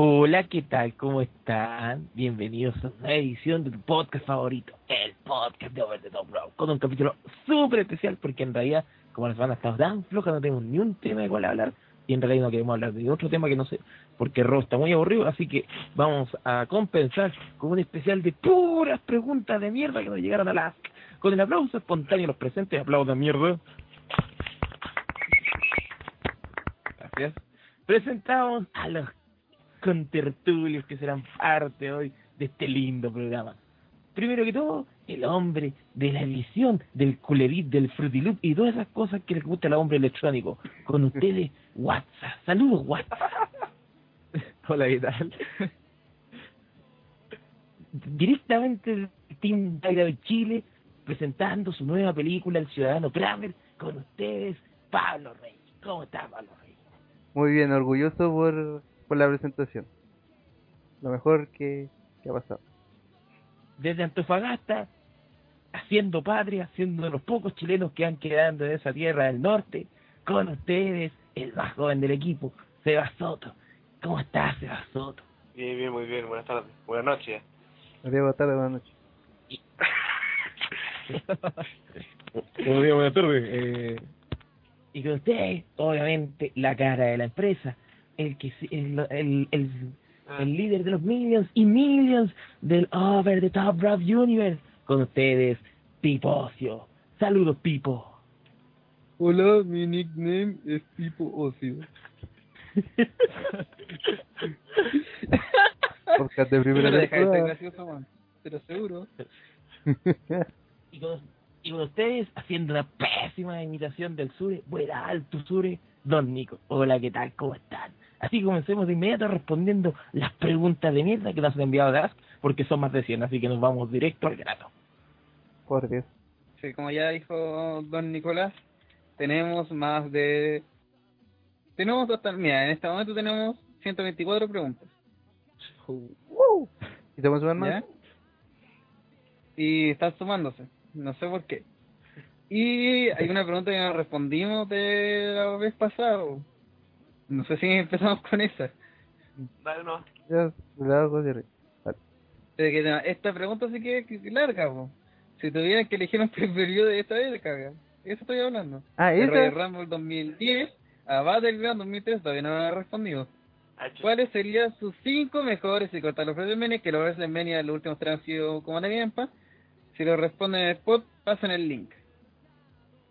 Hola, ¿qué tal? ¿Cómo están? Bienvenidos a una edición de tu podcast favorito, el podcast de Over the Top Bro, con un capítulo súper especial porque en realidad, como la semana estamos tan floja, no tenemos ni un tema de cual hablar y en realidad no queremos hablar de otro tema que no sé, porque Ro está muy aburrido, así que vamos a compensar con un especial de puras preguntas de mierda que nos llegaron a las... Con el aplauso espontáneo de los presentes, aplausos de mierda. Gracias. Presentamos a los contertulios que serán parte hoy de este lindo programa. Primero que todo, el hombre de la edición, del culerit, del frutilup y todas esas cosas que les gusta al hombre electrónico. Con ustedes, WhatsApp. Saludos, WhatsApp. Hola, ¿qué tal? Directamente del Team Daira de Chile, presentando su nueva película, El Ciudadano Kramer, con ustedes, Pablo Reyes. ¿Cómo está, Pablo Reyes? Muy bien, orgulloso por, por la presentación. Lo mejor que, que ha pasado. Desde Antofagasta, haciendo patria, siendo de los pocos chilenos que han quedado en esa tierra del norte, con ustedes, el más joven del equipo, Sebas Soto. ¿Cómo estás, Sebas Soto? Bien, bien, muy bien. Buenas tardes. Buenas noches. Buenas tardes, buenas noches. Buenos días, buenas tardes. Eh... Y con ustedes, obviamente, la cara de la empresa, el que el, el, el, el líder de los Millions y Millions del Over the Top Rap Universe. Con ustedes, Pipo Ocio. Saludos, Pipo. Hola, mi nickname es Pipo Ocio. Podcast de primera Pero deja de ser lectura. gracioso, man. Pero seguro. Y con, y con ustedes, haciendo una pésima imitación del Sure, buena alto Sure, Don Nico. Hola, ¿qué tal? ¿Cómo están? Así que comencemos de inmediato respondiendo las preguntas de mierda que nos han enviado de Ask, porque son más de 100, así que nos vamos directo al grano. Por Dios. Sí, como ya dijo Don Nicolás, tenemos más de... Tenemos hasta... Mira, en este momento tenemos 124 preguntas. ¿Y te vamos a sumar más? ¿Ya? Y están sumándose. No sé por qué. Y hay una pregunta que no respondimos de la vez pasada. No sé si empezamos con esa. Dale, no. Ya, cierre. Vale. De que, no, esta pregunta sí que es larga, po. Si tuvieran que elegir un preferido de esta vez, caga. Eso estoy hablando. Ah, De esa. Royal Rumble 2010 a Battleground 2003 todavía no me ha respondido. ¿Cuáles serían sus cinco mejores y cortar los WrestleMania? Que los WrestleMania los últimos tres han sido como de Gampa. Si lo responden en el spot, pasen el link.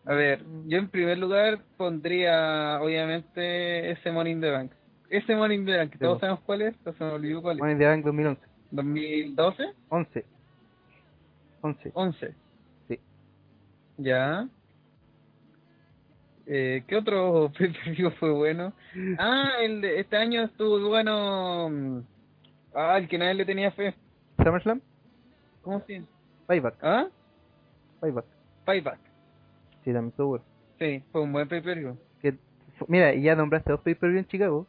A ver, yo en primer lugar pondría, obviamente, ese Money in the Bank. Ese Money in the Bank, todos Sí. sabemos cuál es, pero se me olvidó cuál es. Money in the Bank 2011. ¿2012? 11. 11. 11. Sí. Ya. Eh, ¿Qué otro pay-per-view fue bueno? Ah, el de este año estuvo bueno. mm, Ah, el que nadie le tenía fe. SummerSlam. ¿Cómo se llama? Payback. ¿Ah? Payback. Payback. Sí, también estuvo bueno. Sí, fue un buen pay-per-view. Mira, y ya nombraste dos pay-per-view en Chicago.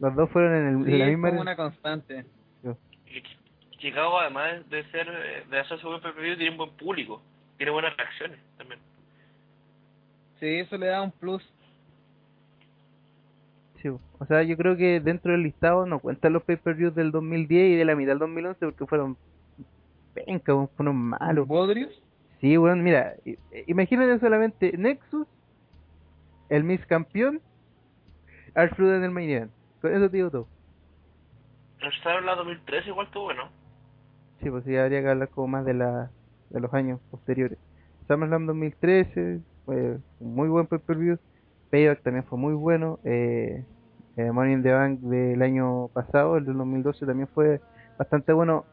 Los dos fueron en, el, Sí, en la es misma... como una constante. Chicago, además de ser de hacerse buen PPV, tiene un buen público. Tiene buenas reacciones también. Sí, eso le da un plus. Sí, o sea, yo creo que dentro del listado no cuentan los pay-per-views del 2010 y de la mitad del 2011 porque fueron penca, fueron malos. ¿Bodrius? Sí, weón, mira, i- imagínate solamente Nexus, el Miss Campeón, Alfred en el Main Event. Con eso te digo todo. El Star la 2013 igual estuvo bueno. Sí, pues sí, habría que hablar como más de, la, de los años posteriores. SummerSlam 2013 fue un muy buen pay-per-view. Payback también fue muy bueno. Eh, eh, Money in the Bank del año pasado, el del 2012, también fue bastante bueno.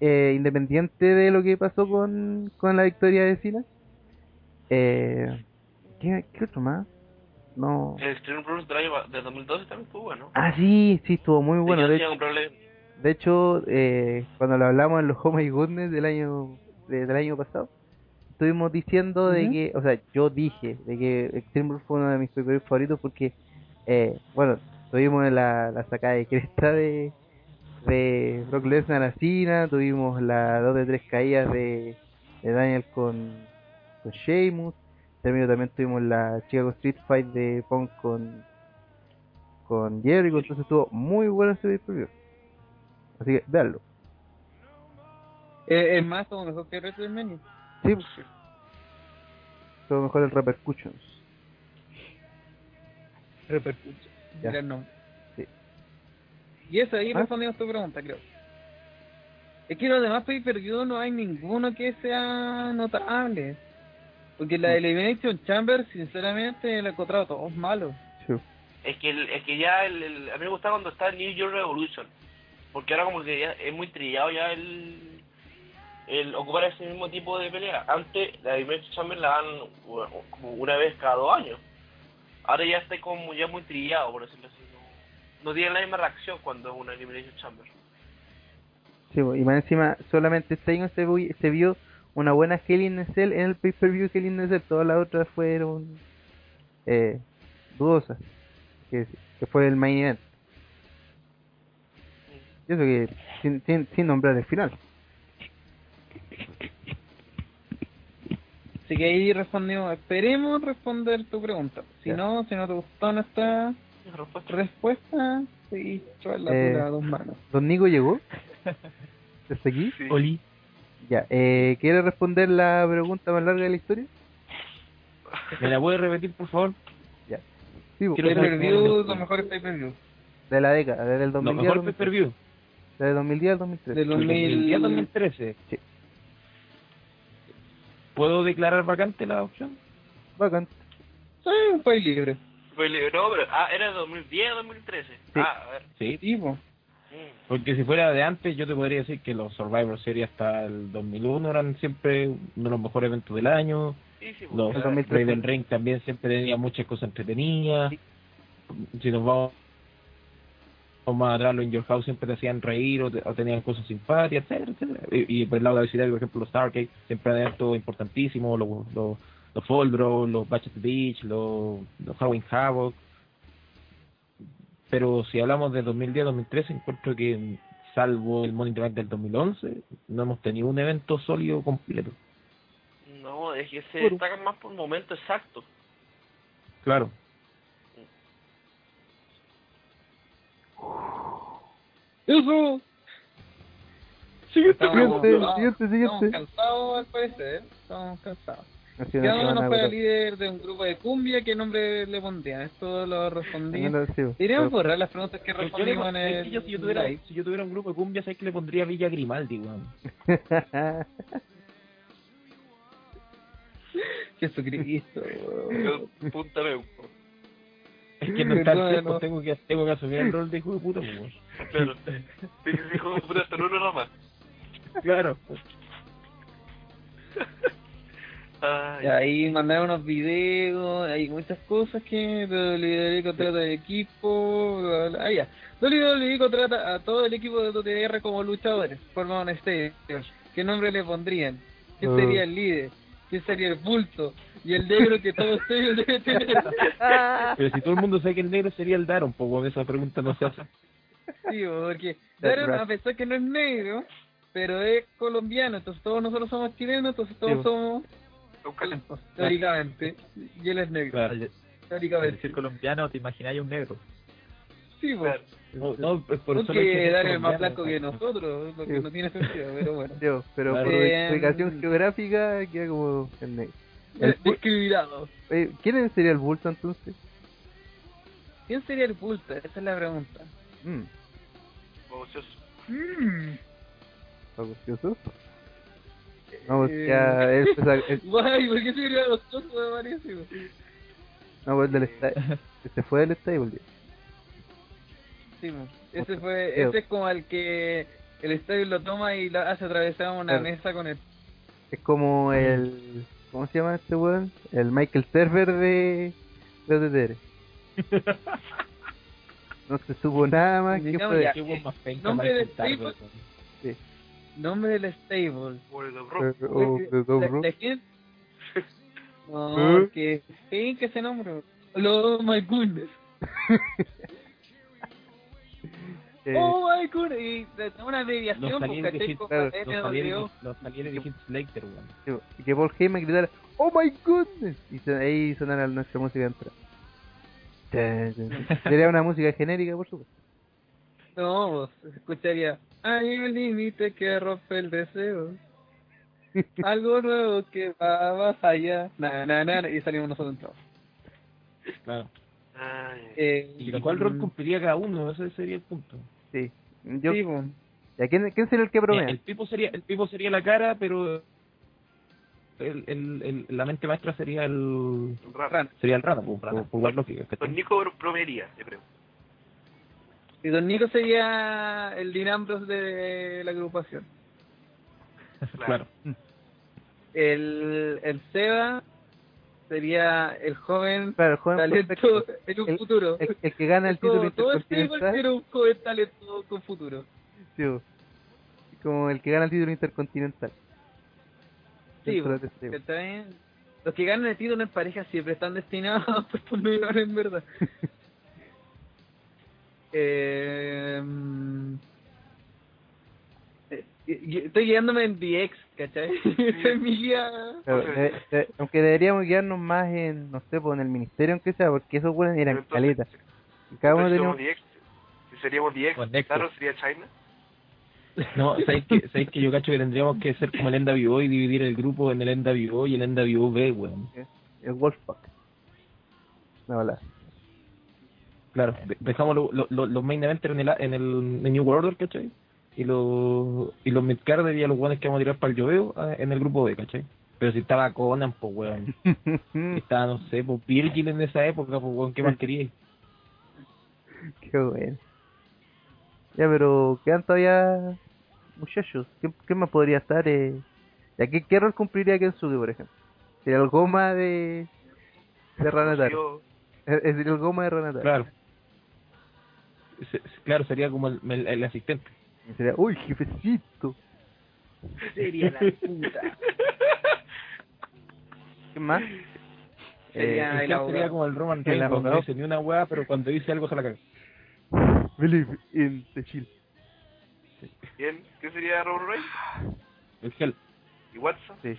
Eh, independiente de lo que pasó con, con la victoria de Cena. Eh, ¿qué, ¿Qué otro más? No. El Extreme Rules del año pa- del 2012 también estuvo bueno. Ah, sí, sí, estuvo muy bueno. Sí, De hecho, de eh, cuando lo hablamos en los Home y Goodness del año de- del año pasado, estuvimos diciendo de que, o sea, yo dije de que Extreme Rules fue uno de mis favoritos porque, eh, bueno, tuvimos la, la sacada de cresta de, de Brock Lesnar a Cena, tuvimos la dos de tres caídas de, de Daniel con, con Sheamus, también, también tuvimos la Chicago Street Fight de Punk con con Jericho, entonces estuvo muy bueno ese pay-per-view. Así que, véanlo. Eh, es más, como mejor que WrestleMania. Sí, todo mejor el Repercussions. Repercucho. Ya. Gran nombre. Y eso, ahí ¿Ah? respondimos tu pregunta, creo. Es que los demás pay-per-view no hay ninguno que sea notable. Porque la Elimination Chamber, sinceramente, la he encontrado todos malos. Sí. Es que, el- es que ya el, el- a mí me gustaba cuando estaba el New York Revolution. Porque ahora como que ya es muy trillado ya el, el ocupar ese mismo tipo de pelea. Antes la Elimination Chamber la dan como una vez cada dos años. Ahora ya está como ya muy trillado, por decirlo así. No, no tiene la misma reacción cuando es una Elimination Chamber. Sí, y más encima, solamente este año se, se vio una buena Hell in a Cell en el pay-per-view Hell in a Cell. Todas las otras fueron eh, dudosas. Que, que fue el main event. Y eso que, sin, sin, sin nombrar el final. Así que ahí respondimos, esperemos responder tu pregunta. Si no, si no te gustó nuestra respuesta. respuesta, sí, la Eh. a dos manos. Don Nico llegó. ¿Desde aquí? Sí. Oli. Ya. Eh, ¿Quiere responder la pregunta más larga de la historia? ¿Me la puedes repetir, por favor? Sí, po, Quiero saber Pay-per-view, cómo- los mejores pay-per-view. de la década, desde el Lo 2010 al mejor 2013. pay-per-view. Desde 2010 al 2013. Del 2000 2010 2013. Sí. ¿Puedo declarar vacante la opción? Bacán. Sí, un país libre. No, pero, ah, era de 2010 a 2013. Ah, a ver. Sí. Tipo. Porque si fuera de antes, yo te podría decir que los Survivor Series hasta el 2001 eran siempre uno de los mejores eventos del año. Sí, sí, Los El 2013. Raven Ring también siempre tenía muchas cosas entretenidas. Si nos vamos más atrás, los In Your House siempre te hacían reír o, te- o tenían cosas simpáticas, etcétera, etcétera. Y, y por el lado de la ciudad, por ejemplo, los Stargate siempre eran todo importantísimo, los, los, los Draw, los Batch at the Beach, los, los Halloween Havoc. Pero si hablamos de 2010-2013, encuentro que salvo el Money Bank del 2011, no hemos tenido un evento sólido completo. No, es que se destacan más por momento exacto. Claro. ¡Eso! Siguiente, Estamos- siguiente, siguiente, Estamos cansados al parecer, estamos cansados. Así Cada no uno fuera agotar. líder de un grupo de cumbia, ¿qué nombre le pondrían? Esto lo respondí. No, no. Deberíamos borrar las preguntas que respondimos en el yo, si, yo tuviera, si yo tuviera un grupo de cumbia, ¿sabes que le pondría Villa Grimaldi, weón? Jesucristo. Yo, Punta Meu. Es que no está el tiempo, tengo que, tengo que asumir el rol de hijo de puta, pues, weón. Claro. Hijo de puta, hasta en uno nomás. Claro. Ay, ahí mandaron unos videos, hay muchas cosas que WWE contrata de equipo, bla, bla, ah ya. WWE contrata a todo el equipo de TTR como luchadores, forman un stadium. ¿Qué nombre le pondrían? ¿Quién Oh. sería el líder? ¿Quién sería el bulto? Y el negro que todo stadium debe tener. Pero si todo el mundo sabe que el negro sería el Daron, pues, esa pregunta no se hace. Sí, porque Daron, right. a pesar que no es negro, pero es colombiano, entonces todos nosotros somos chilenos, entonces todos Sí. somos Teóricamente. Y él es negro, Claro. Teóricamente. decir colombiano, te imagináis un negro. Sí, pues. Claro. No, no, es por eso Porque Daron es más blanco que nosotros, lo que Sí. no tiene sentido, pero bueno. Pero Claro. por Eh, ubicación geográfica queda como el negro. El bu- Discriminado. eh, ¿Quién sería el bulto entonces? ¿Quién sería el bulto? Esa es la pregunta. Mm, Vocioso. Mm. No, pues Eh. ya es, es- es- Guay, ¿por qué sería los tontos de Mauricio? no, pues del esta- se fue del stable. ya. Sí, mo. ese fue, ese es como el que el estadio lo toma y lo hace atravesar una Claro. mesa con él. Es como el. ¿Cómo se llama este weón? El Michael Server de. de OTTR. No se supo nada más que fue. ya. Qué weón más penca, Nombre Michael Nombre del stable. Por the Eh, Bro. oh, the Go La- Bro. la gente- No, ¿Eh? que sí, que ese nombre. Oh my goodness. Eh, Oh my goodness. Y de- una abreviación, Los porque Los talleres de Hit Slater, weón. y que Paul Heyman gritara ¡Oh my goodness! Y ahí sonara nuestra música chan. Sería una música genérica, por supuesto. No, vos escucharía. Hay un límite que rompe el deseo. Algo nuevo que va más allá. Na, na, na, y salimos nosotros entrados. Claro. Ay, Eh, ¿Y cuál rol cumpliría cada uno? Ese sería el punto. Sí. Yo, Sí. ¿y a quién, quién sería el que bromea? el Pipo sería el Pipo sería la cara, pero el, el, el- la mente maestra sería el. Rana. sería el rana, por, por, lógica. Nico bromearía, yo creo. Y Don Nico sería el Dinambros de la agrupación. Claro. El, el Seba sería el joven Claro, el joven talento en un El- futuro. El, el que gana el Todo- título todo el Seba intercontinental. era un joven talento con futuro. sí, como el que gana el título intercontinental. Sí, pues, este-. Los que ganan el título en pareja siempre están destinados a puestos menores, en verdad. eh, mm, eh, estoy guiándome en ¿cachai? Mi guía. Claro, Ok. de- de- aunque deberíamos guiarnos más en, no sé, pues en el ministerio, aunque sea, porque esos buenos eran Pero entonces, caletas. Y cada uno tenía. Si seríamos Nexus. claro, sería China. No, ¿sabéis que, ¿sabéis que yo cacho que tendríamos que ser como el NWO y dividir el grupo en el NWO y el NWB, weón? el Wolfpack. No, la. Claro, de- dejamos lo- lo- lo- los main eventers en el, en el en New World Order, ¿cachai? Y los, y los midcarders y a los guanes que vamos a tirar para el lloveo ah, en el grupo B, ¿cachai? Pero si estaba Conan, pues weón. Si estaba, no sé, pues Virgil en esa época, pues weón, ¿qué más queríais? Qué bueno. Ya, pero quedan todavía muchachos. ¿Qué, qué más podría estar? Eh? ¿Y aquí qué rol cumpliría Kensuke, por ejemplo? Sería el goma de, de Ranataro. Yo- Es es el goma de Ranataro. Claro. Se- claro, sería como el, el, el asistente. Y sería, uy, jefecito. Sería la puta. ¿Qué más? Sería- Eh, el sería como el Roman Reigns, cuando dice ni una weá, pero cuando dice algo se la caga. Believe in the shield. ¿Quién? ¿Qué sería Roman Reigns? El Hell. ¿Y WhatsApp? Sí.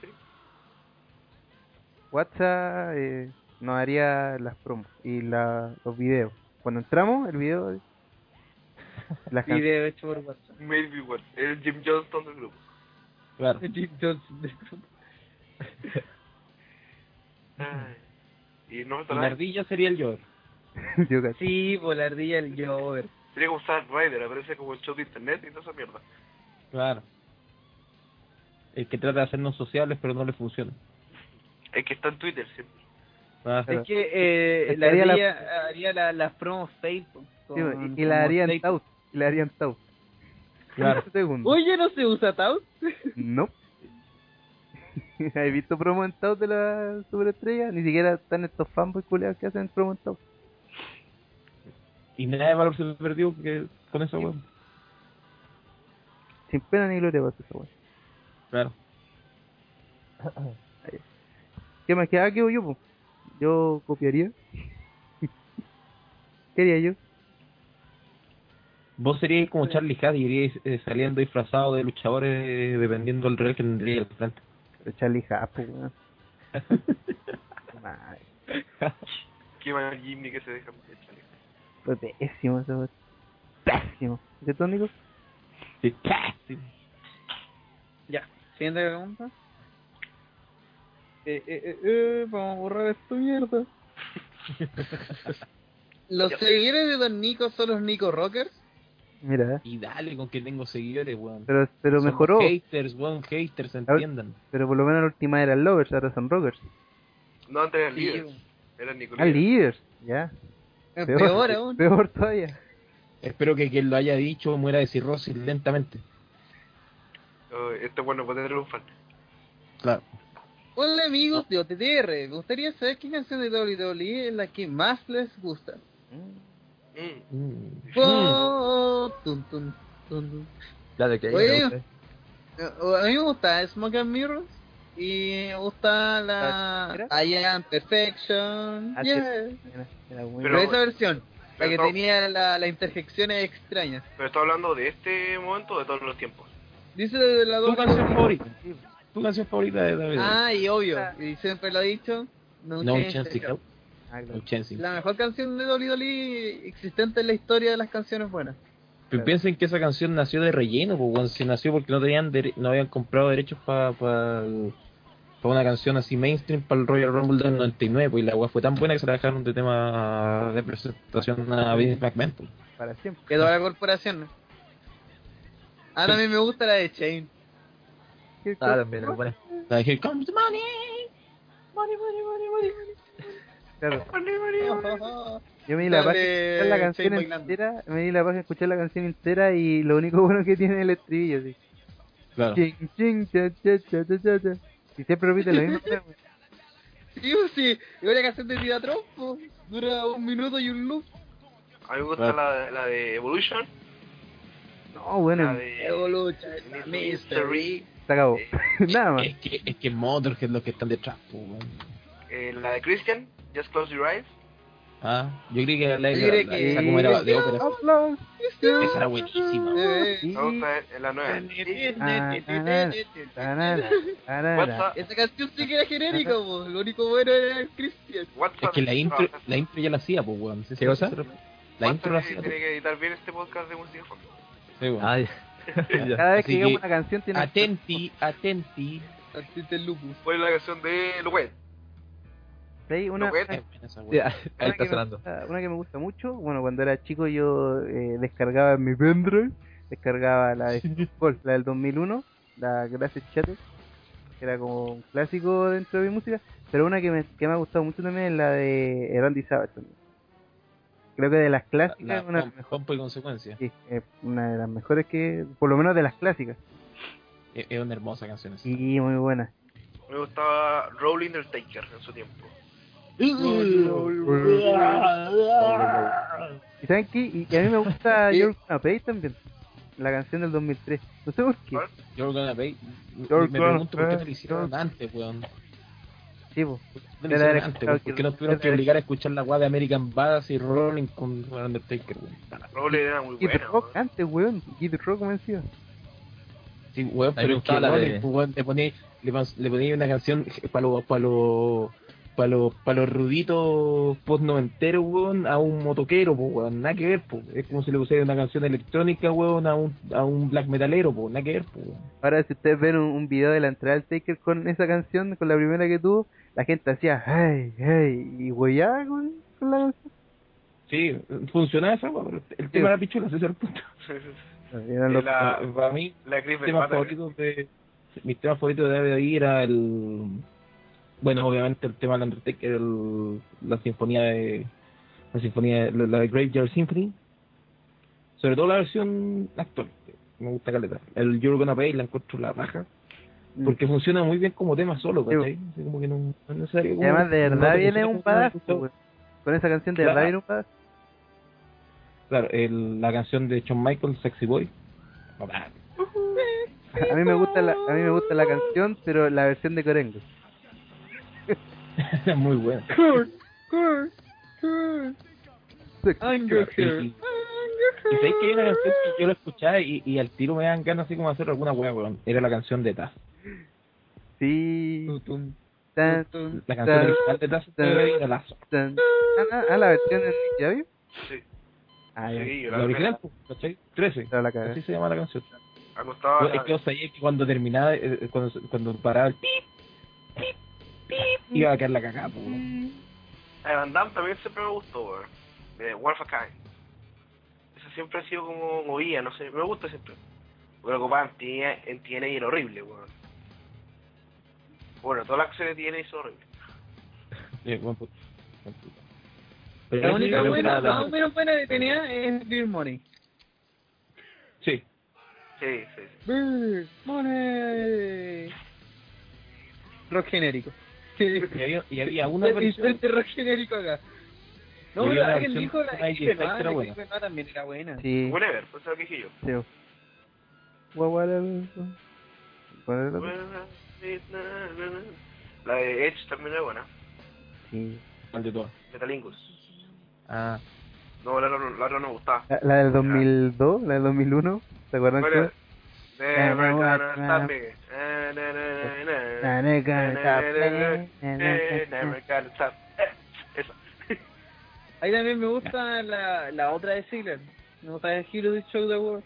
WhatsApp eh, nos haría las promos y la, los videos. Cuando entramos, el video. Can- Video hecho por WhatsApp. Maybe what? El Jim Johnston del grupo. Claro. Jim Johnson. Ay. Y no me la ardilla sería el Jover. Sí, por la ardilla el Jover. Sería como Zack Ryder, aparece como el show de internet y toda esa mierda. Claro. El que trata de hacernos sociables, pero no le funciona. El que está en Twitter siempre. Ah, Claro. Es que eh, la Estaría la- haría la- las promos Facebook. Sí, con- y, y la como harían Facebook. Y la harían tout. Claro. Oye, ¿no se usa Tout? No. ¿Has visto promo en tout de la superestrella? Ni siquiera están estos fanboys culeados que hacen promo en tout. Y nada de valor se perdió que con esa weón. Sin pena ni gloria pasa esa wea. Claro. ¿Qué más queda? ¿Qué hago yo, po? Yo copiaría. ¿Qué haría yo? Vos seríais como Charlie Hadd y iríais eh, saliendo disfrazado de luchadores eh, dependiendo del rol que tendría al frente. Charlie Hapo, weón. Madre, Qué mal Jimmy que se deja meter, chale. Fue pésimo eso, weón. Pésimo. ¿Qué tónico? Sí, casi. Ya, siguiente pregunta. Eh, eh, eh, eh, vamos a borrar esta mierda. ¿Los seguidores de Don Nico son los Nico Rockers? Mira, eh. Y dale con que tengo seguidores, weón. pero, pero Somos mejoró. Haters, weón, haters, entiendan. Pero por lo menos la última eran lovers, ahora son rockers. No, antes eran Sí, líderes. Eran Ah, Nicolás. líderes, ya. Es peor aún. Peor todavía. Espero que quien lo haya dicho muera de cirrosis lentamente. Oh, este bueno puede tener un fan. Claro. Hola amigos de OTTR, me gustaría saber qué canción de WWE es la que más les gusta. Mm. Mm. Oh, tun, tun, tun, tun. La de que Oye, me gusta. Eh, A mí me gusta Smoke and Mirrors y me gusta la ¿Era? I Am Perfection. Ah, yeah. Era, era muy Pero, Pero- esa versión, la que no- tenía la, las interjecciones extrañas. Pero está hablando de este momento o de todos los tiempos. Dice de la ¿Tu dos canción favorita? ¿Tu canción favorita de David? Ah, y obvio, y siempre lo he dicho. No, No Chance to. Ah, claro. La mejor canción de Dolly Dolly existente en la historia de las canciones buenas. Pero piensen que esa canción nació de relleno, pues, weón. Se nació porque no tenían dere- no habían comprado derechos para una canción así mainstream para el Royal Rumble del 99, pues y la weá fue tan buena que se la dejaron de tema de presentación a Vince McMahon. pues. Para siempre. Quedó la corporación. Ah, también me gusta la de Chain. ¿Qué Ah, también buena. La de Here Comes the Money. Money, money, money, money, money. Claro. Yo me di la Dale, paja de escuchar la canción entera, me di la escuchar la canción entera y lo único bueno que tiene es el estribillo, así. Claro. Ching, ching, cha, cha, cha, cha, cha, cha. Y siempre repite lo mismo. Sí, pues sí. Igual la canción de Tidatron, pues, dura un minuto y un loop. A mí me gusta Claro. la, la de Evolution, No, bueno, la de Evolution, Mystery, se acabó. eh, Nada más. Es que, es que Motorhead los que están detrás, pues, eh, la de Christian, Just Close Your Eyes. Ah, yo creí que la, Yo la, que- esa como era de ópera. Esa era buenísima. Sí. Me gusta la nueva. Esa canción sí que era genérica, pues. Lo único bueno era el Christian. Es que la intro, la intro ya la hacía, pues, weón. ¿Qué cosa? La intro la hacía. Tiene que editar bien este podcast de música fondo. Sí, weón. Ah. Cada vez Así que llega que- una canción tiene Atenti, atenti. Así te lupus. Fue la canción de Luet. Sí, una, que- una- que está me sonando. gusta- una que me gusta mucho, bueno, cuando era chico yo eh, descargaba en mi pendrive, descargaba la de la del 2001, la Gracias Chatter, que era como un clásico dentro de mi música, pero una que me, que me ha gustado mucho también es la de Randy Savage también. Creo que de las clásicas La es una, de pompa- las mejores- pompa y consecuencia. sí, una de las mejores que, por lo menos de las clásicas. Es, es una hermosa canción esa. Y muy buena. Me gustaba Rolling Undertaker en su tiempo. ¿Y saben qué? Y, y a mí me gusta. You're Gonna Pay también, la canción del 2003. No sé por qué. You're gonna pay. You're me gonna pregunto por qué no pay. lo hicieron antes, weón. Sí, po. ¿Por qué no Debe lo hicieron haber antes, weón? ¿Por qué no que- tuvieron que obligar a escuchar la weá de American Badass y Rolling con Undertaker, weón? Rolling era muy Kid buena. Rock weón. antes, weón. Kid Rock me decía. Sí, weón, pero es que gustaba la de- pues, weón, le ponía, le, le ponía una canción para los para los para los para los ruditos post noventeros, weón, a un motoquero, pues, weón, nada que ver, pues. Es como si le pusiera una canción electrónica, weón, a un a un black metalero, pues, nada que ver, pues. weón. Ahora, si ustedes ven un, un video de la entrada del Taker con esa canción, con la primera que tuvo, la gente hacía, hey, hey, y weyaba con, con la canción. Sí, funcionaba esa, weón, pero el tema era pichula, ese es el punto. Los- La- Para, mí, La de mis temas favoritos de mis temas favoritos de WWE era el bueno obviamente el tema del Undertaker el, la sinfonía de la sinfonía de, la de Graveyard Symphony sobre todo la versión actual me gusta caleta el You're Gonna Pay la encuentro la raja porque funciona muy bien como tema solo. ¿cachai? Como que no, no es necesario Y como- además, de verdad viene un weón. Con esa canción, de Claro. verdad viene un badass. claro el, la canción de Shawn Michaels Sexy Boy A mí me gusta la, a mí me gusta la canción, pero la versión de Corengo. muy buena Kurt, Kurt, Kurt. I'm your y que canción que yo la escuchaba y, y al tiro me dan ganas así como hacer alguna wea, weón. Era la canción de Taz. Sí. Tutum, Tan, tutum. La canción original de Taz era. Ah, ah, la versión de Yavi. Sí. Ah, ya. Sí, la la original, pues, ¿cachai? 13. Pero la cagé. Así se llama la canción. Me gustaba es que o sea, es que cuando terminaba, eh, cuando, cuando paraba el pip, pip, pip, iba a quedar la cagada, pues, de Van Damme también siempre me gustó, weón. De One of Kind. Esa siempre ha sido como movida, no sé, me gusta siempre. Porque lo que pasa en TNA TNA era horrible, weón. Bueno, todas las acciones de TNA hizo horrible. Sí, buen. Pero La única buena, la- única buena que tenía es Beer Money. Sí, Sí, sí, sí. Beer Money. Rock genérico. Y había, y había una versión rock genérico acá. No, pero alguien versión dijo la Benoit también era buena. Sí. Whatever, pues eso lo que dije yo. Sí. ¿Cuál era la de Edge también era buena. Sí. ¿Cuál de todas? Metalingus. Ah, No, la, otra- no me gustaba. La, la del 2002, la del 2001. ¿Se era? Ahí también me gusta la, la otra de Ziggler. Me gusta el Hero de Show the World.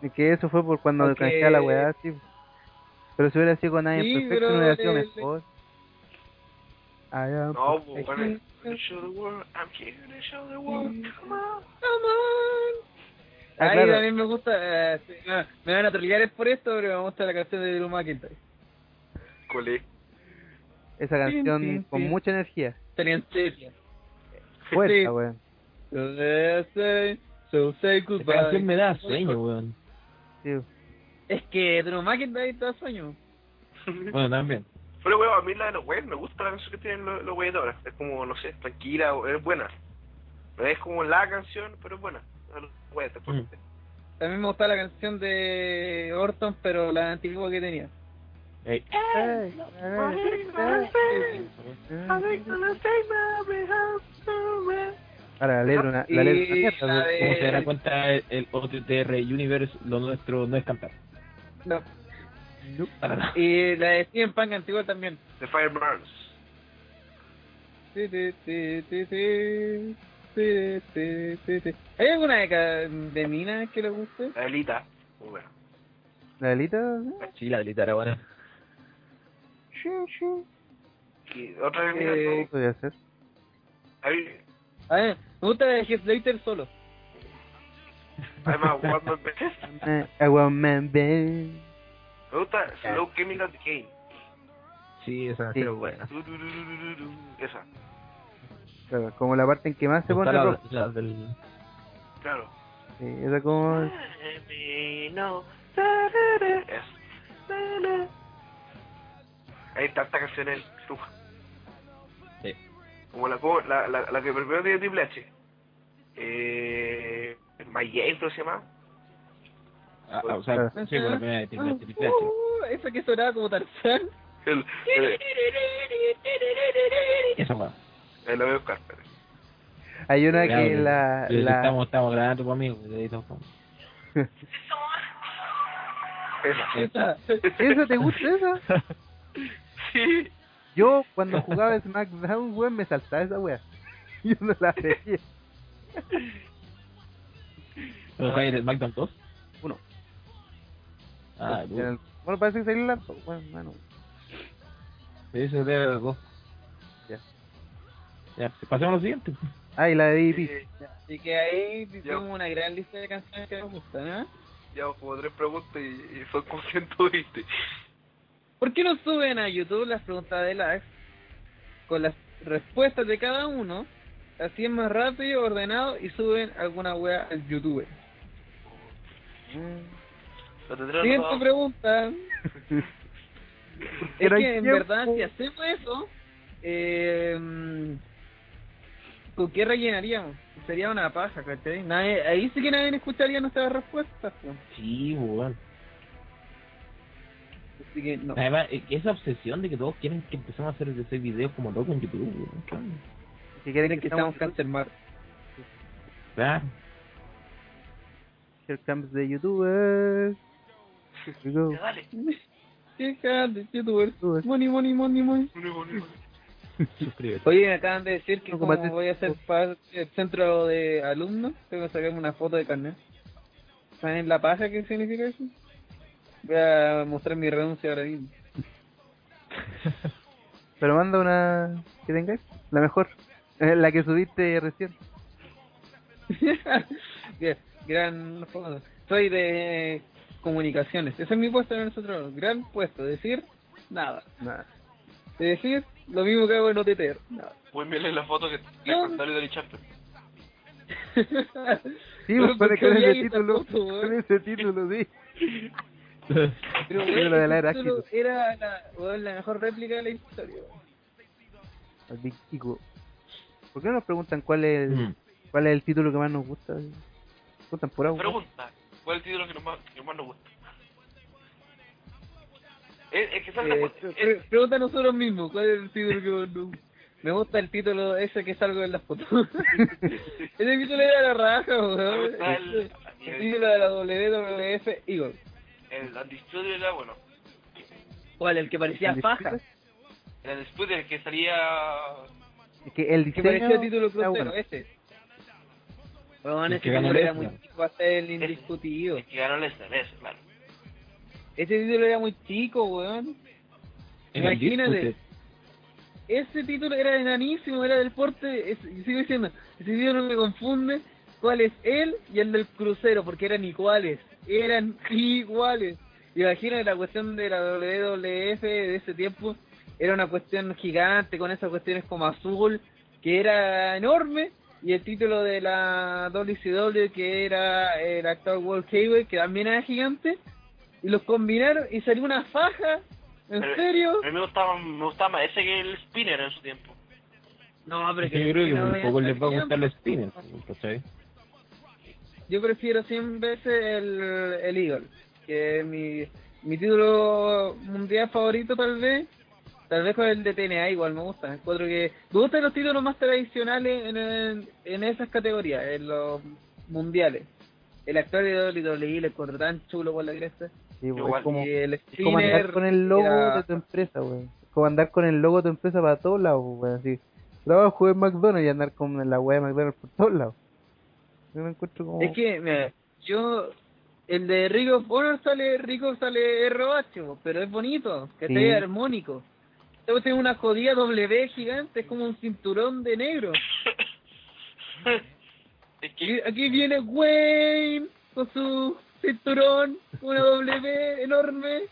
Y que eso fue por cuando Porque- canjeaba la weá, sí. Pero si hubiera sido con nadie Sí, perfecto, no hubiera sido le- mejor. Ah, No, pues, pues, bueno, to show the world, I'm here to show the world, come on. Come on. Ah, Ahí claro. también me gusta, eh, sí, me van a trolear por esto, pero me gusta la canción de Drew McIntyre. Colé. Esa Tin, canción con mucha energía. Tenía en serio. Fuerza, Sí. weón. So say, so say Esta goodbye. canción me da sueño, weón. Sí. Es que Drew McIntyre está sueño. Bueno, también. Pero, weón, a mí la de los weones me gusta la canción que tienen los, los weones ahora. Es como, no sé, tranquila, es buena. No es como la canción, pero es buena. También mm. me gustaba la canción de Orton, pero la antigua que tenía. Hey. Hey. Ahora la letra, la letra, como se darán cuenta, el, el OTTR Universe, lo nuestro no es cantar. No. Y la de Steven Punk antigua también. The Fire Burns. ¿Hay alguna de, de Mina que le guste? La Elita. Muy buena. La delita, Sí, la delita era buena. Y otra de Mina, Eh, ¿qué podía hacer? ahí, A ver, me gusta la de Heath Slater solo. I'm a one man band. Want man band. Me gusta Slow Chemical Decay. Sí, esa Sí. era buena. Esa, Claro, como la parte en que más se pone la, rock. la del... claro. Sí, esa como... Hay tantas canciones. Sí. Como la, como la, la, la que primero tiene Triple H. Eh, My Game, se llama. Ah, ah, o sea, Claro. sí, con la primera de Triple H, Triple H. Uh, esa que sonaba como Tarzán. El, Esa. Eh, la voy a buscar, espérate. Hay una Claro, que la... pero la... Estamos, estamos grabando ahí estamos- Esa. Esa. ¿Eso te gusta esa? Sí. Yo cuando jugaba SmackDown, weón, me saltaba esa wea. Yo no la veía. ¿Pero jugáis el SmackDown 2? Uno. Ah, el- Bueno, parece que salió el lanzo. Bueno, bueno. Ese debe de los dos. Ya. Ya, pasemos a lo siguiente. Ah, y la de DDP. Eh, Así que ahí tenemos una gran lista de canciones que nos gustan, ¿eh? Llevamos como tres preguntas y, y son como 120. ¿Por qué no suben a YouTube las preguntas de Lax con las respuestas de cada uno? Así es más rápido, ordenado y suben alguna wea al YouTube. Tendré Siguiente pregunta. es que en tiempo. verdad si hacemos eso, eh, ¿con qué rellenaríamos? Sería una paja, ¿cachai? Nadie, ahí sí que nadie escucharía nuestras respuestas. pues. Sí, weón. Así que no. Además, esa obsesión de que todos quieren que empecemos a hacer ese videos como locos en YouTube, weón. ¿Qué onda? Si quieren Quieren que estamos cáncer mar. Claro. Here comes the YouTubers. Here we go. Dale. Qué grande, youtubers. YouTubers. Money, money, money, money. Uno, uno, uno. Suscríbete. Oye, me acaban de decir que No, como voy a ser parte del centro de alumnos, tengo que sacarme una foto de carnet. ¿Saben la paja qué significa eso? Voy a mostrar mi renuncia ahora mismo. Pero manda una que tengáis. La mejor. Eh, La que subiste recién. Bien, Gran foto. Soy de comunicaciones. Ese es mi puesto en nosotros. Gran puesto. Decir nada. Nada. De decir lo mismo que hago en OTTR. Voy a enviarle la foto que está No. con Dario del Champion. Sí, pues, ¿por pone qué con ese título. foto? Con ese título, sí. Pero, de la era era la, la mejor réplica de la historia. weón. Al Big Ego. ¿Por qué no nos preguntan cuál es el, Mm. cuál es el título que más nos gusta? Preguntan por agua. Pregunta, ¿cuál es el título que nos más, que más nos gusta? Es, es que salta Eh, por- pre- es- pre- pregunta a nosotros mismos, ¿cuál es el título que? Me gusta el título ese que salgo en las fotos. ese título era la raja, weón. el, El, el título de la WWF Eagle. el Undisputed era bueno. ¿Cuál? El que parecía ¿El faja. El Undisputed el que salía Es que el Que diseño parecía título crucero, bueno. ese. Weón, El ese que título era muy chico para ser el indiscutido. Es que ganó Lesnar, eso, claro. Ese título era muy chico, weón. Imagínate. Ese título era enanísimo, era del porte. Es, sigo diciendo, ese título me confunde cuál es él y el del crucero, porque eran iguales. Eran iguales. Imagínate la cuestión de la WWF de ese tiempo. Era una cuestión gigante con esas cuestiones como azul, que era enorme. Y el título de la WCW, que era el actual World Heavyweight, que también era gigante. Y los combinaron y salió una faja. ¿En Pero- serio? A mí me gustaba, me gustaba más ese que el Spinner en su tiempo. No, pero Es que yo creo que no un poco les va a gustar el spinner, ¿cachai? Yo prefiero 100 veces el, el Eagle, que es mi, mi título mundial favorito tal vez. Tal vez con el de TNA igual me gusta. Encuentro que me gustan los títulos más tradicionales en, en, en esas categorías, en los mundiales. El actual de WWE le encuentro tan chulo por la cresta. Sí, Igual, es como, y el es como andar con el logo era- de tu empresa, weón. Es como andar con el logo de tu empresa para todos lados, weón. Así, trabajo en McDonald's y andar con la weá de McDonald's por todos lados. Yo me encuentro como... Es que, mira, yo, el de Ring of Honor sale, Rico sale ROH, po, pero es bonito, que Sí. esté armónico. Luego tiene una jodida W gigante, es como un cinturón de negro. Es que Y aquí viene Wayne con su cinturón, una W enorme.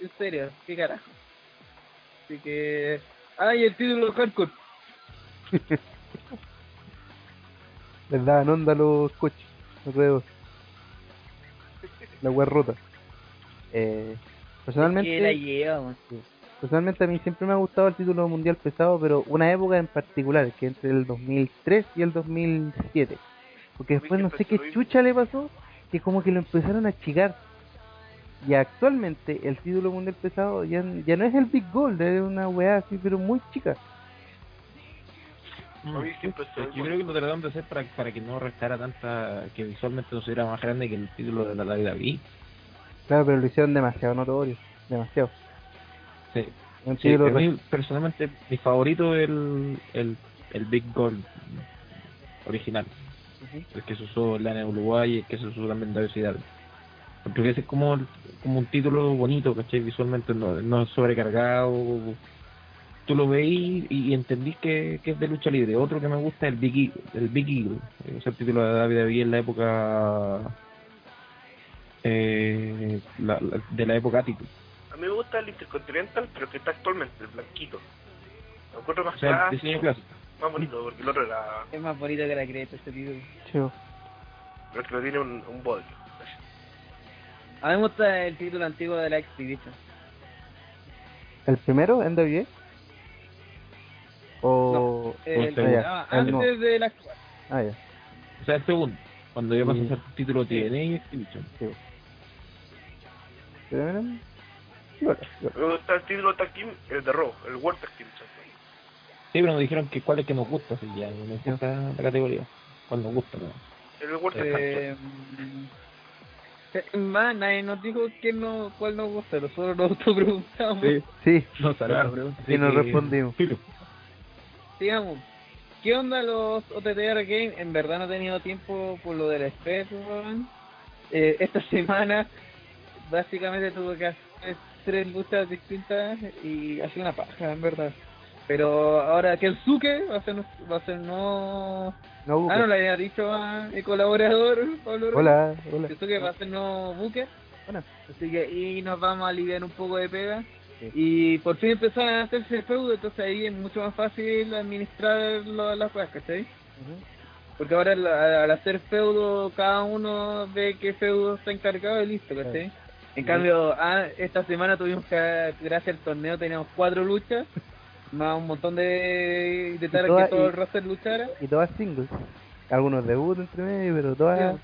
En serio, qué carajo. Así que... ¡Ay, el título hardcore! Les daban onda los coches alrededor. La weá rota. Eh, personalmente, Que la lleva, personalmente a mí siempre me ha gustado el título mundial pesado, pero una época en particular, que entre el 2003 y el 2007. Porque después no sé qué chucha le pasó, que como que lo empezaron a achicar. Y actualmente el título mundial pesado ya, ya no es el Big Gold, es una weá así, pero muy chica. a mí siempre Yo estoy creo que lo trataron de hacer para, para que no restara tanta, que visualmente no se viera más grande que el título de la WWE. Claro, pero lo hicieron demasiado notorio, demasiado. Sí. Un Sí, a mí personalmente mi favorito es el, el, el Big Gold original, el que se usó en la Uruguay el que se usó también en WCW. Porque ese es como, como un título bonito, ¿cachai? Visualmente no, no es sobrecargado. Tú lo veís y, y entendís que, que es de lucha libre. Otro que me gusta es el Big Eagle. El Big Eagle. Es el título de WWE en la época... Eh, la- la- de la época Attitude. A mí me gusta el Intercontinental, pero que está actualmente, el blanquito. Lo encuentro más O sea, el diseño clásico. Más bonito, porque el otro era... Es más bonito que la creta este título. chido. Pero es que no tiene un, un bodrio. A mí me gusta el título antiguo de la Expedition. ¿El primero, NWA? O... El, o- ah, ya, ah, el no. antes de la actual. Ah, ya. O sea, el segundo. Cuando ya pasó a Sí. ser título TNA y Exhibition. Pero miren, igual, igual. Me gusta el título Tag Team, el de Raw, el World Tag Team Champion. Sí, pero nos dijeron que cuál es que nos gusta, así ya, no la categoría. ¿Cuál nos gusta? ¿no? El World Eh, más, nadie nos dijo que no, cuál nos gusta, nosotros nos autopreguntamos. Sí, No salió Claro. la pregunta. Sí, nos que- respondimos. Filo. Digamos, ¿qué onda los OTTR Game? En verdad no he tenido tiempo por lo del weón. Eh, esta semana básicamente tuve que hacer tres luchas distintas y ha sido una paja, en verdad. Pero ahora que el Suke va a ser, va a ser no... No, Buque. Ah, no le había dicho a mi colaborador, Pablo. Hola, hola. que Suke va a ser no buque. Buena. Así que y nos vamos a aliviar un poco de pega. Sí. Y por fin empezaron a hacerse feudo, entonces ahí es mucho más fácil administrar lo- las cosas, ¿cachai? Ujú. Porque ahora al, al hacer feudo, cada uno ve qué feudo está encargado y listo, ¿cachai? En cambio, ah, esta semana tuvimos que, gracias al torneo, teníamos cuatro luchas, más un montón de intentar Y todas- que todo y- el roster luchara. Y todas singles. Algunos debut entre medio, pero todas...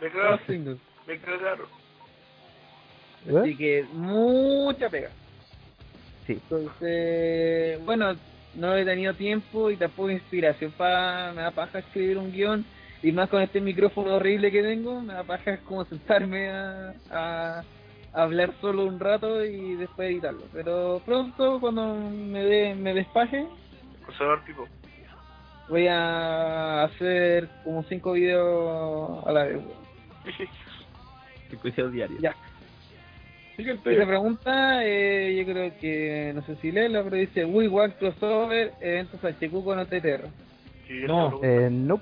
Me singles. me. ¿Eh? Así que mucha pega. Sí. Entonces, bueno, no he tenido tiempo y tampoco inspiración para me da paja escribir un guion y más con este micrófono horrible que tengo, me da paja como sentarme a, a, hablar solo un rato y después editarlo. Pero pronto, cuando me, de, me despaje, pipo. voy a hacer como cinco videos a la vez. weón. Cinco videos diarios. Ya. Esa pregunta, eh, yo creo que, no sé si leerla, pero dice, Wii One Crossover, eventos HQ con OTTR. Siguiente No. Eh, no.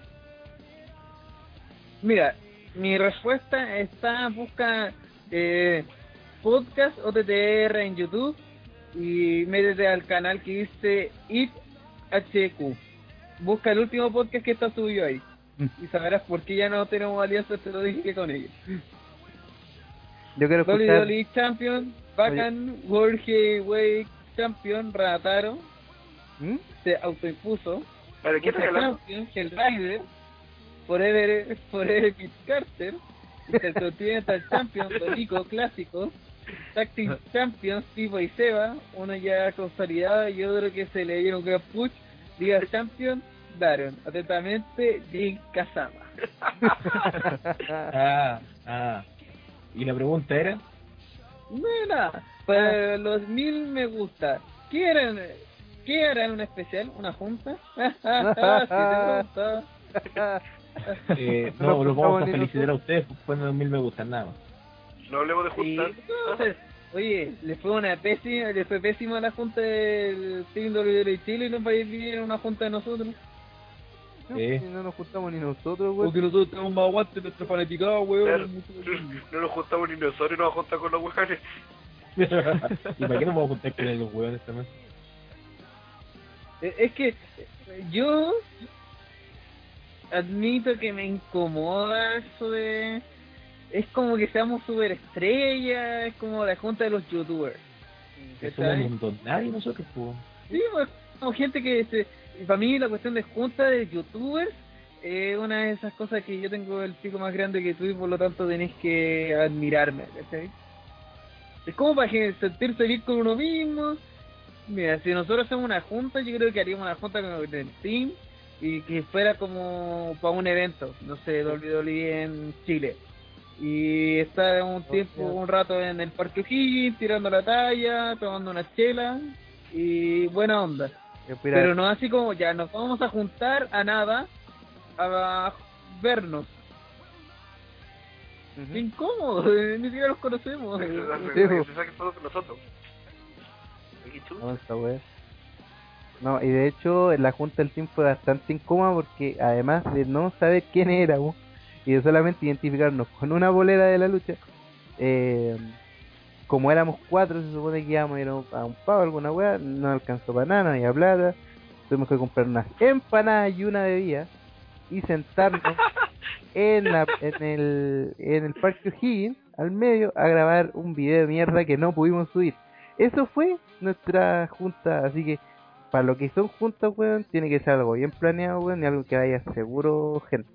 Mira, mi respuesta está, busca eh, podcast OTTR en YouTube y métete al canal que dice IT HQ. Busca el último podcast que está subido ahí. Mm. Y sabrás por qué ya no tenemos alianza, te lo dije con ellos. Yo quiero escuchar. WWE Champion, Bacan, World Heavyweight Champion, Rataro, ¿Mm? se autoimpuso. Vale, ¿qué hablando? Champion, Hellraider, Forever, Forever Kid Carter, Intercontinental Champion, Dorico Clásico, Tactics Champions, Pipo y Seba, uno ya consolidado y otro que se le dieron un gran push, Liga Champion, Daron. Atentamente, Jin Kazama. Ah, ah. Y la pregunta era, No, nada. Para los mil me gusta. ¿Qué harán? ¿Qué harán un especial? ¿Una junta? Sí, te preguntaba. eh, No no, los vamos a felicitar a ustedes pues, poniendo mil me gustan nada más. No hablemos de Y, juntar. entonces, oye, le fue una pésima, le fue pésima la junta del Team WWE Chile y nos va a ir una junta de nosotros. No, no nos juntamos ni nosotros, güey. Porque nosotros tenemos más aguante nuestra fanaticada, weón. Claro. No nos juntamos ni nosotros, nos vamos a juntar con los hueones. ¿Y para qué nos vamos a juntar con los hueones también? Es que yo admito que me incomoda eso de... Es como que seamos super estrellas, es como la junta de los youtubers. Que un don nadie nosotros, pues. Sí, pues, como gente que... Se, para mí la cuestión de junta de youtubers es una de esas cosas que yo tengo el pico más grande que tú y por lo tanto tenés que admirarme, ¿cachai? Es como para que sentirse bien con uno mismo. Mira, si nosotros hacemos una junta, yo creo que haríamos una junta con el team y que fuera como para un evento, no sé, WWE en Chile. Y estar un tiempo, un rato en el Parque O'Higgins, tirando la talla, tomando una chela y buena onda. Pero no así como ya nos vamos a juntar a nada a vernos. Ujú. Qué incómodo, ni siquiera los conocemos. Sí, se con nosotros. No, y de hecho la junta del team fue bastante incómoda porque además de no saber quién éramos y de solamente identificarnos con una bolera de la lucha, eh, como éramos cuatro, se supone que íbamos a ir a un- pavo, alguna wea, no alcanzó para nada, no había plata, tuvimos que comprar unas empanadas y una bebida y sentarnos en, la, en, el, en el Parque O'Higgins, al medio, a grabar un video de mierda que no pudimos subir. Eso fue nuestra junta, así que para lo que son juntas, weón, tiene que ser algo bien planeado, weón, y algo que vaya seguro gente.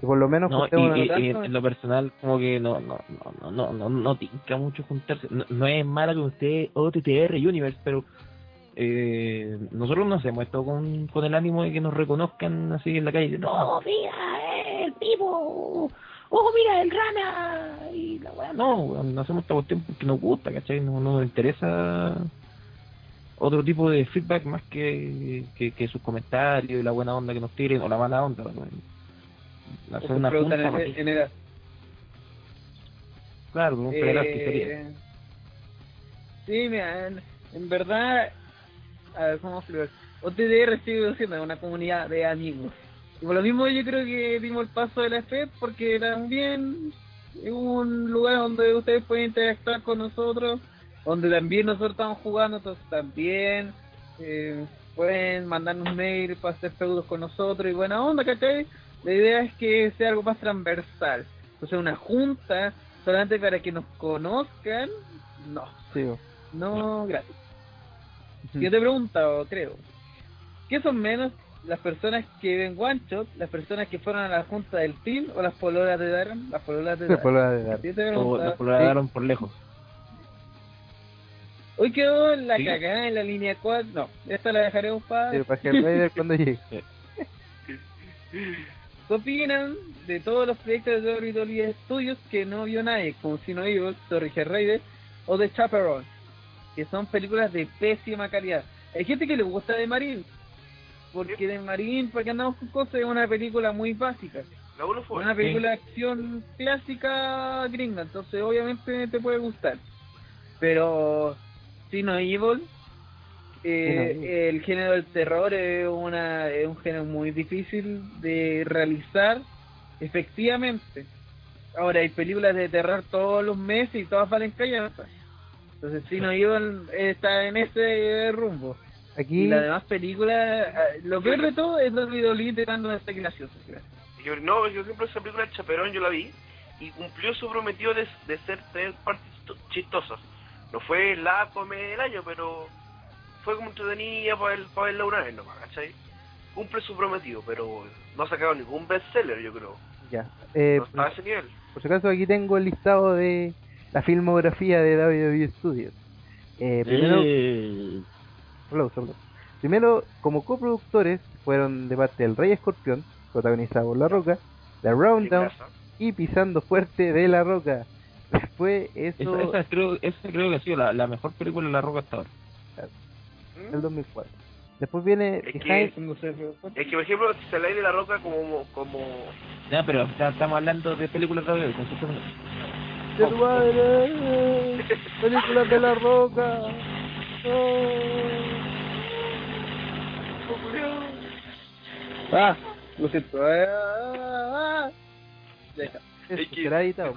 Que por lo menos No, y, y- y en lo personal, como que no, no, no, no, no, no, no tinca mucho juntarse. No, no es mala con usted OTTR Universe, pero eh, nosotros no hacemos esto con, con el ánimo de que nos reconozcan así en la calle. No, mira, el vivo. Oh, mira, el rana. Y la weá, no, no hacemos esta cuestión porque nos gusta, ¿cachai? No, no nos interesa otro tipo de feedback más que, que, que sus comentarios y la buena onda que nos tiren o la mala onda. weón. Una junta, Preguntan en, en edad. claro, un Eh. Sí, mira, en, en verdad, a ver, ¿cómo explicar? OTDR sigue siendo una comunidad de amigos. Y por lo mismo yo creo que dimos el paso de la FED porque también es un lugar donde ustedes pueden interactuar con nosotros, donde también nosotros estamos jugando, entonces también eh, pueden mandarnos mail para hacer feudos con nosotros y buena onda, ¿cachai? La idea es que sea algo más transversal. Entonces una junta solamente para que nos conozcan, no, Sí, weón. no gratis. Yo te pregunto, creo, ¿qué son menos las personas que ven One Shot, las personas que fueron a la junta del team o las pololas de Darren? Las pololas de Darren. fue la de dar. Yo te O pregunto, la coloraron por lejos. hoy quedó la Sí. cagada en la línea 4, no, esta la dejaremos para... Pero para que el Raider cuando llegue. ¿qué opinan de todos los proyectos de WWE Studios que no vio nadie, como Sino Evil, Torre Raider o The Chaperone, que son películas de pésima calidad? Hay gente que le gusta de Marine, porque de Marine, porque andamos con cosas, es una película muy básica. La uno fue. Una película de acción clásica gringa, entonces obviamente te puede gustar. Pero Sino Evil, eh, el género del terror es, una, es un género muy difícil de realizar efectivamente. Ahora hay películas de terror todos los meses y todas valen callanza. Entonces Sino Evil está en ese rumbo. Aquí, Y las demás películas, eh, lo peor de todo es los videos intentando ser graciosos. Yo, no, yo siempre esa película de Chaperón yo la vi y cumplió su prometido de, de ser tener partes chisto- chistosas. No fue la comedia del año, pero fue como entretenida para, el, para verla una vez nomás, ¿cachai? Cumple su prometido, pero no ha sacado ningún bestseller, yo creo. ya. Eh, No está a ese nivel. por si acaso aquí tengo el listado de la filmografía de WWE Studios. Eh, primero, Eh, aplauso, aplauso. Primero, como coproductores, fueron de parte del Rey Escorpión, protagonizado por La Roca, The Rounddown Casa. y Pisando Fuerte de La Roca. Después, eso, esa, esa creo, esa creo que ha sido la, la mejor película de La Roca hasta ahora. ¿Mm? el 2004. Después viene Es que- Behind, Es que, por ejemplo, si se le de la roca como... como... No, pero ya estamos hablando de películas de hoy, ¡De tu madre! ¡Películas de La Roca! Ah, lo siento. Ah, Deja. Es que- editado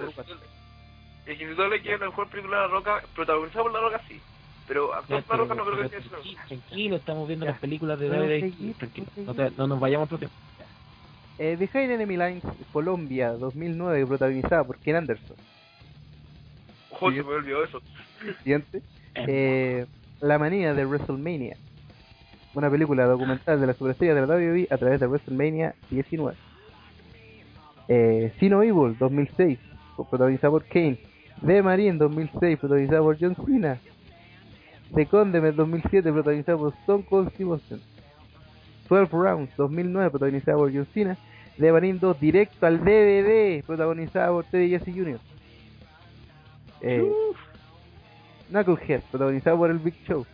es que si no le quiere la mejor película de la roca, protagonizada por la roca, sí. Pero actual roca no creo que sea eso. tranquilo, tranquilo, estamos viendo Ya. las películas de David tranquilo, no, te- no nos vayamos otro tiempo. Eh, Behind Enemy Lines, Colombia, 2009, protagonizada por Ken Anderson. Ojo, se me olvidó eso. Siguiente. Eh, la manía de WrestleMania. Una película documental de la superestrella de la WWE a través de WrestleMania 19. Eh, Sino Evil 2006, protagonizada por Kane. The Marine 2006, protagonizada por John Cena. The Condiment 2007, protagonizada por Stone Cold Steve Austin. 12 Rounds 2009, protagonizada por John Cena. The Marine 2, directo al DVD, protagonizada por Teddy Jesse Jr. Eh, Knucklehead, protagonizado por el Big Show.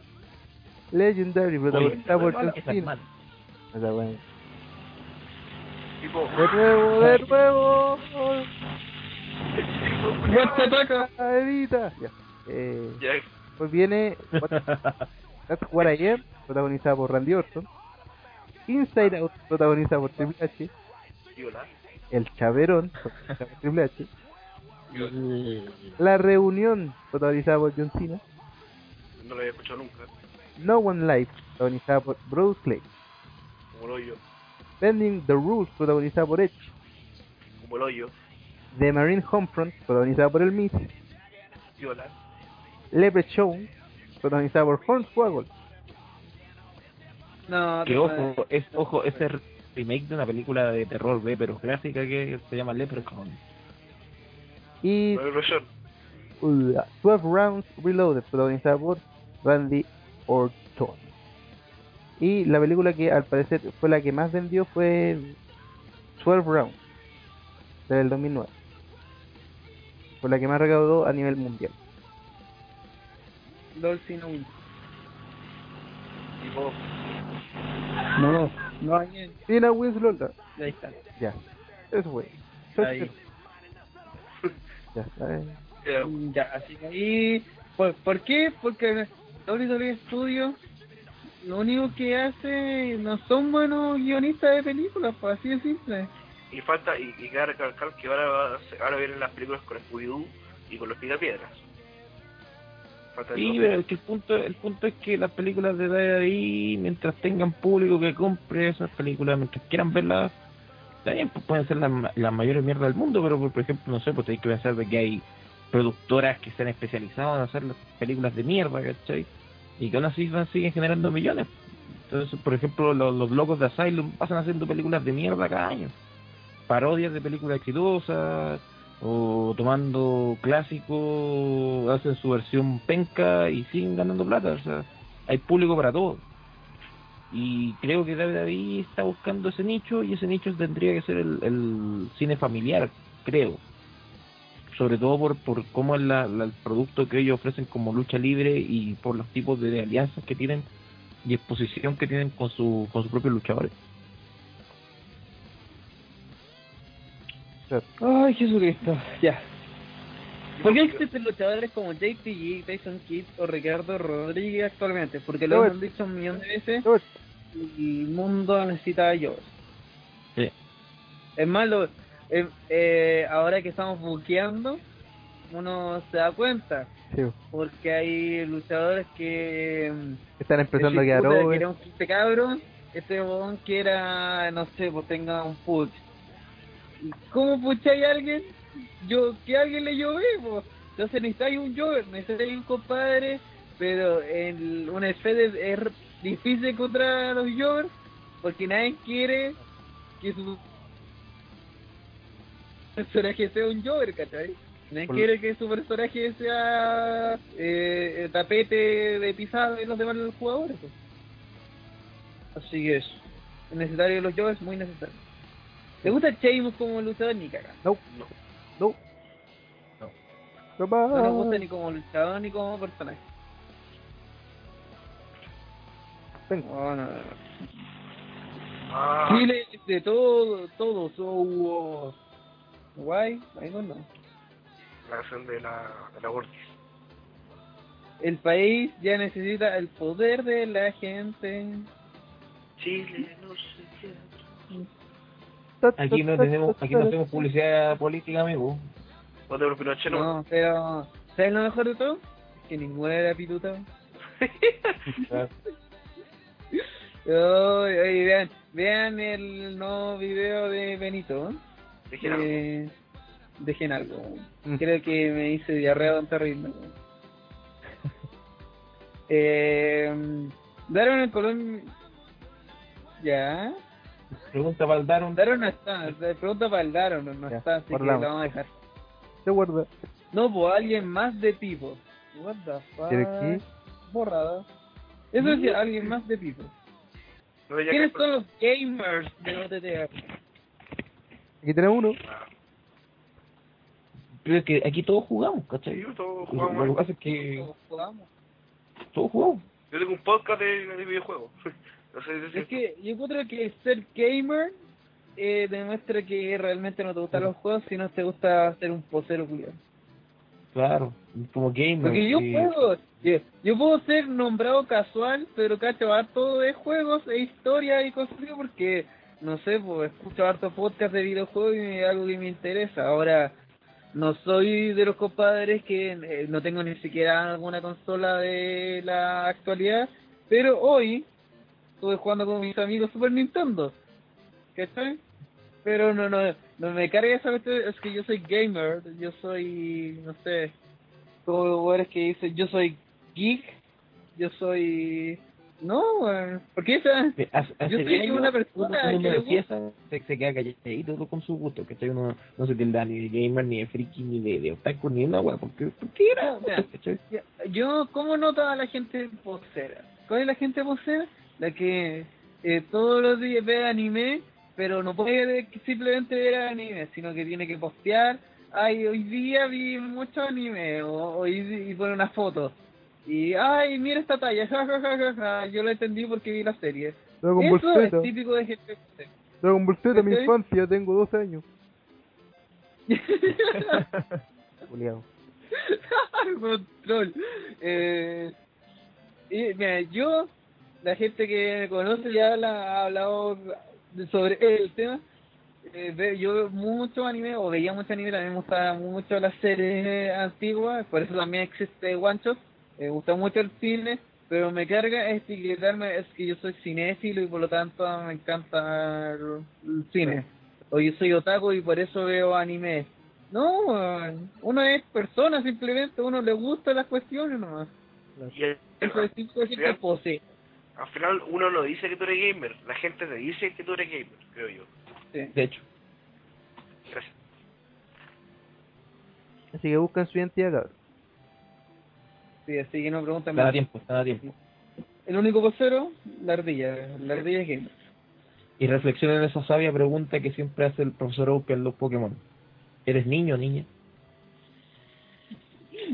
Legendary, protagonizado por John Cena. De nuevo, de nuevo. Te ataca? Ya. Eh, Pues viene That's What I Am, protagonizada por Randy Orton. Inside Out, protagonizada por Triple H. viola. El Chaverón, protagonizada por Triple H. La Reunión, protagonizada por John Cena. No lo había escuchado nunca. No One Life, protagonizada por Bruce Clay. Como el hoyo. Bending the Rules, protagonizada por Edge. Como el hoyo. The Marine Homefront, protagonizada por el Miz. Viola. Leprechaun, protagonizada por Hornswoggle. No, que ojo, es, ojo, ese remake de una película de terror B, pero clásica que se llama Leprechaun. Y uh, 12 Rounds Reloaded, protagonizada por Randy Orton. Y la película que al parecer fue la que más vendió fue 12 Rounds, del 2009. Fue la que más recaudó a nivel mundial. Un. Tipo... No, no hay. Tina Winslow, la- Ahí está. ya, eso fue. Ahí. Ya, eh. eh, Ya, así que ahí. ¿Por, ¿por qué? Porque WWE Studio lo único que hace no son buenos guionistas de películas, pues así de simple. y falta, y, y recalcar que ahora, ahora vienen las películas con Scooby-Doo y con los Piedras. Sí, pero es que el punto, el punto es que las películas de David, mientras tengan público que compre esas películas, mientras quieran verlas, también pues, pueden ser las las mayores mierdas del mundo, pero por ejemplo, no sé, pues tenéis que pensar de que hay productoras que se han especializado en hacer las películas de mierda, ¿cachai? Y que aún así van, siguen generando millones. Entonces, por ejemplo, los, los locos de Asylum pasan haciendo películas de mierda cada año. Parodias de películas exitosas, o tomando clásicos, hacen su versión penca y siguen ganando plata. O sea, hay público para todo. Y creo que David está buscando ese nicho y ese nicho tendría que ser el, el cine familiar, creo. Sobre todo por, por cómo es la, la- el producto que ellos ofrecen como lucha libre y por los tipos de, alianzas que tienen y exposición que tienen con, su, con sus propios luchadores. Ay, Jesucristo, ya. ¿Por qué existen luchadores como JTG, Tyson Kidd o Ricardo Rodríguez actualmente? Porque lo hemos dicho un millón de veces, Robert, el mundo necesita a ellos. Sí. Es más, lo- eh, eh, ahora que estamos buqueando, uno se da cuenta, sí, porque hay luchadores que... mm, están empezando a quedar puta, que over. era un este cabrón, este bodón que era, no sé, pues tenga un push. ¿Y ¿Cómo pucháis a alguien? Yo, que alguien le llove, pues. Entonces necesitáis un llover, necesitáis un compadre, pero en una esfera es difícil encontrar a los jovers porque nadie quiere que su personaje sea un jover, ¿cachai? Nadie Por- quiere que su personaje sea eh, el tapete de pisada de los demás jugadores. pues. Así. Es necesario los jovers, muy necesario. ¿Te gusta Sheamus como luchador? Ni caga. No, no. No. Papá. No nos gusta ni como luchador ni como personaje. Venga. No, no, no. Ah, Chile de todo, todo, so, guay, ahí no, no. la canción de la, de la Gortis. El país ya necesita el poder de la gente. Chile, no qué. Aquí no tenemos, aquí no hacemos publicidad política, amigo. Por Pinochet, no. No, pero ¿sabes lo mejor de todo? Que ninguno era pituta. Oy, oye, vean, vean el nuevo video de Benito. ¿eh? Dije algo. Eh, dejen algo. Mm. Creo que me hice diarrea tan terrible. eh, Daron en Colombia. Ya. Pregunta para el Daron. Daron no está. Pregunta para el Daron, no, no Ya, está, así que guardamos. la vamos a dejar. Se guarda. No, pues alguien más de tipo. What the fuck. ¿Quiere qué? Borrada. Eso es alguien más de tipo. No ¿Quiénes que- son los gamers de OTT? Aquí tenemos uno. Pero es que aquí todos jugamos, sí, ¿cachai? todos Lo que jugamos. pasa es que Todos jugamos. todos jugamos. Yo tengo un podcast de, de videojuegos. No sé si Es que yo encuentro que ser gamer eh, demuestra que realmente no te gustan los juegos, sino te gusta ser un posero culiado. Claro, como gamer. Porque yo juego, yo, yo puedo ser nombrado casual, pero cacho harto de juegos e historia y cosas así porque, no sé, pues escucho harto podcast de videojuegos y es algo que me interesa. Ahora, no soy de los compadres que eh, no tengo ni siquiera alguna consola de la actualidad, pero hoy estuve jugando con mis amigos Super Nintendo. ¿Cachai? Pero no, no, no me carga esa es que yo soy gamer, yo soy, no sé, como eres que dice, yo soy geek, yo soy... No, porque esa... Yo soy una persona uno, uno que se, se queda calladito con su gusto, ¿cachai? Uno no se tilda ni de gamer, ni de friki, ni de, de otaku, ni de una wea, porque, porque era. ¿cachai? Ya, Yo, ¿cómo noto a la gente posera? ¿Cuál es la gente posera? La que eh, todos los días ve anime, pero no puede simplemente ver anime, sino que tiene que postear. Ay, hoy día vi mucho anime, o hoy y pone una foto. Y, ay, mira esta talla, ja, ja, ja, ja, ja, yo lo entendí porque vi la serie. Dragon Ball Eso Z. es típico de gente. Dragon Ball Z, mi infancia, tengo dos años. Juliado. control. Eh, y, mira, yo, la gente que me conoce ya la, ha hablado sobre el tema. Eh, yo veo mucho anime, o veía mucho anime, también me gustaba mucho las series antiguas, por eso también existe One Shot. Me gusta mucho el cine, pero me carga etiquetarme, es que yo soy cinéfilo y por lo tanto me encanta el, cine. O yo soy otaku y por eso veo anime. No, uno es persona simplemente, uno le gustan las cuestiones nomás. Y el- Eso es simplemente posee. Al final uno no dice que tú eres gamer, la gente te dice que tú eres gamer, creo yo. Sí. De hecho, Gracias. Así que buscan su identidad, cabrón. Sí, así que no preguntan está a más. tiempo, está a tiempo. el único vocero, la ardilla, la ardilla gamer. Y reflexiona en esa sabia pregunta que siempre hace el profesor Oak en los Pokémon. ¿Eres niño o niña?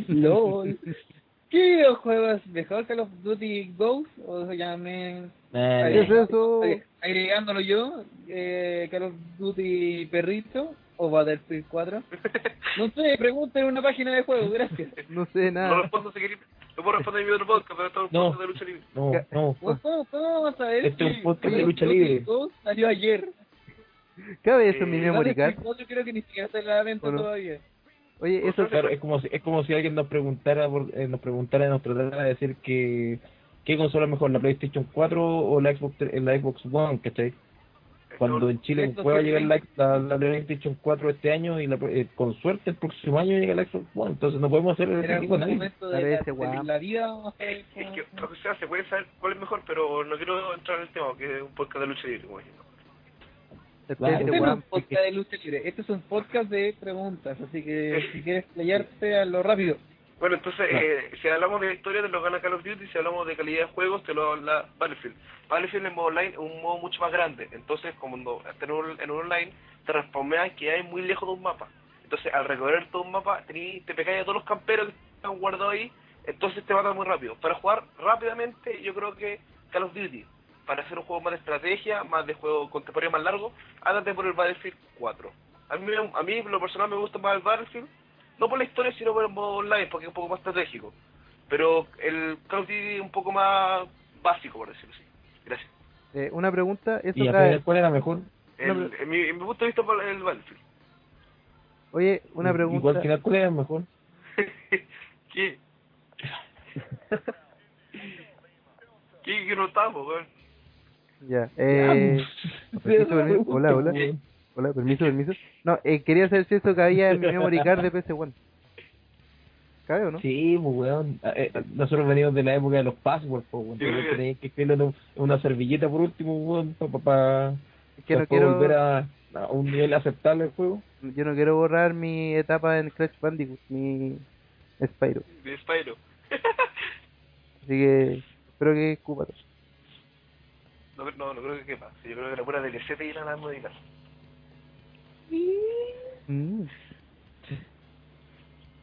LOL. ¿Qué videojuegos mejor Call of Duty Ghost? O se llame Eh, ¿Qué es eso? agregándolo yo, eh, Call of Duty Perrito o Battlefield 4. No sé, pregunta en una página de juego, gracias. No sé No nada. respondo si queréis. No puedo responder en mi otro podcast, pero esto es un No. podcast de lucha libre. no, no. ¿Cómo, cómo, cómo vamos a ver? Este es un si podcast de Call of lucha Duty libre. Ghost salió ayer. ¿Cabe eso en mi Eh? Battlefield 4 creo que ni siquiera está en la venta Bueno. todavía. Oye, eso Claro, es como si, es como si alguien nos preguntara, por- eh, nos preguntara, nos tratara de decir que qué consola mejor, la PlayStation 4 o la Xbox, la Xbox One, ¿cachai? Cuando en Chile pueda llegar la, la, la PlayStation 4 este año y la, eh, con suerte el próximo año llega la Xbox One, entonces no podemos hacer Era tipo de de de la vida, vamos a ver Es que, lo que sea, se puede saber cuál es mejor, pero no quiero entrar en el tema, que es un podcast de lucha libre, como dijimos. Claro. Este Este no es weón, un podcast de lucha libre, este es un podcast de preguntas, así que si quieres playarte a lo rápido. Bueno, entonces, No. eh, si hablamos de historia, te lo gana Call of Duty, si hablamos de calidad de juegos, te lo habla Battlefield. Battlefield en modo online es un modo mucho más grande, entonces, como no, en un, online, te respondean que hay muy lejos de un mapa. Entonces, al recorrer todo un mapa, tení, te pegáis a todos los camperos que están guardados ahí, entonces te matan muy rápido. Para jugar rápidamente, yo creo que Call of Duty. Para hacer un juego más de estrategia, más de juego contemporáneo más largo, ándate por el Battlefield 4. A mí, me- a mí, en lo personal, me gusta más el Battlefield, no por la historia, sino por el modo online, porque es un poco más estratégico. Pero el Call of Duty es un poco más básico, por decirlo así. Gracias. eh, una pregunta, ¿eso Y final, ¿cuál era mejor? El, en, mi, en mi punto de vista, por el Battlefield. Oye, una Igual pregunta. final, ¿cuál era mejor? ¿Qué? ¿Qué? Que no estamos, weón. Ya, eh, permiso, permiso. Hola, hola. Hola, permiso, permiso. No, eh, quería saber si eso cabía en mi memory card de PS1. ¿Cabe o no? Sí, pues weón. Eh, eh, Nosotros venimos de la época de los passwords, pues weón. Tenéis que escribirlo en un- en una servilleta por último, weón, para pa, pa, Es que no después volver quiero, a, a un nivel aceptable del juego. yo no quiero borrar mi etapa en Crash Bandicoot, mi Spyro. De Spyro. Así que espero que escupa todo. No, no, no creo que quepa. Yo creo que la pura DLC te irán a modificar. Mm.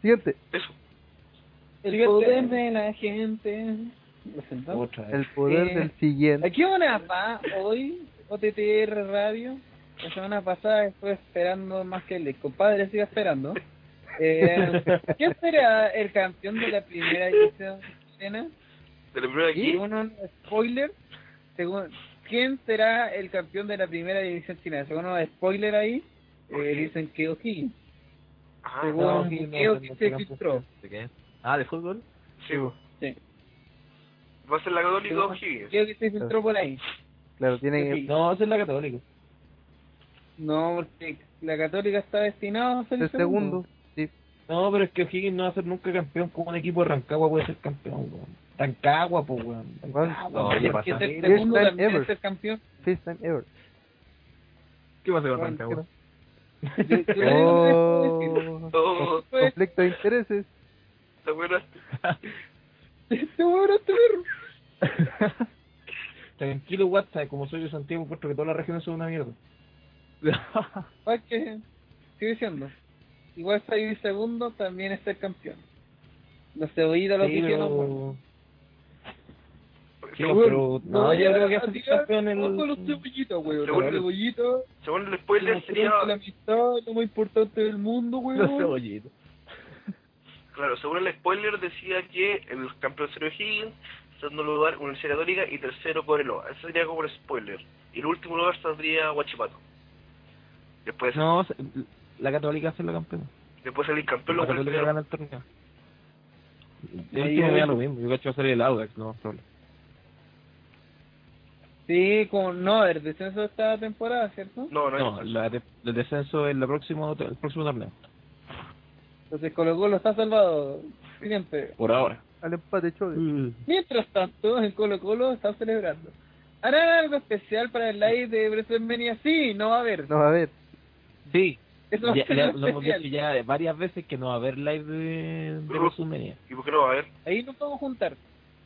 Siguiente, Eso. El poder de la gente. ¿Lo sentamos? Otra vez. el poder Eh, del siguiente. ¿A qué hora va hoy OTTR Radio? La semana pasada estuve esperando más que el compadre siga esperando. Eh, ¿Quién será el campeón de la primera edición chilena? De la primera aquí. Según un spoiler, según, ¿quién será el campeón de la primera división chilena? Según un spoiler ahí, eh, dicen que O'Higgins. Ajá. Según no, no, se filtró. ¿De qué? Ah, ¿de fútbol? Sí. Sí. Va a ser la Católica Según o un Higgins. video que se filtró por ahí. Claro, tiene que. No, esa es la católica. No, porque la Católica está destinada a ser ser segundo. Sí, No, pero es que O'Higgins no va a ser nunca campeón como un equipo de Rancagua puede ser campeón. Rancagua, pues, weón. No. ¿qué Porque pasa? ser First segundo time ever. es ser campeón. first time ever. ¿Qué pasa con Bueno, Rancagua? Yo- yo le digo que es decir, Oh, conflicto de intereses. ¿te acuerdas? Este weón este perro. Tranquilo, WhatsApp, como soy de Santiago, encuentro que todas las regiones son una mierda. Pa' que sigue diciendo. Igual salir segundo también es ser campeón. Los cebollitas lo Sí, dijeron. Bueno. pero... Sí, Según, pero... No, yo creo que tirar campeón el... ojo a los cebollitas, weón. Según Los el- cebollitas. según el spoiler sería... la amistad, lo más importante del mundo, Los weón. cebollitos. Claro, según el spoiler decía que el campeón sería Higgins, segundo lugar Universidad Católica y tercero Cobreloa. Ese sería como el spoiler. Y el último lugar saldría Huachipato. Después, No, la católica hace la campeón. después salir campeón La lo católica gana el torneo. El da hay- lo mismo, yo cacho va a salir el Audax, no, problema. Sí, como no, el descenso de esta temporada, ¿cierto? No, no, No, la de- el descenso es la próximo, el próximo torneo, Entonces Colo Colo está salvado siempre. por ahora. Al empate, choque. Mientras tanto, en Colo Colo están celebrando. ¿Harán algo especial para el live de WrestleMania? Sí, no va a haber. No, a ver. Sí, Eso va ya, ya lo hemos dicho especial. ya varias veces que no va a haber live de, de WrestleMania. ¿Y por qué no va a haber? Ahí nos podemos juntar.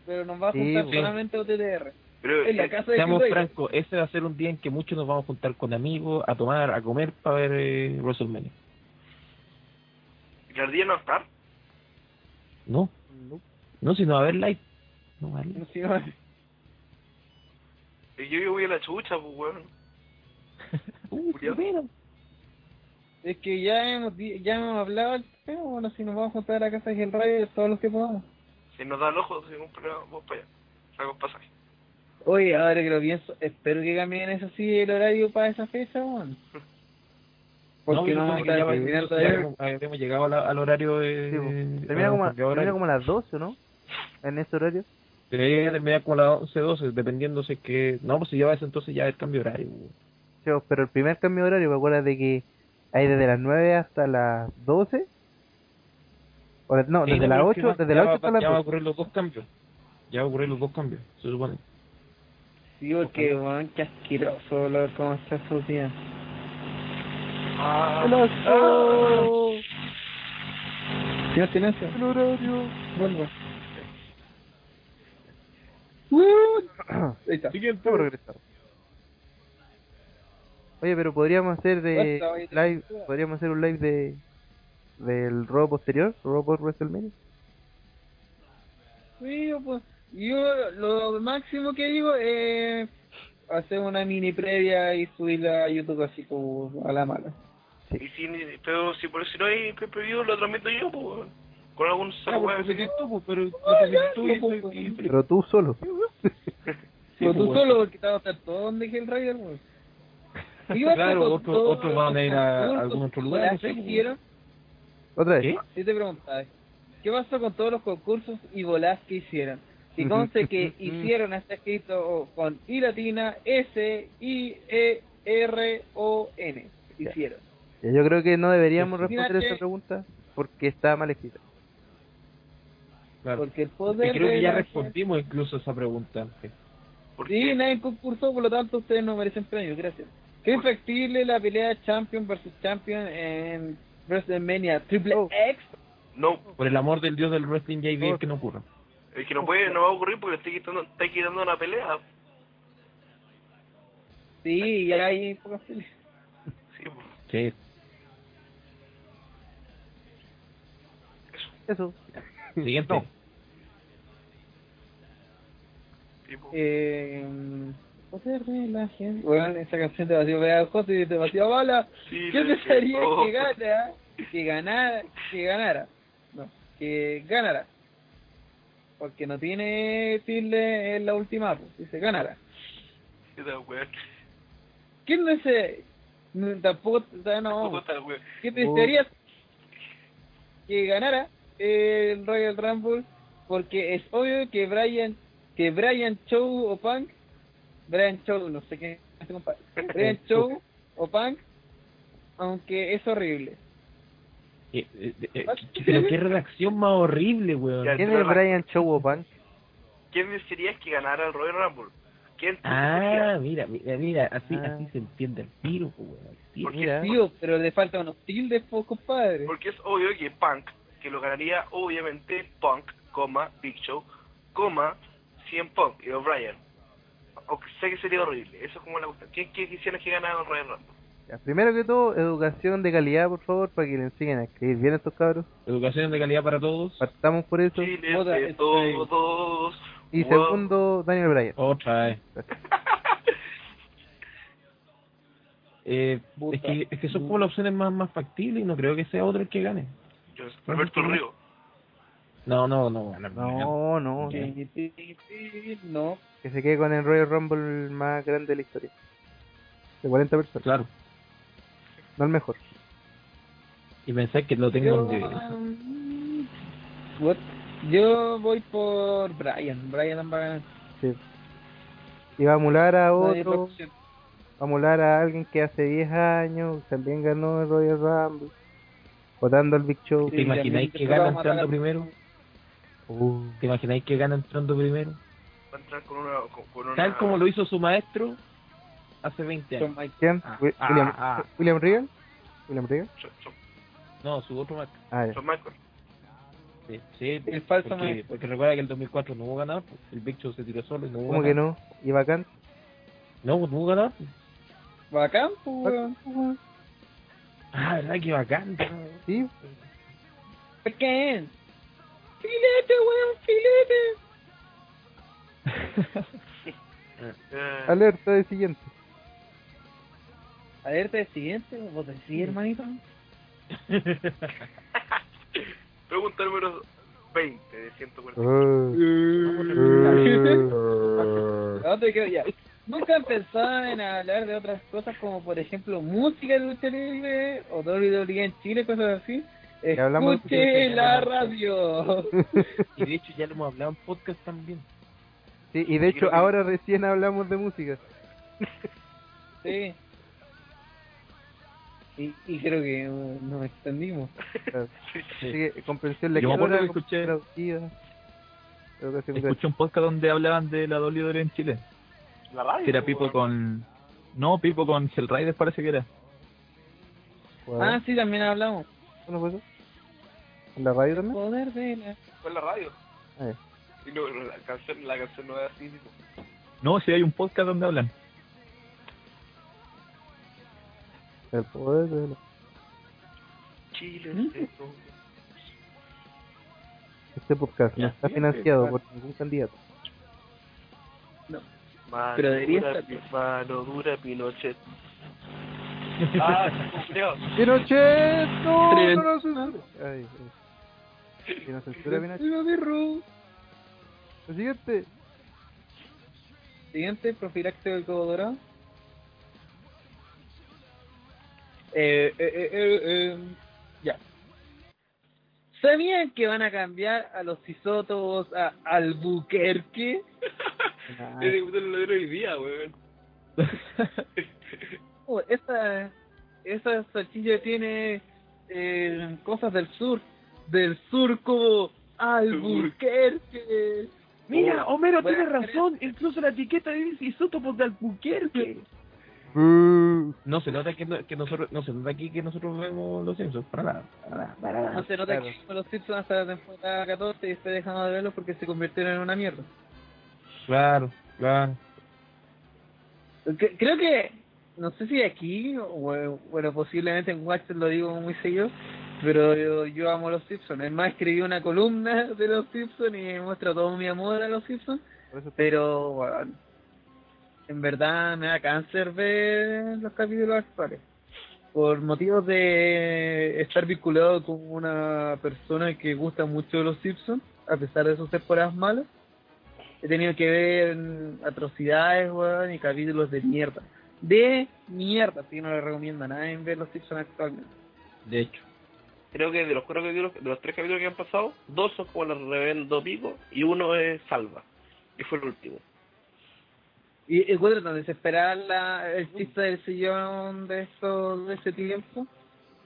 pero nos va a juntar sí. solamente OTTR. Pero En la casa de Seamos francos, ese va a ser un día en que muchos nos vamos a juntar con amigos, a tomar, a comer para ver eh, WrestleMania. ¿Jardín no está? No, no, si no va a haber live. No va a haber No live. sé, no, Y yo, yo voy a la chucha, pues, weón. Uh, pero- Es que ya hemos, ya hemos hablado del tema, bueno, si nos vamos a juntar a la casa de Hell Rider todos los que podamos. Si nos da el ojo, sin un problema, vamos para allá. Saco el pasaje. Oye, ahora que lo pienso, espero que cambien eso sí el horario para esa fecha, weón. Porque no, no, que a ya, final ya todavía. habíamos- habíamos llegado a la- al horario de... Sí, pues. termina, como, cambiado termina como a las 12, ¿no? En ese horario. Debería terminar como a las 11, 12, dependiendo si es que... No, pues si ya va a ser entonces ya el cambio de horario. weón. Sí, pero el primer cambio de horario, me acuerdas de que hay desde las 9 hasta las 12. O no, Sí, desde no, las pero es que 8, va- desde ya las va- 8 hasta las Ya va a 12. ocurrir los dos cambios. Ya va a ocurrir los dos cambios, se supone. Sí, porque, weón, qué asqueroso lo, cómo está días. Ah, ¡El asco! Señor Silencio, ¡El horario! vuelvo. Ahí está. Hemos regresado. Oye, pero podríamos hacer de Basta, oye, live, podríamos hacer un live de del Raw posterior, Raw post WrestleMania. Sí, pues, yo lo máximo que digo es hacer una mini previa y subirla a YouTube así como a la mala. y si, pero si por si no hay pay-per-view, lo transmito yo, pues. Con algún Ah, saco, pues, weón. pues, tú, pues, pero Ah, pues, tú pues, pues, Pero tú solo. Sí, Pero tú pues, solo, porque te vas a estar todo donde Hell Rider, weón. ¿Qué pasa Claro, otro- otros van a ir a algún otro lugar, no sé, pues. Otra vez. ¿Qué? Si te preguntas, ¿qué pasó con todos los concursos y bolas que hicieron? Y conste que hicieron está escrito con I latina, S, I, E, R, O, N. Hicieron. Ya, Yo creo que no deberíamos responder esa que- pregunta porque está mal escrita. Claro. Porque el poder creo que ya la- respondimos incluso esa pregunta antes. Sí, nadie concursó, por lo tanto ustedes no merecen premios, gracias. ¿Qué es factible la pelea Champion versus Champion en WrestleMania Triple Oh. X? no, Por el amor del dios del wrestling JB, que no ocurra. Es que no puede, no va a ocurrir porque estoy quitando, está quitando una pelea. Sí, ya hay pocas peleas. Sí. Sí. Eso. Siguiente. No. sí, pues. Eh, poder de la gente. Bueno, esa canción es demasiado pegajosa y demasiado mala. Sí, Yo le- pensaría que gana, que ganara, que ganara. No, que ganara. Porque no tiene tilde en la última, pues, dice weón. ¿Quién no? No, tampoco, no. ¿Qué te gustaría que ganara el Royal Rumble? Porque es obvio que Brian, que Brian Chow o Punk, Brian Chow, no sé qué Brian Chow o Punk, aunque es horrible. Eh, eh, eh, pero qué redacción más horrible, weón. ¿Quién es Brian Chow Punk? ¿Quién desearías que ganara el Royal Rumble? ¿Quién tú Ah, mira, mira, mira, así, Ah. así se entiende el tiro, pues, weón. Sí, ¿Por qué? Mira. Tío, pero le faltan unos tildes, po, compadre. Porque es obvio que Punk, que lo ganaría obviamente Punk, coma, Big Show, coma, 100 Punk y O'Brien. Aunque sé que sería horrible, eso es como la cuestión. ¿Quién, quién quisiera que ganara el Royal Rumble? Ya, primero que todo, educación de calidad, por favor, para que le enseñen a escribir bien a estos cabros. Educación de calidad para todos. Partamos por eso. Chile todos. Y Wow. segundo, Daniel Bryan. Otra vez. Eh, es, que, es que son como las opciones más, más factibles y no creo que sea otro el que gane. Yo, no. Río. No, no, no. ganar, No, no, No, que se quede con el Royal Rumble más grande de la historia. De 40 personas, Claro. No el mejor. Y pensar que lo tengo yo, de... um, what? yo voy por Brian. Brian va a ganar. Sí. Y va a emular a otro, va a emular a alguien que hace 10 años también ganó el Royal Rumble, votando al Big Show. ¿Te imagináis que gana entrando primero? Uh, ¿Te imagináis que gana entrando primero? Una. Con una Tal como lo hizo su maestro hace 20 años. Ah, ah, William, ah. William Regal. William No, su otro maestro. Ah, Michaels. Sí, sí, El falso porque, porque recuerda que el 2004 no hubo ganador, pues, el Big Show se tiró solo y no hubo ¿Cómo que no? ¿Y bacán? No, pues, no hubo ganador. pues. Bacán, pues. Ah, verdad que bacán. Sí, Bacán. Filete, weón, filete. Eh, alerta de siguiente. A ver, te siguiente, vos decís, hermanito. Pregunta número 20 de 140. Uh, No te quedo ya. ¿Nunca han pensado en hablar de otras cosas como, por ejemplo, música de lucha libre o WWE en Chile, cosas así? De Escuche la radio. y de hecho ya lo hemos hablado en podcast también. Sí, y de hecho ahora recién hablamos de música. Sí. Y, y creo que uh, nos extendimos. Claro. Sí. Así que comprensión Yo me acuerdo lectora, que escuché- traducida, Escuché un podcast donde hablaban de la WWE en Chile. La radio. Que era Pipo con... No, Pipo con Hellrider parece que era. Ah, sí, también hablamos. ¿Cómo fue eso? ¿En la radio también? Poder de la... Fue en la radio. Ah, ya. Y no, la canción, la canción no es así. tipo. No, sí hay un podcast donde hablan. El poder de la... Chile. ¿Mm? esto. Este podcast no está sí, financiado por ningún candidato. Mano Pero debería dura, estar. Mano dura Pinochet. ah, creo. ¡Pinochet! ¡No! Tren. ¡No lo censura! Ay, ay. ¿Que no censura Pinochet? Lo siguiente. Siguiente, del codo dorado. Eh, eh, eh, eh, eh, ya. ¿Sabían que van a cambiar a los isótopos a Albuquerque? Es de lo de hoy día, weón. Oh, esta, esa salchicha tiene eh, cosas del sur. Del sur como Albuquerque. Mira, Homero Bueno, tiene razón, incluso la etiqueta dice isótopos de Albuquerque. No se nota que, no- que nosotros, no se nota aquí que nosotros vemos los Simpsons, para nada, para nada, para nada. No se nota Claro. que vimos los Simpsons hasta la temporada 14 y estoy dejando de verlos porque se convirtieron en una mierda. Claro, claro. Creo que, no sé si aquí, o bueno, posiblemente en WhatsApp lo digo muy seguido, pero yo, yo amo los Simpsons. Es más, escribí una columna de los Simpsons y muestra todo mi amor a los Simpsons, pero bueno, en verdad me da cáncer ver los capítulos actuales. Por motivos de estar vinculado con una persona que gusta mucho de los Simpsons, a pesar de sus temporadas malas, he tenido que ver atrocidades, weón, y capítulos de mierda. De mierda, así que no le recomiendo a nadie ver los Simpsons actualmente. De hecho. Creo que de los cuatro capítulos, de los tres capítulos que han pasado, dos son como los revendo pico y uno es salva. Y fue el último. Y encuentro tan desesperada la, el chiste del sillón de estos de ese tiempo.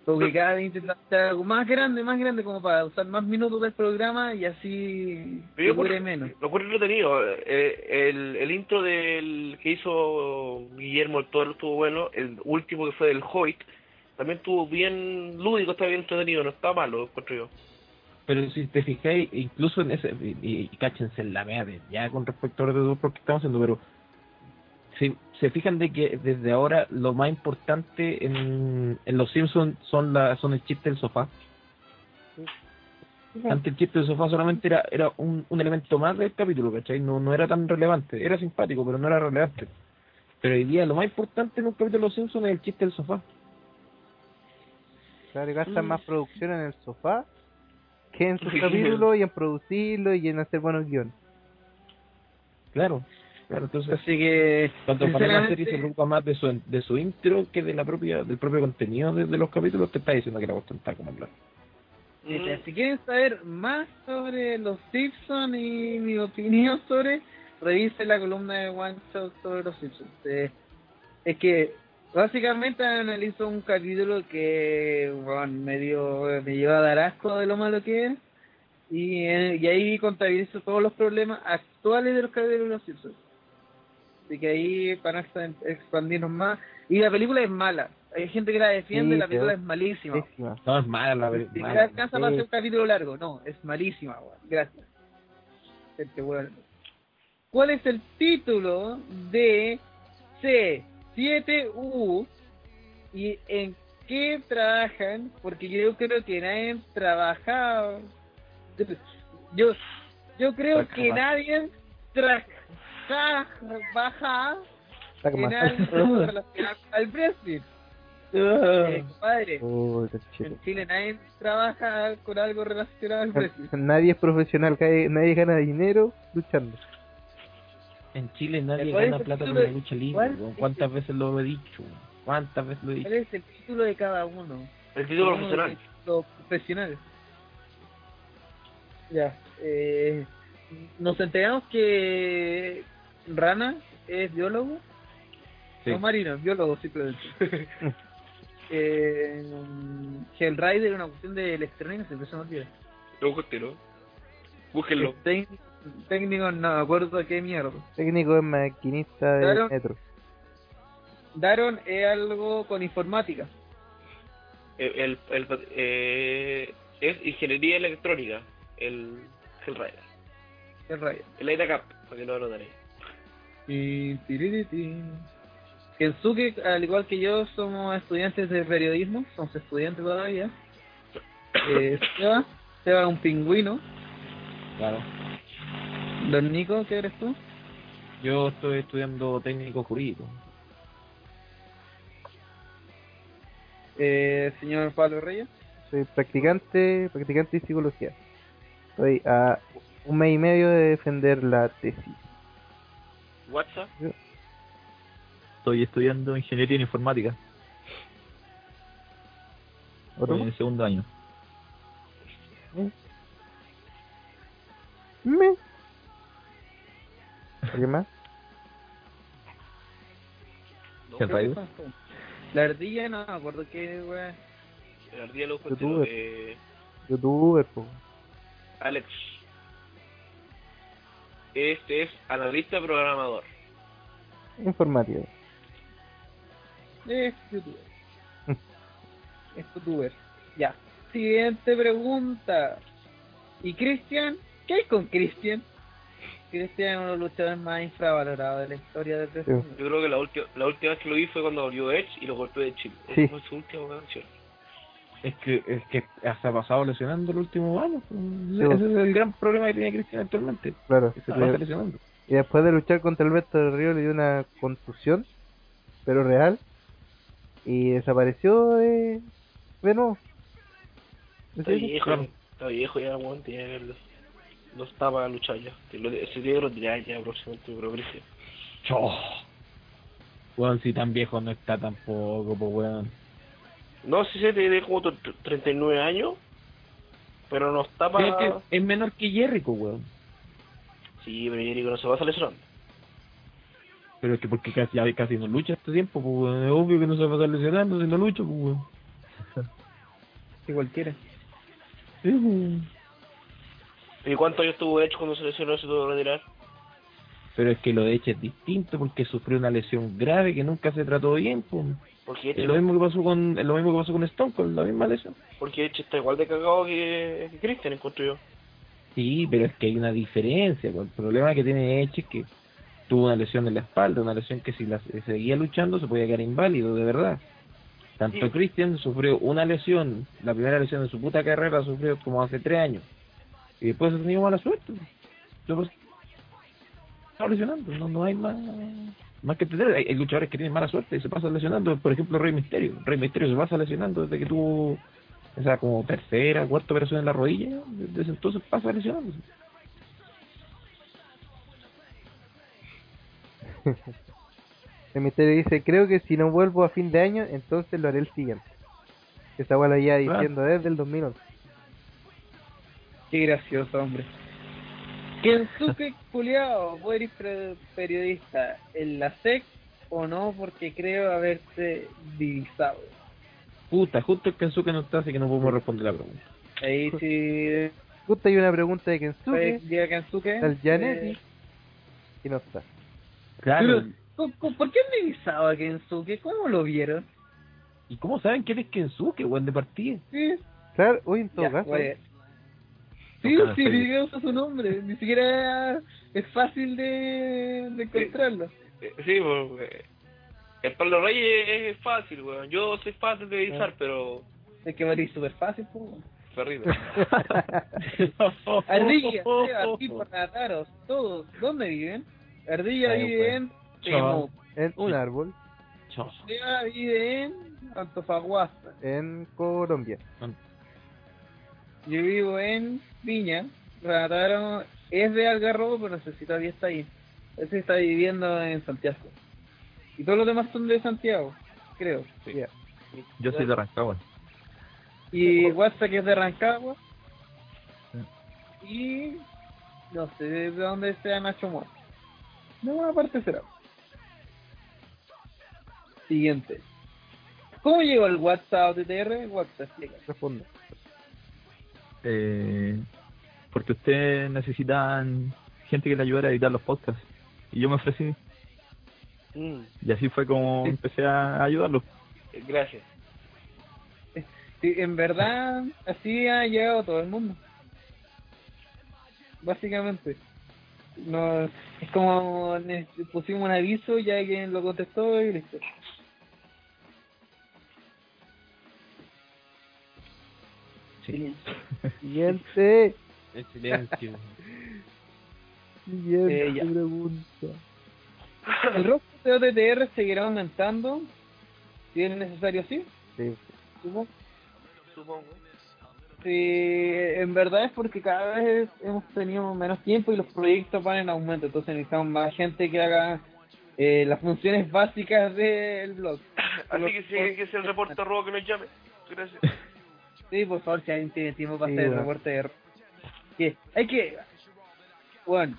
Porque cada vez intentan hacer algo más grande, más grande, como para usar más minutos del programa y así Pero yo dure menos. Lo encuentro entretenido. Eh, el, el intro del que hizo Guillermo el Toro estuvo bueno. El último que fue del Hoyt también estuvo bien lúdico, está bien entretenido, no está malo, encuentro yo. Pero si te fijáis, incluso en ese, y, y cáchense en la verde, ya con respecto a los otros que estamos haciendo, pero si se fijan de que desde ahora lo más importante en, en los Simpsons son la, son el chiste del sofá. Antes el chiste del sofá solamente era, era un, un elemento más del capítulo, ¿cachai? No, no era tan relevante, era simpático, pero no era relevante. Pero hoy día lo más importante en un capítulo de los Simpsons es el chiste del sofá. Claro, gastan más producción en el sofá que en sus capítulos y en producirlo y en hacer buenos guiones. Claro, claro, entonces Así que, Cuando para la serie se preocupa más de su, de su intro que de la propia del propio contenido de, de los capítulos, te está diciendo que la cuestión está como hablar. Dice, si quieren saber más sobre los Simpsons y mi opinión sobre, revisen la columna de One Shot sobre los Simpsons. Eh, es que básicamente analizo un capítulo que bueno, me, dio, me llevó a dar asco de lo malo que era y, eh, y ahí contabilizo todos los problemas actuales de los capítulos de los Simpsons. Así que ahí, para no expan- expandirnos más. Y la película es mala. Hay gente que la defiende, Sí, la película es malísima. Pésima. No, es mala la película. siquiera alcanza para hacer un capítulo largo. No, es malísima, weón. Gracias. Gente, weón. ¿Cuál es el título de C7U y en qué trabajan? Porque yo creo que nadie trabaja. Yo, yo creo que Trabaja. nadie tra- trabaja Saca en más. algo relacionado al Brexit. Eh, compadre, en Chile nadie trabaja con algo relacionado al Brexit. Nadie es profesional, nadie, gana dinero luchando. En Chile nadie ¿Cuál es gana el plata con título la lucha libre. ¿Cuántas el- veces lo he dicho? ¿Cuántas veces lo he dicho? ¿Cuál es el título de cada uno? El título Uno profesional. de Los profesionales. Ya. Eh, nos enteramos que Rana es biólogo. Sí. No marino, es biólogo simplemente. eh, Hellrider una cuestión de electrónica, se me olvida. Lo busqué, ¿no? Búsquenlo. Técnico, no me acuerdo qué mierda. Técnico es maquinista de Claro. metro. Daron es algo con informática. El, el, el- eh, es ingeniería electrónica. El Hellrider. Hellrider. El IDACAP, para que lo ahí. Y tiririti. Kensuke, al igual que yo, somos estudiantes de periodismo, somos estudiantes todavía. Eh, Seba, Seba es un pingüino. Claro. Don Nico, ¿qué eres tú? Yo estoy estudiando técnico jurídico. Eh, señor Pablo Reyes. Soy practicante, practicante de psicología. Estoy a un mes y medio de defender la tesis. WhatsApp. Estoy estudiando ingeniería en informática. ¿Otro? Estoy en el segundo año. ¿Me? ¿Alguien más? Hellrider. La ardilla, no me acuerdo qué, wea. el ardilla lo Youtuber. eh, Youtuber, po. Alex. Este es analista programador. Informático. Es youtuber. es youtuber. Ya. Siguiente pregunta. ¿Y Cristian? ¿Qué hay con Cristian? Cristian es uno de los luchadores más infravalorados de la historia del wrestling. Yo creo que la, última la última vez que lo vi fue cuando volvió Edge y lo golpeó de chip. Sí. Esa fue su última canción. Es que, es que hasta ha pasado lesionando el último año. Sí, Ese es el gran problema que tiene Cristian actualmente. Claro. Que se Le- pasa lesionando. Y después de luchar contra Alberto del Río le dio una contusión, pero real, y desapareció de, de nuevo. Está viejo, está viejo ya, weón. Tiene los, no está para luchar ya. Que lo- Se tiene que retirar ya próximamente, pero Cristian. Weón, si tan viejo no está tampoco, pues weón. No sé si tiene como tr- 39 años, pero no está para. es que es menor que Jericho, weón. Sí, pero Jericho no se va a lesionando. Pero es que porque casi, ya casi no lucha este tiempo, pues weón. Es obvio que no se va a estar lesionando si no lucha, pues weón. Si cualquiera. Sí, pues, weón. ¿Y cuántos años tuvo Edge cuando se lesionó se tuvo que retirar? Pero es que lo de Edge es distinto porque sufrió una lesión grave que nunca se trató bien, pues. Porque Es lo mismo que pasó con lo mismo que pasó con Stone Cold, la misma lesión. porque Edge está igual de cagado que, que Christian, encuentro yo. Sí, pero es que hay una diferencia. pues. El problema que tiene Edge es que tuvo una lesión en la espalda, una lesión que si la seguía luchando se podía quedar inválido, de verdad. Tanto Sí. Christian sufrió una lesión, la primera lesión de su puta carrera sufrió como hace tres años. Y después ha tenido mala suerte. Está lesionando, no, no hay más, más que entender. Hay, hay luchadores que tienen mala suerte y se pasan lesionando. Por ejemplo, Rey Misterio. Rey Misterio se pasa lesionando desde que tuvo esa como tercera, cuarta operación en la rodilla. Desde entonces pasa lesionándose. El misterio dice, creo que si no vuelvo a fin de año, entonces lo haré el siguiente. Esa lo ya diciendo desde el 2011. Qué gracioso, hombre. Kensuke culiao, ¿vos eres periodista en la SEC o no? Porque creo haberte divisado. Puta, justo el Kensuke no está, así que no podemos responder la pregunta. Ahí sí. Justo hay una pregunta de Kensuke, llega Kensuke. al Janetti, eh, y no está. Claro. Pero, ¿cu- cu- ¿por qué han divisado a Kensuke? ¿Cómo lo vieron? ¿Y cómo saben quién es Kensuke, weón, de partida? Sí, Claro, hoy en todo ya, caso. pues. Sí, sí, ni usa su nombre, ni siquiera es fácil de, de encontrarlo. Eh, Sí, pues, eh, el Pablo Reyes es fácil, weón. Yo soy fácil de divisar, pero Es que morir súper fácil, pues. perdido. Ardilla, Seba, tipo, Rataros, todos, ¿dónde viven? Ardilla vive pues. en En un árbol Chao. Seba vive en Antofagasta, en Colombia. yo vivo en Viña, Rataro es de Algarrobo, pero no sé si todavía está ahí. Ese está viviendo en Santiago. Y todos los demás son de Santiago, creo. Ya. Yo soy de Rancagua. Y WhatsApp que es de Rancagua. Y no sé de dónde sea Nacho Muerto. De alguna parte será. Siguiente. ¿Cómo llegó el WhatsApp TTR? WhatsApp, explica. Responde. Eh, porque ustedes necesitan gente que le ayudara a editar los podcasts. Y yo me ofrecí. Mm, Y así fue como empecé a ayudarlos. eh, gracias. Sí, en verdad, así ha llegado todo el mundo. Básicamente. No, es como pusimos un aviso, ya alguien lo contestó y listo. Sí. Siguiente. El silencio. Siguiente Eh, pregunta. El roster de OTTR seguirá aumentando, si es necesario así, Sí. supongo. Supongo. Sí, en verdad es porque cada vez hemos tenido menos tiempo y los proyectos van en aumento, entonces necesitamos más gente que haga eh, las funciones básicas del blog. Así que si alguien que es el reporte robo que nos llame. Gracias. Sí, por favor, si alguien tiene tiempo para Sí, hacer el reporte de... Que hay que... Bueno,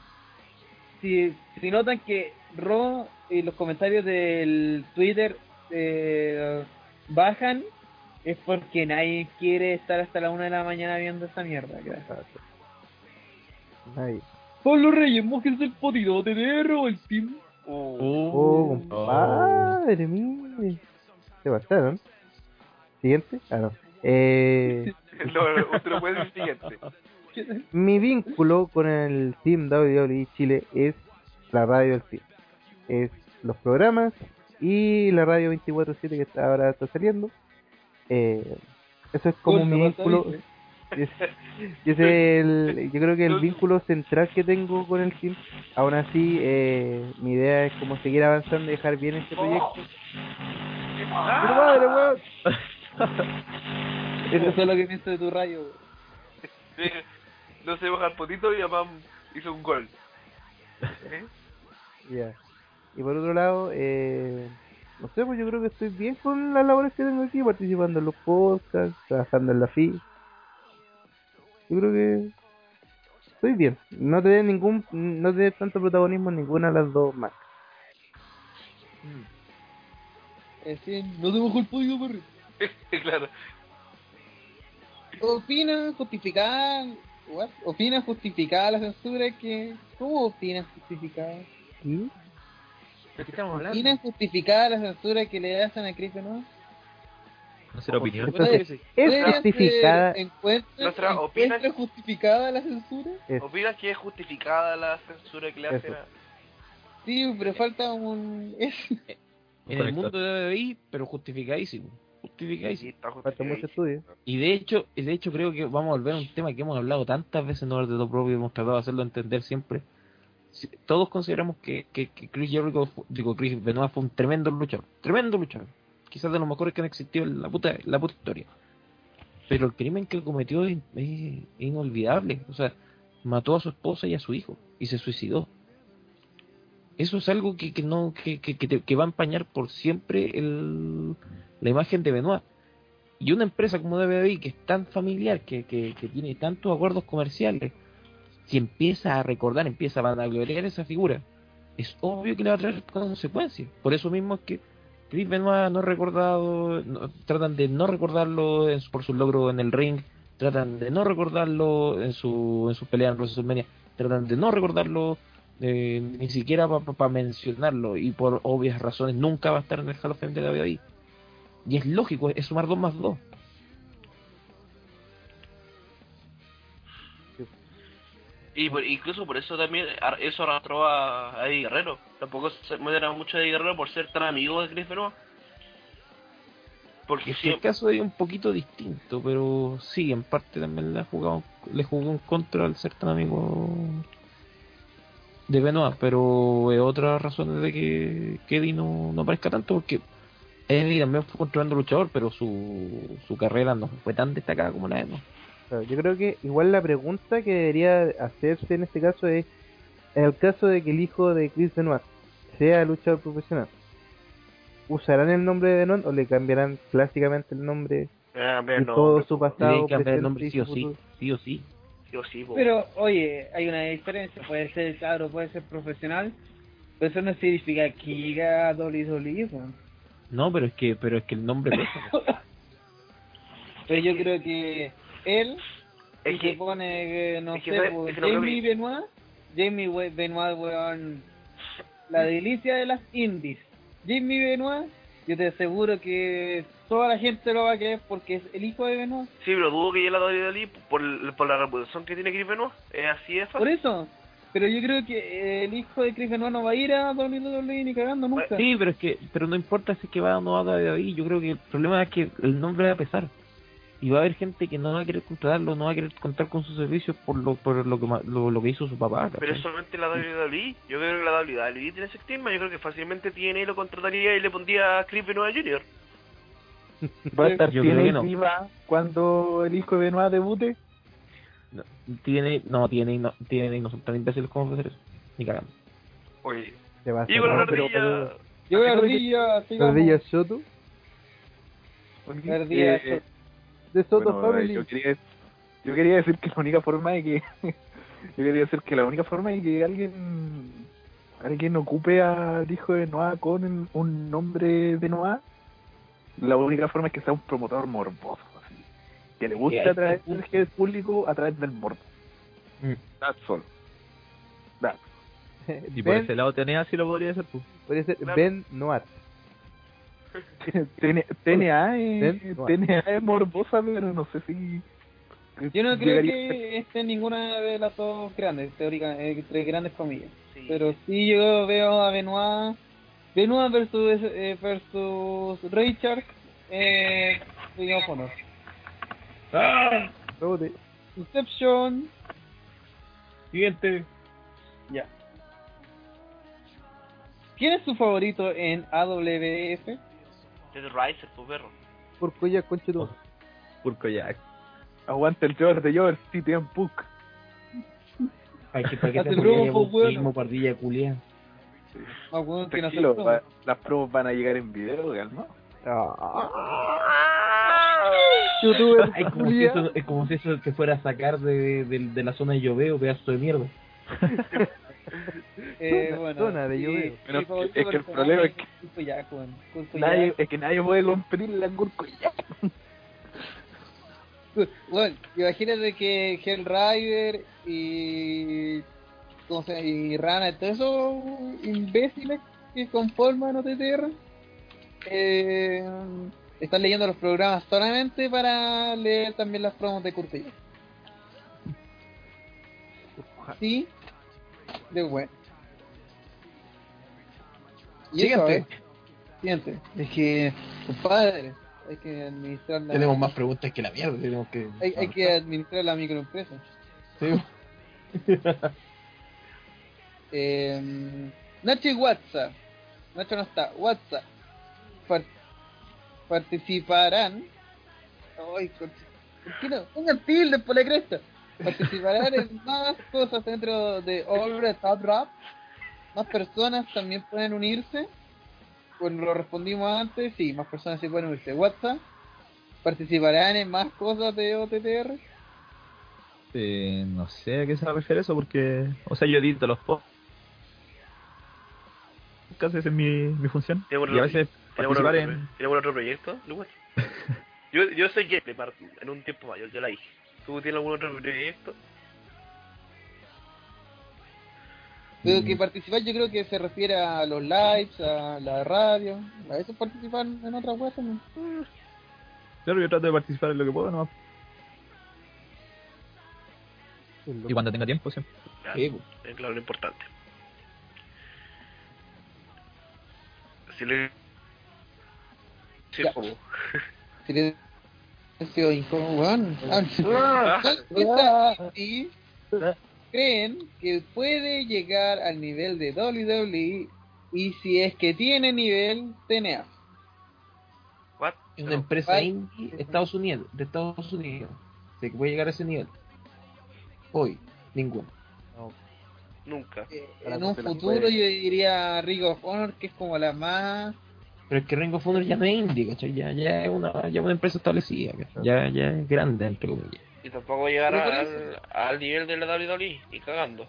si, si notan que Ro y los comentarios del Twitter eh, bajan, es porque nadie quiere estar hasta la una de la mañana viendo esa mierda. Gracias. Nadie. Pablo Reyes, mójense el potito, TDR o el team. Uh, Oh, compadre, mire. Se bastaron. Siguiente. Ah, no. Eh, lo, usted lo puede decir siguiente. Mi vínculo con el Team WWE Chile es la radio del Team. Es los programas y la radio 24-7 que está, ahora está saliendo. Eh, eso es como mi vínculo. Es, el, yo creo que el vínculo central que tengo con el team. Aún así, eh, mi idea es como seguir avanzando y dejar bien este proyecto. ¡Pero madre, weón! Eso es lo que pienso de tu rayo. Sí, no se baja el potito y además hizo un gol. ¿Eh? Ya. Y por otro lado, eh, no sé, pues yo creo que estoy bien con las labores que tengo aquí, participando en los podcasts, trabajando en la FI. Yo creo que estoy bien. No te dé ningún, no te dé tanto protagonismo en ninguna de las dos más. Es decir, no te bajó el podio, perro. claro. ¿Opina justificada? What? ¿Opina justificada la censura que... ¿Cómo opina justificada? ¿Sí? ¿De qué estamos hablando? ¿Opina justificada la censura que le hacen a Chris Benoit? No será opinión. Entonces, ¿es ¿Ustedes, justificada? eh, ¿Encuentran, Nuestra opina- justificada la censura? Es- ¿Opinas que es justificada la censura que le hacen a... Sí, pero falta un... En el mundo de BBI, pero justificadísimo. Sí, Falta mucho estudio. Y de hecho, de hecho creo que vamos a volver a un tema que hemos hablado tantas veces en Orden de lo propio y hemos tratado de hacerlo entender siempre. Si- Todos consideramos que, que, que Chris Jericho, digo, Chris Benoit fue un tremendo luchador. Tremendo luchador. Quizás de los mejores que han existido en la puta, la puta historia. Pero el crimen que cometió es, es inolvidable. O sea, mató a su esposa y a su hijo y se suicidó. Eso es algo que, que no que, que, que va a empañar por siempre el, la imagen de Benoit. Y una empresa como DBI, que es tan familiar, que, que, tiene tantos acuerdos comerciales, si empieza a recordar, empieza a vanagloriar esa figura, es obvio que le va a traer consecuencias. Por eso mismo es que Chris Benoit no es recordado, tratan de no recordarlo en su- por su logro en el ring, tratan de no recordarlo en su en sus peleas en WrestleMania, tratan de no recordarlo Eh, ni siquiera para mencionarlo y por obvias razones nunca va a estar en el Hall of Fame de la WWE. Y es lógico, es sumar 2 más 2. Y por- incluso por eso también eso arrastró a, a Eddie Guerrero. Tampoco se muestra mucho a Eddie Guerrero por ser tan amigo de Chris Benoit. Porque Es que si el caso es un poquito distinto, pero sí, en parte también le, jugado, le jugó en contra al ser tan amigo de Benoit, pero es otra razón de que, que Eddie no, no aparezca tanto, porque Eddie también fue un tremendo luchador, pero su, su carrera no fue tan destacada como la de. Claro, yo creo que igual la pregunta que debería hacerse en este caso es, en el caso de que el hijo de Chris Benoit sea luchador profesional, ¿usarán el nombre de Benoit o le cambiarán clásicamente el nombre Ah, y pero no, todo su Tiene pasado? que cambiar el presente nombre sí o sí, sí o sí. sí o sí, po. Pero, oye, hay una diferencia. Puede ser claro, puede ser profesional. Pero eso no significa que llegue a WWE. weón. No, pero es que, pero es que el nombre pesa. Pero yo creo que él Es que- se pone, eh, no es que sé, pues, es que no creo Jamie que- Benoit, Jamie Benoit, weón, la delicia de las indies. Jamie Benoit, yo te aseguro que toda la gente lo va a querer porque es el hijo de Benoit. Sí, pero dudo que llegue a la WWE por, por la reputación que tiene Chris Benoit. Es así de Por fácil. eso. Pero yo creo que eh, el hijo de Chris Benoit no va a ir a WWE ni cagando nunca. Sí, pero es que, pero no importa si es que va o no va de ahí, yo creo que el problema es que el nombre va a pesar. Y va a haber gente que no va a querer contratarlo, no va a querer contar con sus servicios por lo, por lo que lo, lo que hizo su papá. Pero solamente la WWE. Yo creo que la WWE tiene ese estigma. Yo creo que fácilmente tiene lo contrataría y le pondría a Chris Benoit Jr. ¿Va a estar Yo creo que tiene no. cuando el hijo de Benoit debute? No, tiene, no, tiene, no, tiene, no son tan imbéciles como hacer eso. Ni cagando. Oye, Se va a la pero- ardilla. Yo la ardilla, ¿La sigamos. ardilla Shoto? La ardilla, Eh, De Soto bueno, Family. yo quería, yo quería decir que la única forma de que yo quería decir que la única forma de que alguien alguien ocupe al hijo de Noah con un nombre de Noah la única forma es que sea un promotor morboso que le Y guste ahí atraer al público a través del morbo Mm. that's all That's Y por Ben, ese lado tenés así lo podría hacer, pues. podría ser Claro. Ben Noir. TN- TNA es. TNA es morbosa pero no sé si Yo no creo que esté en ninguna de las dos grandes, teóricas, eh, entre grandes comillas. Sí. Pero sí yo veo a Benoit, Benoit versus, eh, versus Richard, eh, of Honor. Rebote. Inception, Siguiente. ya. ¿Quién es su favorito en AWF? Es Riser, tu perro. Por Coya, conche tu. Purco Jack. aguanta el George de George City en Puck Ay, que para que Hace te pues, bueno. pardilla culia. Ah, bueno, tiene Tranquilo, va- las promos van a llegar en video, ¿no? Ah. Youtuber, Ay, como si culia. eso, es como si eso te fuera a sacar de, de, de la zona de lloveo, pedazo de mierda. Eh, bueno, Zona de favorito es que el problema es que- Nadie, es que nadie puede competir la Gurko ya. Bueno, imagínate que Hellrider y. ¿Cómo se llama? Y Rana y todos esos imbéciles que conforman OTTR eh, están leyendo los programas solamente para leer también las promos de Curtillo. Sí, de bueno. Y eso, Siguiente. ¿eh? Siguiente. Es que, compadre, hay que administrar la. Tenemos más preguntas que la mierda, tenemos que... Hay, hay que administrar la microempresa. Sí. Eh, Nacho y WhatsApp. Nacho no está. WhatsApp. Par- participarán. Ay, ¿por qué no? Pongan tilde por la cresta. Participarán en más cosas dentro de All the Top Rap. Más personas también pueden unirse. Bueno, lo respondimos antes. Sí, más personas sí pueden unirse. WhatsApp. Participarán en más cosas de OTTR. Eh, no sé a qué se refiere eso porque, o sea, yo edito los podcasts, esa es mi, mi función. Y a veces ¿Tenemos participar otro, en... ¿tenemos otro proyecto, Lucas? yo, yo soy para- en un tiempo mayor, yo la dije. ¿Tú tienes algún otro proyecto? Pero Mm. que participar yo creo que se refiere a los lives, a la radio, a eso participar en otras weas también. Claro, yo trato de participar en lo que puedo, ¿no? Y cuando tenga tiempo, siempre. Ya, Sí, pues. es claro, lo importante. Si le... Sí. Silencio incómodo, weón. Ah. Y creen que puede llegar al nivel de WWE y si es que tiene nivel, TNA. What? Es una empresa Ay. indie de Estados Unidos, de Estados Unidos. ¿Se puede llegar a ese nivel? Hoy, ninguno. Nunca. Eh, en un futuro puede. yo diría Ring of Honor, que es como la más... Pero es que Ring of Honor ya no es indie, ¿cachai? Ya, ya es una, ya una empresa establecida, ¿cachai? Ya, ya es grande, entre comillas. Y tampoco llegar Pero por al, al nivel de la WWE y cagando.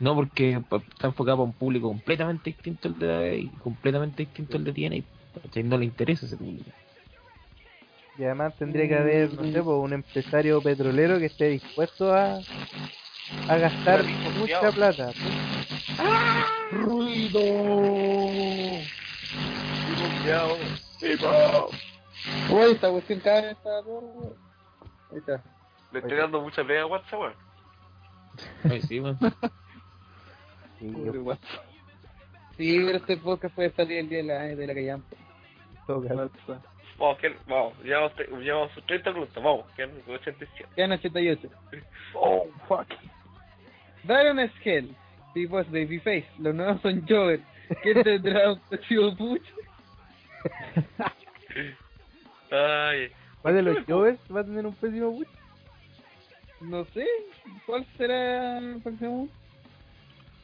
No, porque está enfocado para un público completamente distinto al de la y completamente distinto al de TNA. ¿cachai? No le interesa ese público. Y además tendría que haber, no sé, pues, un empresario petrolero que esté dispuesto a, a gastar Un rico mucha culiao. Plata. ¡Ruido! Uy, esta cuestión cada vez está peor, weón. Ahí está. Le estoy dando mucha pega a WhatsApp, weón. Ay, sí, weón. Sí, pero este podcast puede salir el día de la, de la caso, WhatsApp. Vamos, que, vamos, llevamos, llevamos sus 30 preguntas, vamos, que 87. Quedan 88. Oh, fuck. Baron es Hell. Tipo es Babyface. Los nuevos son Jover. ¿Quién tendrá un próximo push? Ay, ¿Cuál de los Jovers va a tener un pésimo push? No sé. ¿Cuál será el próximo?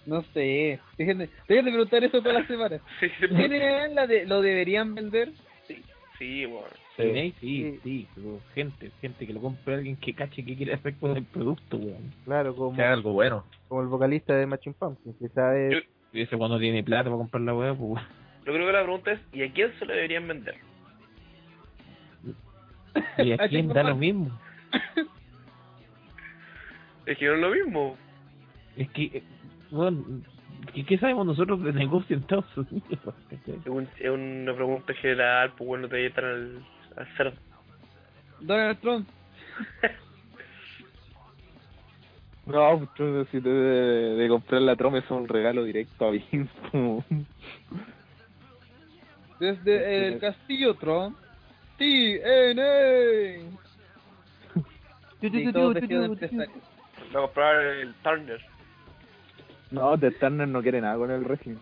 No sé. Déjenme, déjenme preguntar eso todas las semanas. sí, ¿Tienen la de, ¿Lo deberían vender? sí, weón. TNA, sí, sí, gente, gente que lo compre alguien que cache que quiere hacer con el producto, weón. Claro, como, Que haga algo bueno. como el vocalista de Machine Pumpkins, que sabe... Yo- Y ese cuando tiene plata para comprar la weá, pues Yo creo que la pregunta es, ¿y a quién se lo deberían vender? y a ¿A quién da lo mismo. Es que no es lo mismo. Es que, eh, bueno, ¿qué, qué sabemos nosotros de negocio en Estados Unidos? Es, un- es una pregunta general, pues bueno, te voy a estar al, al cerdo. Donald Trump. No, pues si te de, de comprar la troma es un regalo directo a Vince. Desde el castillo Trump. TNA. Sí, todos vestidos de empresario. Voy a comprar el Turner. No, The Turner no quiere nada con el wrestling.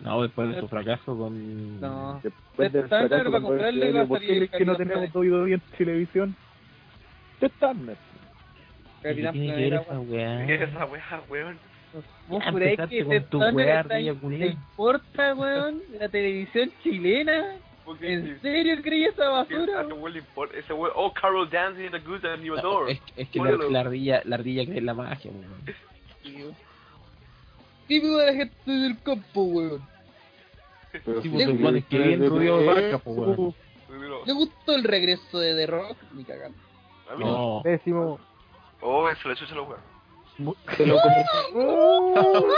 No, después de su fracaso con... No. Después The del Turner va a comprarle y va a WWF, ¿por salir qué el crees que no Capitán tenemos Planeta. WWE en televisión? The Turner. ¿Qué Capitán tiene que ver Planeta, esa weá? ¿Qué es esa weá, weón? ¿Vos empezaste que tu. ¿Te importa, weón? La televisión chilena. ¿En serio creí esa basura? Ese weón le importa. Ese weón, oh, Carol Dancing in the Goose and New No, Door. es, es que la, la ardilla, la ardilla cree en la magia, weón. Típico de la gente del campo, weón. Pero Sí, weón, es que bien weón. Pero, ¿Le gustó el regreso de The Rock? Ni cagando. a no. Pésimo. Oh, se le chucha los weón. Se lo comió. ¡Oh!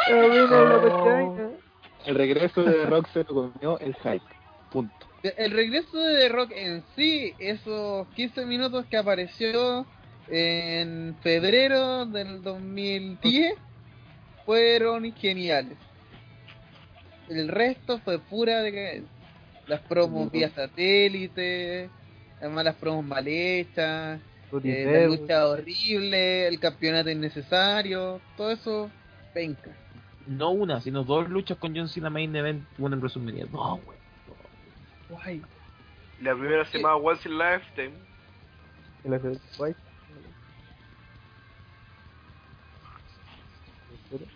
El regreso de The Rock se lo comió el hype. Punto. El regreso de The Rock en sí, esos 15 minutos que apareció en febrero del 2010, fueron geniales. El resto fue pura de las promos vía satélite, además las promos mal hechas, eh, la lucha horrible, el campeonato innecesario, todo eso, penca. no una, sino dos luchas con John Cena Main Event, una en WrestleMania. No, weón. Guay. La primera se llamaba Once in Lifetime. Hace- White.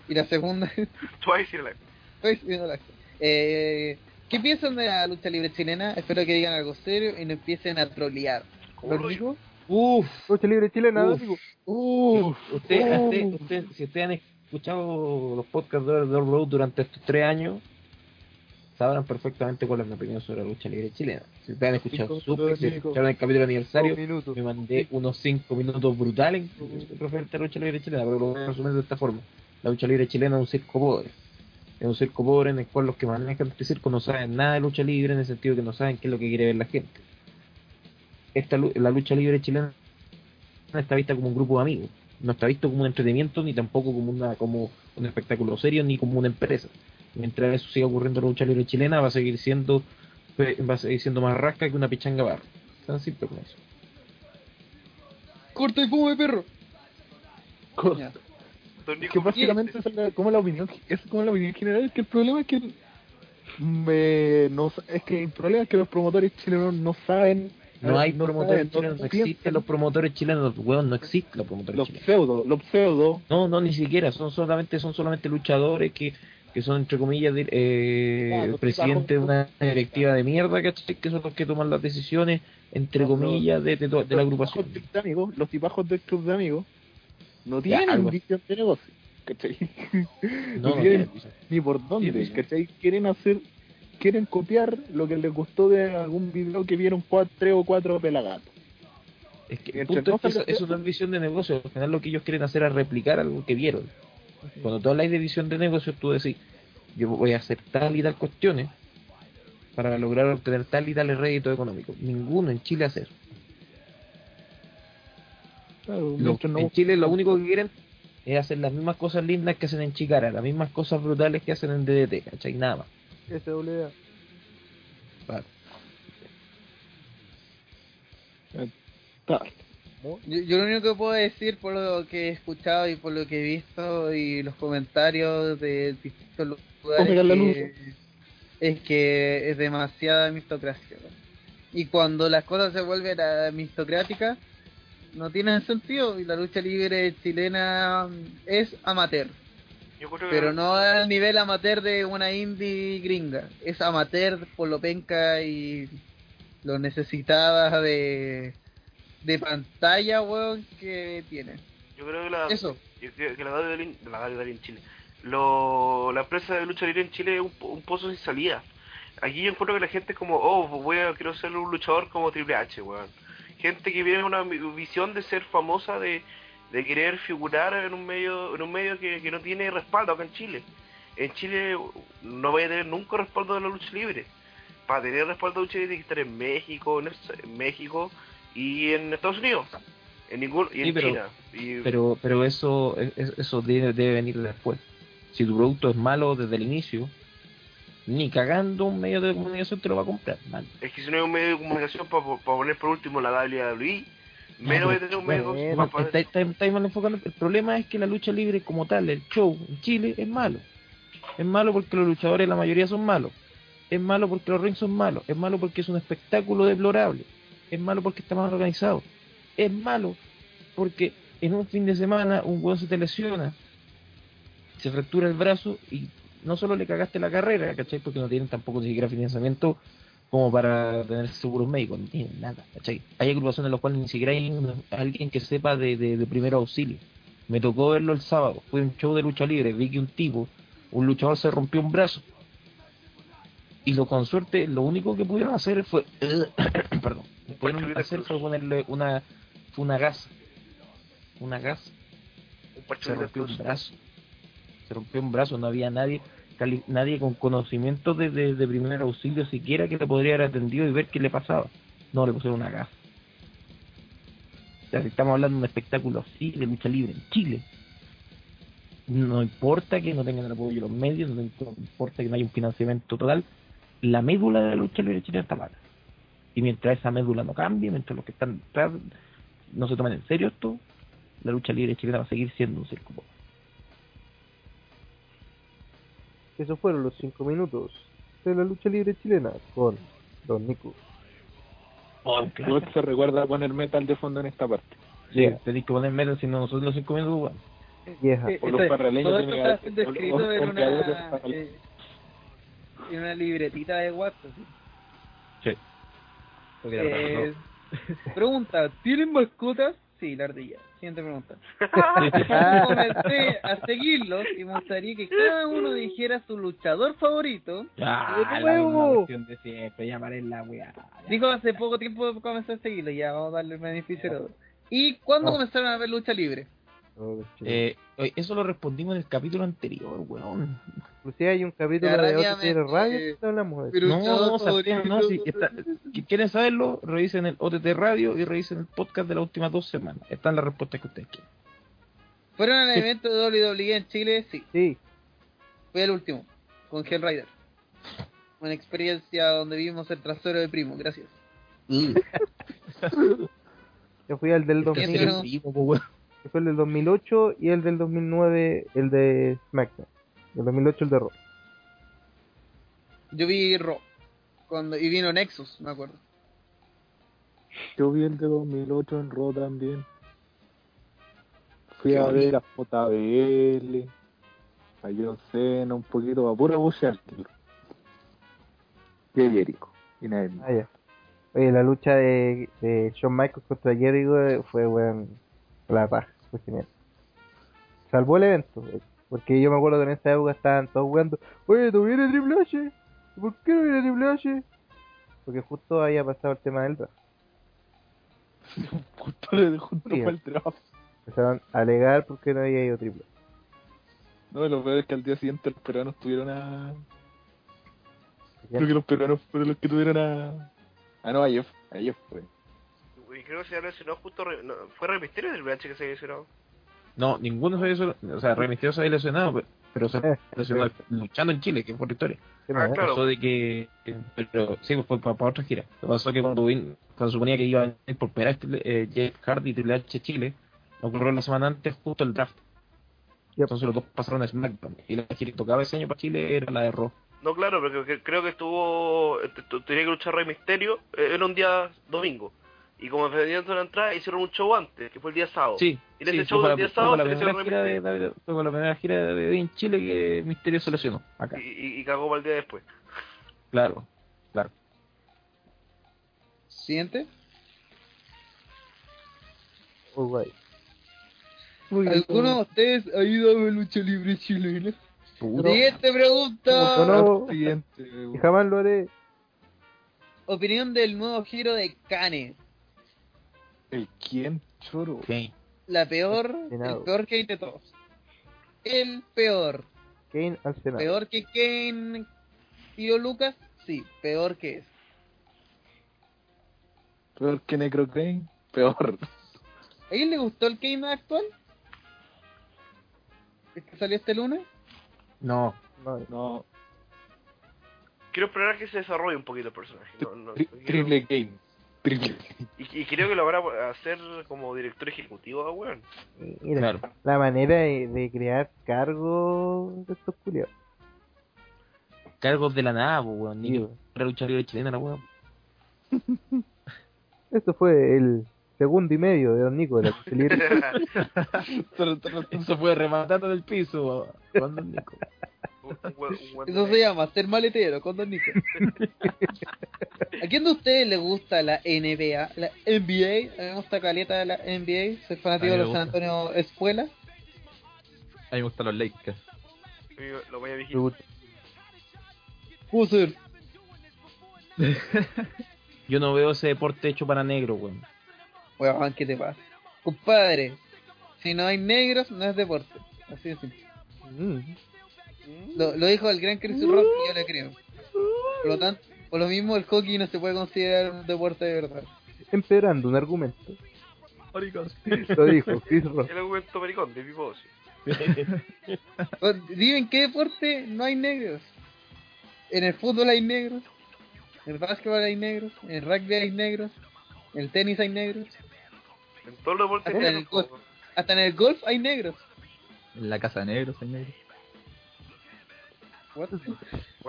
Y la segunda, Twice in Lifetime. Pues, viendo la acción. Eh, ¿Qué piensan de la lucha libre chilena? Espero que digan algo serio y no empiecen a trolear. ¿Cómo ¿Lo lo digo? Uf, Lucha libre chilena, Uf. amigo. uf. Usted, usted- usted- si ustedes han escuchado los podcasts de Road durante estos tres años, sabrán perfectamente cuál es mi opinión sobre la lucha libre chilena. Si ustedes han escuchado Cinco Super, si cinco. escucharon el capítulo de aniversario, me mandé unos 5 minutos brutales referente a la lucha libre chilena, pero lo voy a resumir de esta forma. La lucha libre chilena es un circo pobre. Es un circo pobre en el cual los que manejan este circo no saben nada de lucha libre en el sentido que no saben qué es lo que quiere ver la gente. Esta, lu- la lucha libre chilena está vista como un grupo de amigos. No está visto como un entretenimiento ni tampoco como una como un espectáculo serio ni como una empresa. Mientras eso siga ocurriendo en la lucha libre chilena va a seguir siendo va a seguir siendo más rasca que una pichanga barra. Tan simple como eso. Corta y fumo de perro. Co- Ya. Don Nico, que básicamente es la- como la opinión es como la opinión general es que el problema es que me, no, es que el problema es que los promotores chilenos no saben No hay no promotores chilenos, no existen los promotores chilenos, weón, no existen los promotores los chilenos. pseudo los pseudo No, no, ni siquiera, son solamente, son solamente luchadores que, que son entre comillas eh, presidente de una directiva de mierda, ¿cachai? Que son los que toman las decisiones entre No, comillas de, de, la agrupación. tipajos de amigos, los tipajos del club de amigos no tienen algo. visión de negocio ¿cachai? No, tienen ni por dónde. ¿cachai? quieren hacer quieren copiar lo que les gustó de algún video que vieron cuatro, tres o cuatro pelagatos es que punto es que eso, eso no es visión de negocio, al final lo que ellos quieren hacer es replicar algo que vieron. Cuando tú hablas de visión de negocio, tú decís, yo voy a hacer tal y tal cuestiones para lograr obtener tal y tal rédito económico. Ninguno en Chile hace eso. Claro, Lo- mientras no- en Chile lo único que quieren es hacer las mismas cosas lindas que hacen en Chicara, las mismas cosas brutales que hacen en DDT, ¿cachai? Nada más. SWA. Vale. Yo, yo lo único que puedo decir por lo que he escuchado y por lo que he visto y los comentarios de distintos lugares que- es que es demasiada aristocracia. ¿no? Y cuando las cosas se vuelven aristocráticas no tienen sentido y la lucha libre chilena es amateur, yo creo que- pero no al nivel amateur de una indie gringa, es amateur por lo penca y lo necesitada de de pantalla, weón, que tiene. Yo creo que la, Eso. yo creo que la Dalín, la Dalín en Chile, lo, la empresa de lucha libre en Chile es un, po- un pozo sin salida. Aquí yo encuentro que la gente es como, oh, voy a, quiero ser un luchador como Triple H, weón. Gente que viene una visión de ser famosa, de, de querer figurar en un medio en un medio que, que no tiene respaldo acá en Chile. En Chile no voy a tener nunca respaldo de la lucha libre. Para tener respaldo de lucha libre tiene que estar en México, en, México y en Estados Unidos. En ningún y en Sí, pero- China. Y, Pero, pero eso, es- eso debe, debe venir después. Si tu producto es malo desde el inicio, ni cagando un medio de comunicación te lo va a comprar. man. Es que si no hay un medio de comunicación para poner por último la WWE, menos a tener un medio de estáis mal enfocando. El problema es que la lucha libre como tal, el show en Chile es malo. Es malo porque los luchadores la mayoría son malos. Es malo porque los rings son malos. Es malo porque es un espectáculo deplorable. Es malo porque está mal organizado. Es malo porque en un fin de semana un hueón se te lesiona, se fractura el brazo y no solo le cagaste la carrera, ¿cachai? Porque no tienen tampoco ni siquiera financiamiento como para tener seguros médicos, no tienen nada, ¿cachai? Hay agrupaciones en las cuales ni siquiera hay alguien que sepa de, de, de primer auxilio. Me tocó verlo el sábado, fue un show de lucha libre, vi que un tipo, un luchador se rompió un brazo. Y lo con suerte, lo único que pudieron hacer fue, perdón, pudieron hacer fue ponerle una, fue una gasa, una gasa se rompió un brazo. Se rompió un brazo, no había nadie nadie con conocimiento de, de, de primer auxilio siquiera que le podría haber atendido y ver qué le pasaba. No, le pusieron una gasa. O sea, si estamos hablando de un espectáculo así, de lucha libre en Chile, no importa que no tengan el apoyo de los medios, no importa que no haya un financiamiento total, la médula de la lucha libre chilena está mala. Y mientras esa médula no cambie, mientras los que están detrás no se tomen en serio esto, la lucha libre chilena va a seguir siendo un circo. Esos fueron los 5 minutos de la lucha libre chilena con Don Nico. Oh, claro. Se recuerda poner metal de fondo en esta parte. Sí, tenéis que poner metal si no nosotros los cinco minutos, weón. Vieja. Eh, O los parraleños todo de esto está o- escrito o- en una, eh, en una libretita de WhatsApp. ¿sí? Sí. Eh, pregunta, ¿tienen mascotas? Sí, la ardilla. Siguiente pregunta. Comencé a seguirlos y me gustaría que cada uno dijera su luchador favorito. Ah, ¡De la nuevo! cuestión de siempre, llamar en la weá. Dijo hace poco tiempo comencé a seguirlo, ya vamos a darle el beneficio la. ¿Y cuándo Oh. comenzaron a ver lucha libre? Eh, eso lo respondimos en el capítulo anterior, weón. Inclusive hay un capítulo Ya, de Radio que hablamos de eso. No, no, Sebastián, no, favorito. si está- quieren saberlo, revisen el OTT Radio y revisen el podcast de las últimas dos semanas. Están las respuestas que ustedes quieren. ¿Fueron al Sí. evento de WWE en Chile? Sí. Sí, Fue el último, con Hell Rider. Una experiencia donde vimos el trasero de Primo, gracias. yo fui al del El 2000, que fue el del 2008 y el del 2009, el de SmackDown. El 2008 el de Raw. Yo vi Raw. Cuando, y vino Nexus, me acuerdo. Yo vi el de 2008 en Raw también. Fui Qué a bonito. ver a JBL, a John Cena, un poquito a pura bucear. Y a Jericho. Y nada más. Ah, ya. Oye, la lucha de, de Shawn Michaels contra Jericho fue, weón, la paja, fue genial. Salvó el evento, eh, porque yo me acuerdo que en esa época estaban todos jugando, oye, ¿tú vienes Triple H? ¿Por qué no viene Triple H? Porque justo había pasado el tema del draft. Justo, le- justo fue el draft. Empezaron a alegar porque no había ido Triple H. No, lo peor es que al día siguiente los peruanos tuvieron a. Creo que los peruanos fueron los que tuvieron a. Ah, no, a Jeff. A Jeff fue. Y creo que se lesionó justo. Re- no, fue Rey Misterio del BH que se lesionó. No, ninguno se había lesionado. O sea, Rey Mysterio se había lesionado, pero, pero se Eh. lesionó luchando en Chile, que fue la historia. ¿Qué Ah, más? claro. Pasó de que. Pero sí, pues, fue para, otra gira. Lo que pasó que cuando, vin- cuando suponía que iba a ir por primera eh, Jeff Hardy y Triple H Chile, ocurrió la semana antes justo el draft. Yep. Entonces los dos pasaron a SmackDown. Y la gira que tocaba ese año para Chile era la de Raw. No, claro, pero que- creo que estuvo. eh, tu- Tenía que luchar Rey Misterio. eh, Era un día domingo. Y como vendían la entrada, hicieron un show antes, que fue el día sábado. Sí, Y en sí, ese fue show del día sábado la primera gira de David- fue para la primera gira de David en Chile que Misterio se lesionó. Acá. Y, y, y cagó para el día después. Claro, claro. Siguiente. Uruguay. ¿Alguno de ustedes ha ido a ver lucha libre chilena? Siguiente pregunta. No, no. Siguiente. Y jamás lo haré. Opinión del nuevo giro de Kane. ¿El quién? Choro. Ok. La peor, el peor Kane de todos. El peor. Kane al Senado. Peor que Kane Tío Lucas, sí, peor que eso. Peor que Necro Crane. Peor. ¿A alguien le gustó el Kane actual? ¿El que salió este lunes? No, No, No. Quiero esperar a que se desarrolle un poquito el personaje. No, no, Tri- quiero- triple Game. Triple Y, y creo que lo van a hacer como director ejecutivo, ah, weón. mira, claro. la manera de, de crear cargos de estos culiados. Cargos de la nada, weón. Ni Sí, que weón. fuera lucha libre chilena, la weón. Esto fue el segundo y medio de Don Nico de la lucha libre. Eso fue rematando en el piso, weón. Don Nico. Un- Eso se llama ser maletero con Don Nico. ¿A quién de ustedes le gusta la NBA? La NBA, a mí me gusta caleta de la NBA, soy fanático de los San. Antonio Espuela. A mí me gustan los Lakers. Lo voy a Me vigilar. gusta. User. Yo no veo ese deporte hecho para negro, weón. Weón, ¿qué te pasa? Compadre, si no hay negros, no es deporte. Así de simple. Mm. Lo, lo dijo el gran Chris Rock y yo le creo. Por lo tanto, por lo mismo el hockey no se puede considerar un deporte de verdad. Empeorando un argumento. Lo dijo Chris Rock. El argumento maricón de Pipo. sí. Pues, Dime en qué deporte no hay negros. En el fútbol hay negros, en el básquetbol hay negros, en el rugby hay negros, en el tenis hay negros, En todo el deporte Hasta en el golf. hasta en el golf hay negros. En la casa de negros hay negros. What?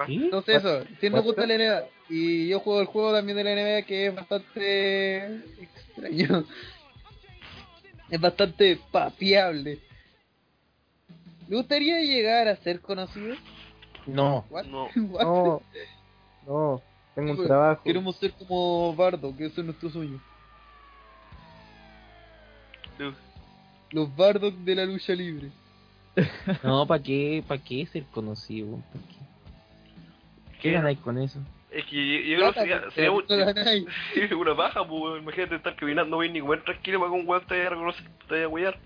Entonces eso, si no gusta la NBA y yo juego el juego también de la NBA que es bastante extraño. Es bastante papiable. ¿Le gustaría llegar a ser conocido? No. What? No. What? No, no, tengo un trabajo. Queremos ser como Bardo, que eso es nuestro sueño. Los Bardos de la lucha libre. No, ¿para qué? ¿Para qué ser conocido? ¿Pa' qué? ¿Qué ganáis con eso? Es que yo, yo creo que sería, un- sí, una baja, pues weón. imagínate estar caminando, no voy ni comer tranquilo para que un weón te vaya a reconocer, te vaya a huear.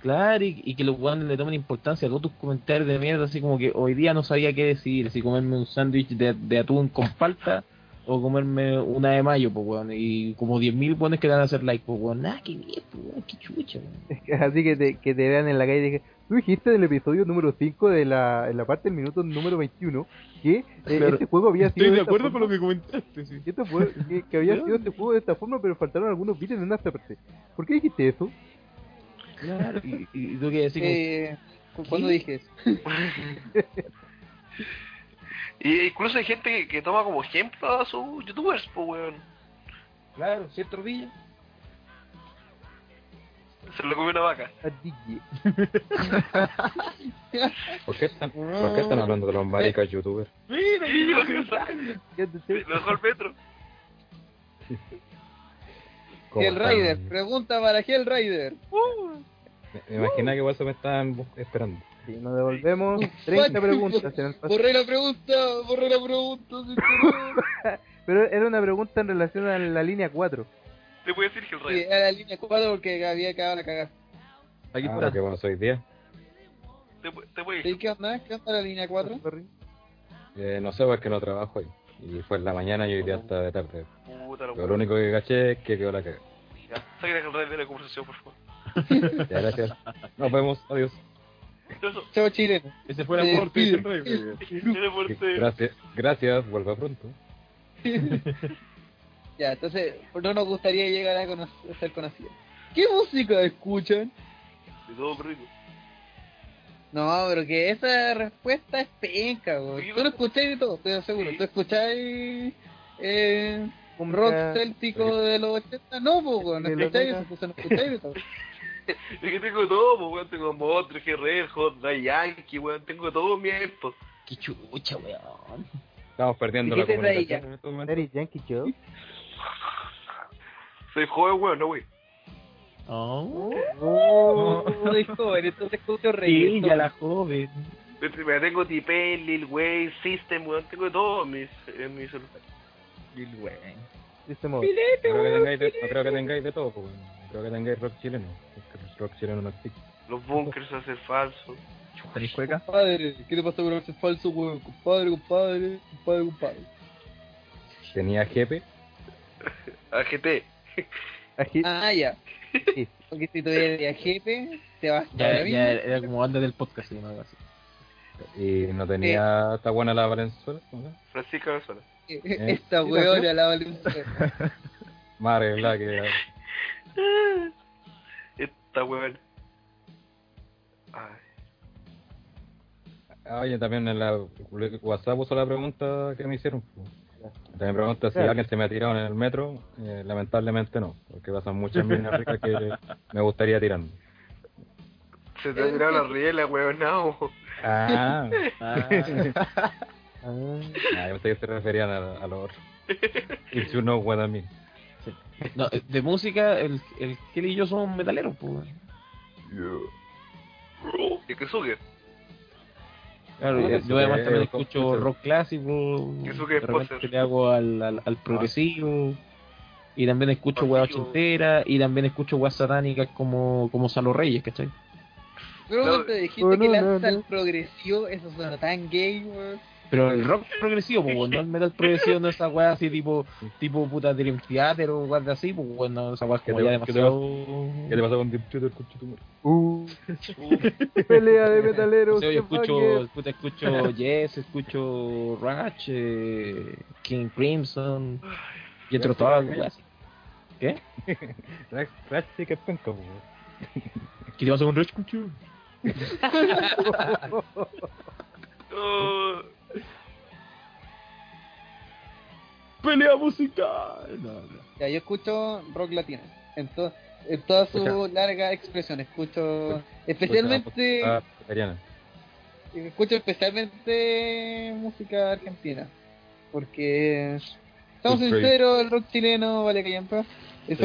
Claro, y, y que los weones le tomen importancia a todos tus comentarios de mierda, así como que hoy día no sabía qué decidir, si comerme un sándwich de, de atún con palta o comerme una de mayo, pues weón, y como 10.000 weones que le van a hacer like, pues weón, nada, qué bien, pues weón, qué chucha, weón. Así que te, que te vean en la calle y dije, tú dijiste en el episodio número 5 de la, en la parte del minuto número 21 que eh, Claro. este juego había sido Estoy de esta acuerdo con lo que comentaste, sí. que este juego- que, que había sido este juego de esta forma, pero faltaron algunos bits en una parte. ¿Por qué dijiste eso? Claro, y, y, y tú que decir como, Eh, ¿Cuándo dije eso? Y incluso hay gente que, que toma como ejemplo a sus youtubers, pues weón. claro, ¿cierto, Villa? Se lo come una vaca. A DJ. ¿Por qué están, ¿por qué están hablando de los maricas youtubers? Mira, yo, ¿Qué te- Lo metro. ¿Cómo Hellraider, están? pregunta para Hellraider. Me, me imaginaba que igual se me estaban bu- esperando. Sí, nos devolvemos 30 What? preguntas en el pasado. Borré la pregunta, borré la pregunta. Pero era una pregunta en relación a la línea 4. Te voy a decir que el Sí, era la línea 4 porque había acabado la cagada. Aquí Ah, que bueno, soy 10. Te, te voy decir. ¿Qué onda? ¿Qué onda la línea 4? Sorry. Eh, no sé porque no trabajo hoy. Y fue en la mañana y hoy día hasta de tarde. Puta la Pero lo único que caché es que quedó la cagada. Ya, saquen el rey de la conversación, por favor. Ya, gracias. Nos vemos. Adiós. Eso. Chavo chileno. Ese fue el aporte. Gracias. Gracias. Vuelva pronto. Ya, entonces, no nos gustaría llegar a, cono- a ser conocidos. ¿Qué música escuchan? De todo perrito. No, pero que esa respuesta es penca, güey. Tú no escucháis de todo, estoy seguro. Sí. ¿Tú escucháis eh, un rock céltico de los 80? No, pues, güey, no escucháis 90. eso, pues no escucháis de todo. Es que tengo todo, pues, weón. Tengo Montre, Red Hot, Yankee, weón. Tengo todo mi pues. Qué chucha, weón. Estamos perdiendo la comunicación en este momento. Daddy Yankee Show. Soy joven, weón, no, wey. Oh. Oh. Soy joven, entonces escucho Sí, reggaetón. ya la joven. Me tengo T-Pain, Lil Wayne, System, weón. Tengo todo en mis, en mi celular. Lil Wayne. Modo. No creo que tengáis de, no creo que tengáis de todo. Pues, bueno. No creo que tengáis rock chileno. Porque el rock chileno no existe. Los bunkers a ser falsos. ¿Tenés cueca? Compadre, ¿qué te pasa con ese falso, weón? Compadre, compadre, compadre, compadre. Tenía jefe. AGT. Ah, ya. Sí. Porque si tuviera jefe, te vas a Ya, ya era como banda del podcast. Y no tenía. Está buena la Valenzuela. ¿cómo se llama? Francisca Venezuela. Esta ¿Sí, weona la Valenzuela. Más arreglada que. Esta weón. Ay. Ah, Oye, también en la WhatsApp puso la pregunta que me hicieron. Pues. También pregunta si alguien se me ha tirado en el metro. Eh, lamentablemente no, porque pasan muchas minas ricas que me gustaría tirando. Se te ha tirado la riela, weón. No. Ah, Ah, ah, ah, yo pensé que se referían a, a lo otro. If you know what I mean. no, eh, de música, el, el Kelly y yo somos metaleros, pues. weón. ¿Y qué suge? Claro, Ah, yo- además que- también ¿cómo escucho rock clásico, Eso que de es poser. le hago al, al, al progresivo, y también escucho Pasivo. ochenteras, y también escucho weas satánicas como, como Salo Reyes, ¿cachai? Pero No, cuando te dijiste no, que no, lanza no. el progresivo, eso suena tan gay, weón. Pero el rock progresivo, pues, no el metal progresivo, no esa wea así tipo, tipo puta Dream Theater o de así, pues bueno, esa wea es ¿Qué como te- ya demasiado... ¿Qué te pasó con concha tu madre? uh, pelea de metaleros. Sí, yo escucho, puta, escucho Yes, escucho Ratch, eh, King Crimson, y otro todo, weas. ¿Qué? Rax sí que es penca, pues. ¿Qué te pasa con Ratch, cucho? Pelea musical. No, no. Ya, yo escucho rock latino. En, to- en toda su Escucha. larga expresión. Escucho especialmente. Ah. Escucho especialmente música argentina. Porque. Estamos sinceros, el rock chileno vale que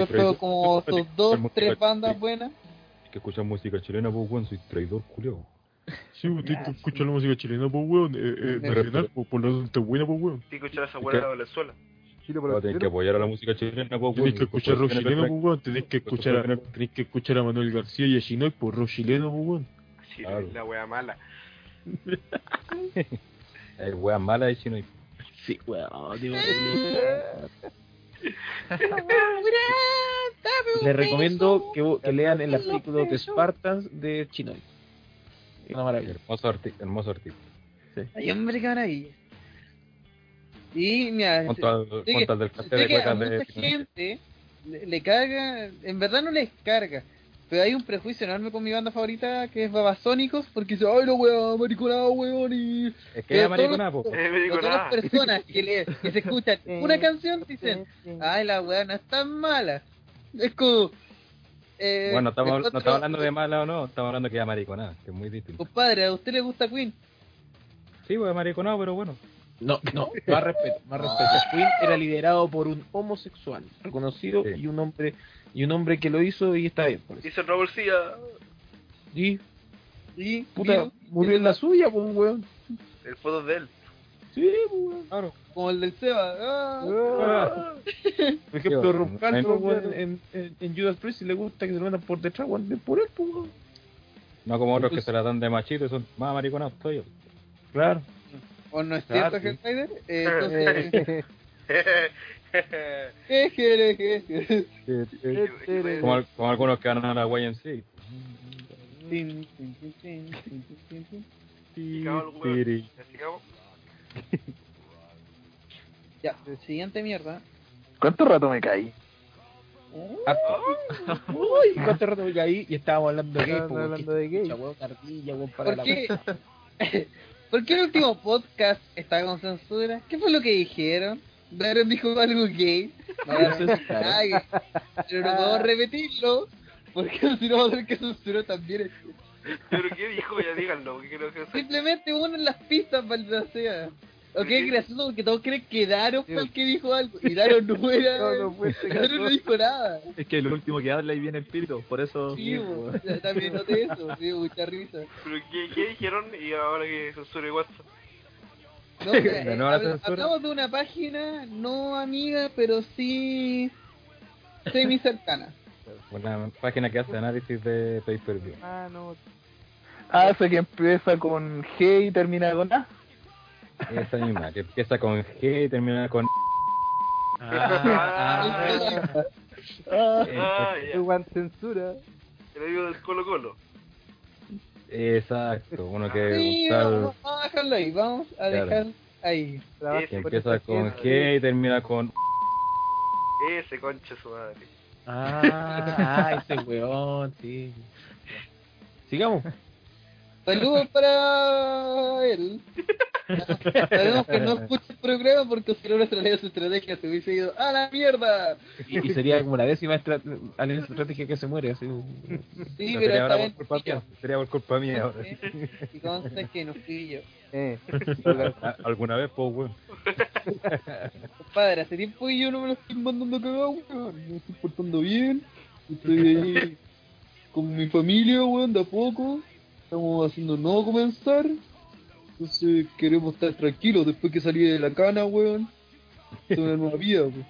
es Freddy. todo como sus dos, tres bandas buenas. que escuchan música chilena, pues, weón, soy traidor, culiao. Sí, usted escucha la música chilena, pues, weón, eh, eh, nacional, pues, por lo tanto, buena, pues, weón. sí, escuchar a esa weá de la Venezuela. No, tenés que apoyar a la música chilena, pues, Tenés que weón. escuchar rock chileno, que- pues, weón. Tenés que Pues, escuchar a, pues, tenés que escuchar a Manuel García y a Chinoy por rock chileno, pues, weón. Sí, Claro. la wea mala. Hay weas malas de chino y Sí, weón, digo, Les recomiendo que, que lean el artículo de Spartans de Chinoy. Una maravilla. hermoso, arti hermoso artículo. Ay, hombre, qué maravilla. Y mira, al, sé que- del café de que a cuecas mucha de gente le, le carga, en verdad no les carga, pero hay un prejuicio enorme con mi banda favorita que es Babasónicos, porque dice, ay, no, weón, mariconado, weón, y... Es que es po. Todas las personas que, le, que se escuchan una canción dicen, ay, la weá no es tan mala. Es como... Eh, Bueno, estamos, no estamos hablando de mala o no, estamos hablando que es mariconada, que es muy distinto. Compadre, ¿a usted le gusta Queen? Sí, pues es mariconado, pero bueno. No, no, más respeto, más respeto. Queen era liderado por un homosexual reconocido Sí. y un hombre y un hombre que lo hizo y está bien. Por eso. Dice Raúl Cía. Y Y, puta, murió en la suya, pues weón. El foto de él. Sí, pues weón. Claro. como el del Seba. ah. Ah, Por ejemplo, weón, en, en, en Judas Priest si le gusta que se lo metan por detrás, weón, bien por él, pues weón. No como otros que Pues- se la dan de machito y son más mariconados todavía. Claro. ¿O no es Claro, cierto, sí. Eh, entonces, Como, como algunos que van a la YMC. Tin, tin, tin, tin, tin, tin, tin. Y cago el. Ya, siguiente mierda. ¿Cuánto rato me caí? Uy, cuánto rato me caí y estábamos hablando de gay, Estábamos hablando de gay. weón, para ¿Por la qué? ¿Por qué el último podcast está con censura? ¿Qué fue lo que dijeron? Darren dijo algo gay. No, pero no puedo repetirlo. Porque si no va a tener que censurar también. ¿Pero qué dijo? Ya díganlo. Que. Simplemente uno en las pistas, maldita sea. Ok, gracioso porque todos creen que Daron fue el que dijo algo. Y Daron no era. No, no fue este Daron no dijo nada. Es que lo último que habla y viene el espíritu, por eso. Sí, bo, ya también noté eso, dio mucha risa. ¿Pero qué, qué dijeron? Y ahora que censure WhatsApp. No, eh, hablamos de una página no amiga, pero sí semi cercana. Una página que hace análisis de pay per view. Ah, no. Ah, esa que empieza con G y termina con A. Esa misma, que empieza con G y termina con Ah, ah, Ah, Ah. Juan censura. El amigo del Colo Colo. Exacto, uno que Sí, vamos, vamos a dejarlo ahí, vamos a Claro. dejar ahí. Que empieza con. G y termina con Ese concha su madre. Ah, ah, ese weón, sí. Sigamos. Saludos para él. Sabemos que no escucha el programa porque si no nuestra su estrategia se hubiese ido a la mierda. Y, y sería como la décima alianza estratégica que se muere. Así. Sí, No, pero sería ahora por culpa mía, sería por culpa mía ahora. Y consta que no fui yo. Eh, ¿Alguna vez, pues, weón? Compadre, hace tiempo y yo no me lo estoy mandando cagado, weón. Me estoy portando bien. Estoy ahí con mi familia, weón, de a poco. Estamos haciendo no comenzar. Entonces queremos estar tranquilos después que salí de la cana, weón. Es una nueva vida, weón.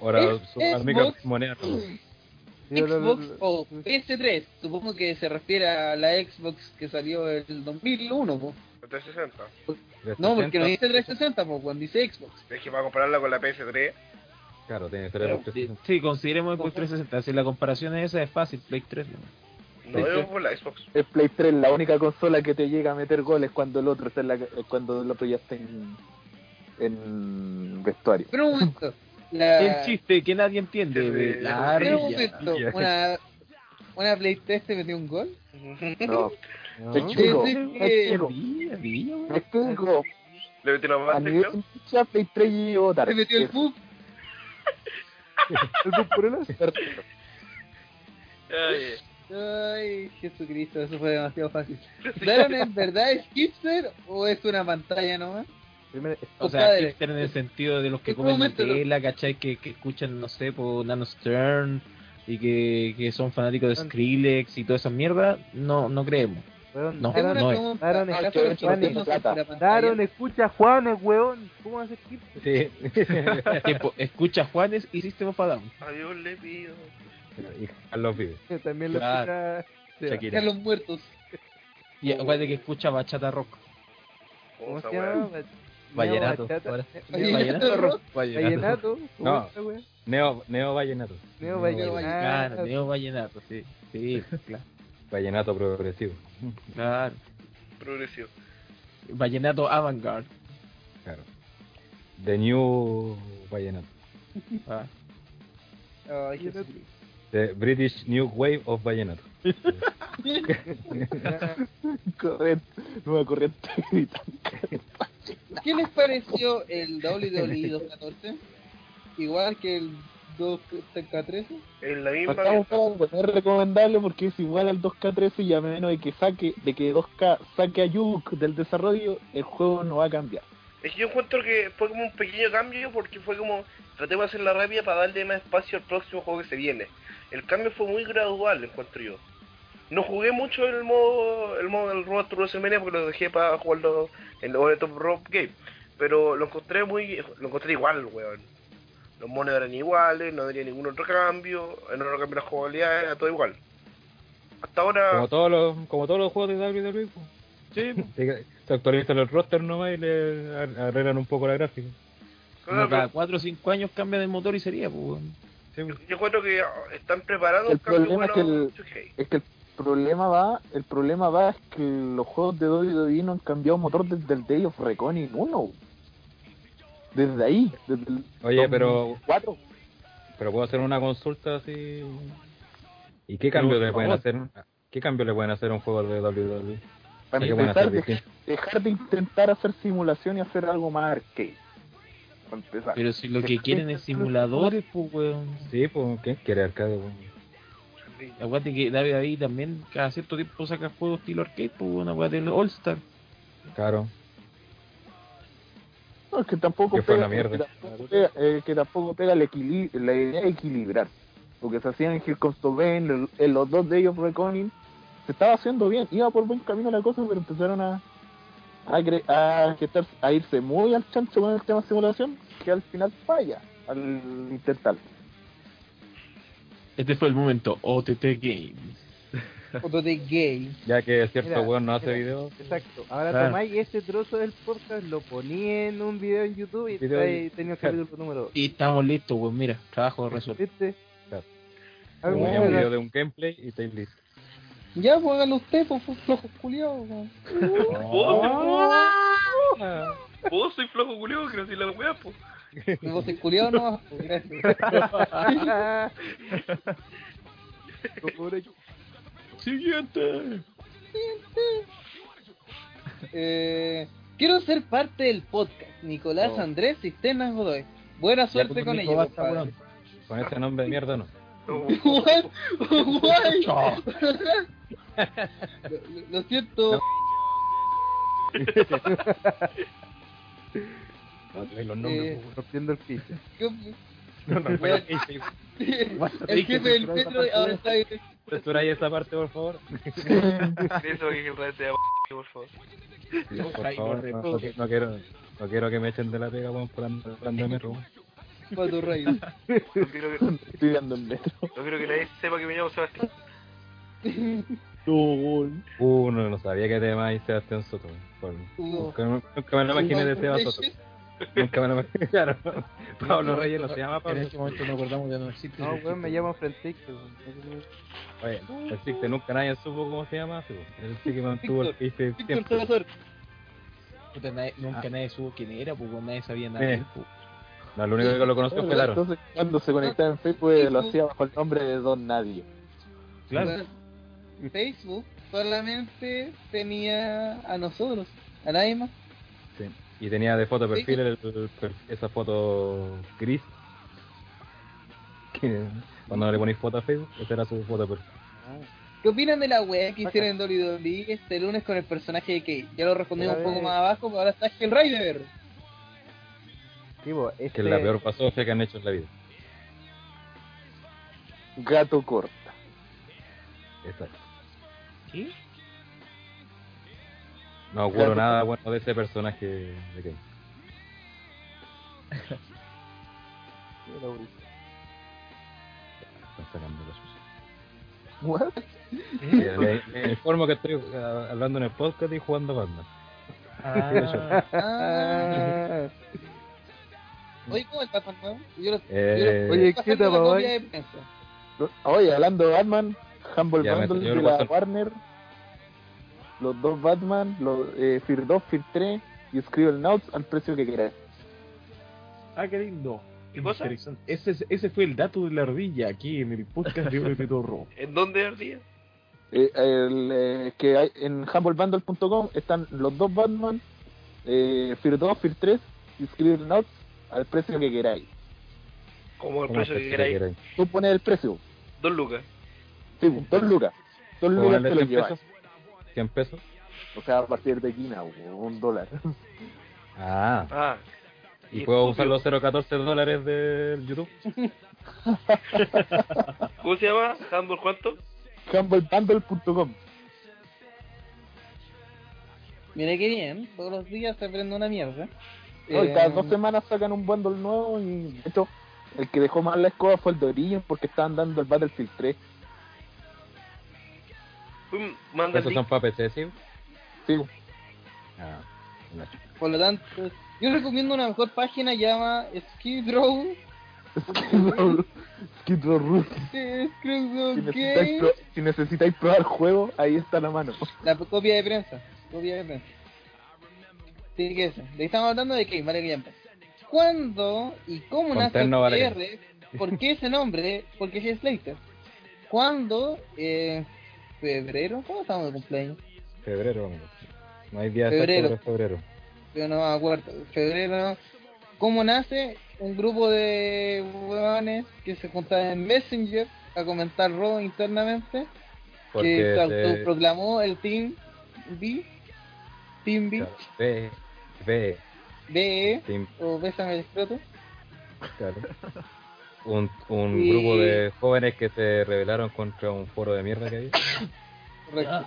Ahora Es- su es amiga Vox. moneda. yo lo- Xbox o PS3, supongo que se refiere a la Xbox que salió en el 2001, po. 360. No, porque no dice 360, po, cuando dice Xbox. Es que para compararla con la PS3. Claro, tiene que ser el Sí, sí, consideremos el Xbox 360. Si la comparación es esa, es fácil. Play 3. ¿no? No es por la Xbox. El Play 3, la única consola que te llega a meter goles cuando el otro está en la, cuando el otro ya está en, en vestuario. Pero un momento. La... El chiste que nadie entiende. De la Pero un ardilla. momento. Una, una Play 3 te metió un gol. No, ardilla, weón. Es chico. Le metí una A más nivel de ficha, Play 3 llegó tarde. Te metió el bug. ¿El bus por el? Ay, Ay, Jesucristo, eso fue demasiado fácil. ¿Daron en verdad es hipster o es una pantalla nomás? Primero, O sea, Compadre. hipster en el sentido de los que En comen Nutella, ¿cachai? Que, que escuchan, no sé, por Nano Stern y que, que son fanáticos de Skrillex y toda esa mierda, no, no creemos. Weón, No, Daron, no es. Daron, ¿Acaso escucha, los Juanes. Daron, weón. ¿Cómo a chip? Sí. Tiempo, escucha Juanes y System of a Down. Le pido. y Carlos vive. También lo Claro. escucha. Shakira. Carlos muertos. Y acuérdate que escucha Bachata Rock. ¿Cómo se llama? Vallenato. Neo Vallenato rock. Vallenato. ¿Cómo No. Neo, Neo Vallenato. Neo Vallenato. Vallenato. Claro, Neo Vallenato, sí. Sí, claro. Vallenato progresivo. claro. Progresivo. Vallenato Avantgarde. Claro. The New Vallenato. Ah. The British New Wave of Vallenato. Corriente, nueva corriente ¿Qué les pareció el WWE 214? Igual que el 2K13. En la misma. Es recomendable porque es igual al 2K13 y a menos de que saque, de que 2K saque a Yuk del desarrollo, el juego no va a cambiar. Es que yo encuentro que fue como un pequeño cambio porque fue como tratemos de hacerla rápida para darle más espacio al próximo juego que se viene. El cambio fue muy gradual, encuentro yo. No jugué mucho el modo el modo del Road to WrestleMania porque lo dejé para jugarlo en el Top Rope Game, pero lo encontré muy lo encontré igual, weón. Los monos eran iguales, no tenía ningún otro cambio, no no cambió la jugabilidad, era todo igual. Hasta ahora Como todos los, como todos los juegos de WWE. pues. Sí, Se se actualizan los rosters nomás y le ar- arreglan un poco la gráfica. como claro, cada 4 o 5 años cambia de motor y sería, pues. Sí, pues. yo encuentro que están preparando El cambio problema es bueno que el- en 2K. Es que el problema va, el problema va es que los juegos de WWE no han cambiado motor desde el Day of Reckoning 1. Desde ahí, desde el Oye, pero 2004. pero puedo hacer una consulta así. ¿Y qué cambio le pueden hacer? ¿Qué cambio le pueden hacer a un juego de WWE? Para ¿Qué empezar, de- dejar de intentar hacer simulación y hacer algo más arcade. Para empezar. Pero si lo que quieren es simuladores, pues, weón. Sí, pues, ¿quién quiere arcade? weón? Aguante que David ahí también cada cierto tiempo saca juegos estilo arcade, pues, una weá del All Star. Claro. No, es que tampoco Que fue pega, que tampoco pega, eh, que tampoco pega el equili- la idea de equilibrar. Porque se hacían en Hill Comes to Pain, en, los dos de ellos Reckoning, se estaba haciendo bien, iba por buen camino la cosa, pero empezaron a a, a, a irse muy al chancho con el tema simulación, que al final falla al intentar. Este fue el momento OTT Games. Foto de gay. Ya que cierto weón no hace videos. Exacto. Ahora Claro. tomáis este trozo del podcast, lo poní en un video en YouTube y Video ahí y- tenía el capítulo número 2. Y estamos listos, weón. Mira, trabajo resuelto. ¿Viste? Claro. Un video de un gameplay y estáis listos. Ya, pues háganlo usted, pues flojos culiados. weón. Vos soy flojo culeo que no soy la wea, po. Vos sois culiados nomás, pues gracias. Siguiente. Eh, quiero ser parte del podcast. Nicolás No. Andrés Cisternas Godoy. Buena suerte pues, con ello, weón. Con ese nombre de mierda no. What? What? Lo, lo siento. Ay, los nombres, Eh, pues, Rompiendo el piso. ¿qué- No, no, Bueno. el jefe del metro ahora está ahí. Censuráis esa parte, por favor. Eso que sea por favor. Por favor, no, no, no, no, no quiero, no quiero que me echen de la pega, weón, por andar de metro. weón. Pato Rey. No quiero que, Estoy dando en metro. no quiero que nadie sepa que me llamo Sebastián. Uh, no, no sabía que te llamabas Sebastián Soto. Por-. Nunca, me- lo imaginé de Seba Soto. Nunca me lo imaginé. Claro. Pablo Reyes no se llama En Pablo. este momento no acordamos ya no existe. No, weón, me llamo Francisco. Oye, que nunca nadie supo cómo se llama. Él sí que mantuvo el que siempre. Salazar. Puta, nadie- nunca Ah. nadie supo quién era, weón, nadie sabía nada. Eh. pues. No, lo único que lo conoció fue Laro. Entonces, cuando se conectaba en Facebook, eh, lo hacía bajo el nombre de Don Nadie. Claro. Facebook solamente tenía a nosotros, a nadie más. Y tenía de foto de perfil el- el- el- esa foto gris. Que cuando no le ponéis foto a Facebook, esa era su foto de perfil. ¿Qué opinan de la wea que hicieron en WWE este lunes con el personaje de Kate? Ya lo respondimos un poco más abajo, pero ahora está Hell Rider. Tipo, Que este, es la peor pasofia que han hecho en la vida. Gato corta. Exacto. ¿Qué? No ocurre nada bueno de ese personaje de Kane. Están sacando la sucia. What? Sí, me, me informo que estoy eh, hablando en el podcast y jugando Batman. Ah. Oye, ¿cómo el Batman nuevo? Yo lo, Eh, yo lo- Oye, ¿qué tapa, copia oye? hablando de Batman, Humble Ya, Bundle de la. Warner, los dos Batman, los eh, Fear 2, Fear 3 y Scribble Notes al precio que quieras. Ah, qué lindo. ¿Qué cosa? Ese, es- ese fue el dato de la ardilla aquí en el podcast de Oro Torro. ¿En dónde ardía? Eh, el, eh, que hay, en humblebundle.com están los dos Batman, eh, Fear 2, Fear 3 y Scribble Notes al precio que queráis. Como el ¿cómo precio que que queráis. queráis? Tú pones el precio, Dos lucas. sí, dos lucas. Dos ¿Puedo lucas te lo 100 lleváis. Pesos? 100 pesos. O sea, a partir de China, un dólar. Ah, Ah. ¿y puedo usar los 0.14 dólares del YouTube? ¿Cómo se llama? ¿Humble cuánto? humblebundle.com Mira qué bien, todos los días se aprende una mierda. No, y cada Eh, dos semanas sacan un bundle nuevo y de hecho el que dejó más la escoba fue el de Origin porque estaban dando el Battlefield 3. Manda ¿Esos son para PC, sí? Sí, Ah. Por lo tanto, yo recomiendo una mejor página llama Skid Row. Skid Row. Skid Row Si necesitáis, Game. pro- si necesitáis probar juego, ahí está la mano. La copia de prensa. Copia de prensa. Sí, que eso. De estamos hablando de Kane, vale que ya ¿Cuándo y cómo nace el vale PR? ¿Por qué ese nombre? Porque es Slater. ¿Cuándo? Eh, ¿Febrero? ¿Cómo estamos de cumpleaños? Febrero, amigo. No hay día Febrero. es febrero. Yo no me acuerdo. Febrero. ¿Cómo nace un grupo de huevones que se juntaban en Messenger a comentar Raw internamente? Porque que se autoproclamó el Team B. Team B. claro, ve, ve, BE. Team- O Bésame el escroto. claro. Un, un Y- grupo de jóvenes que se rebelaron contra un foro de mierda que había. Correcto.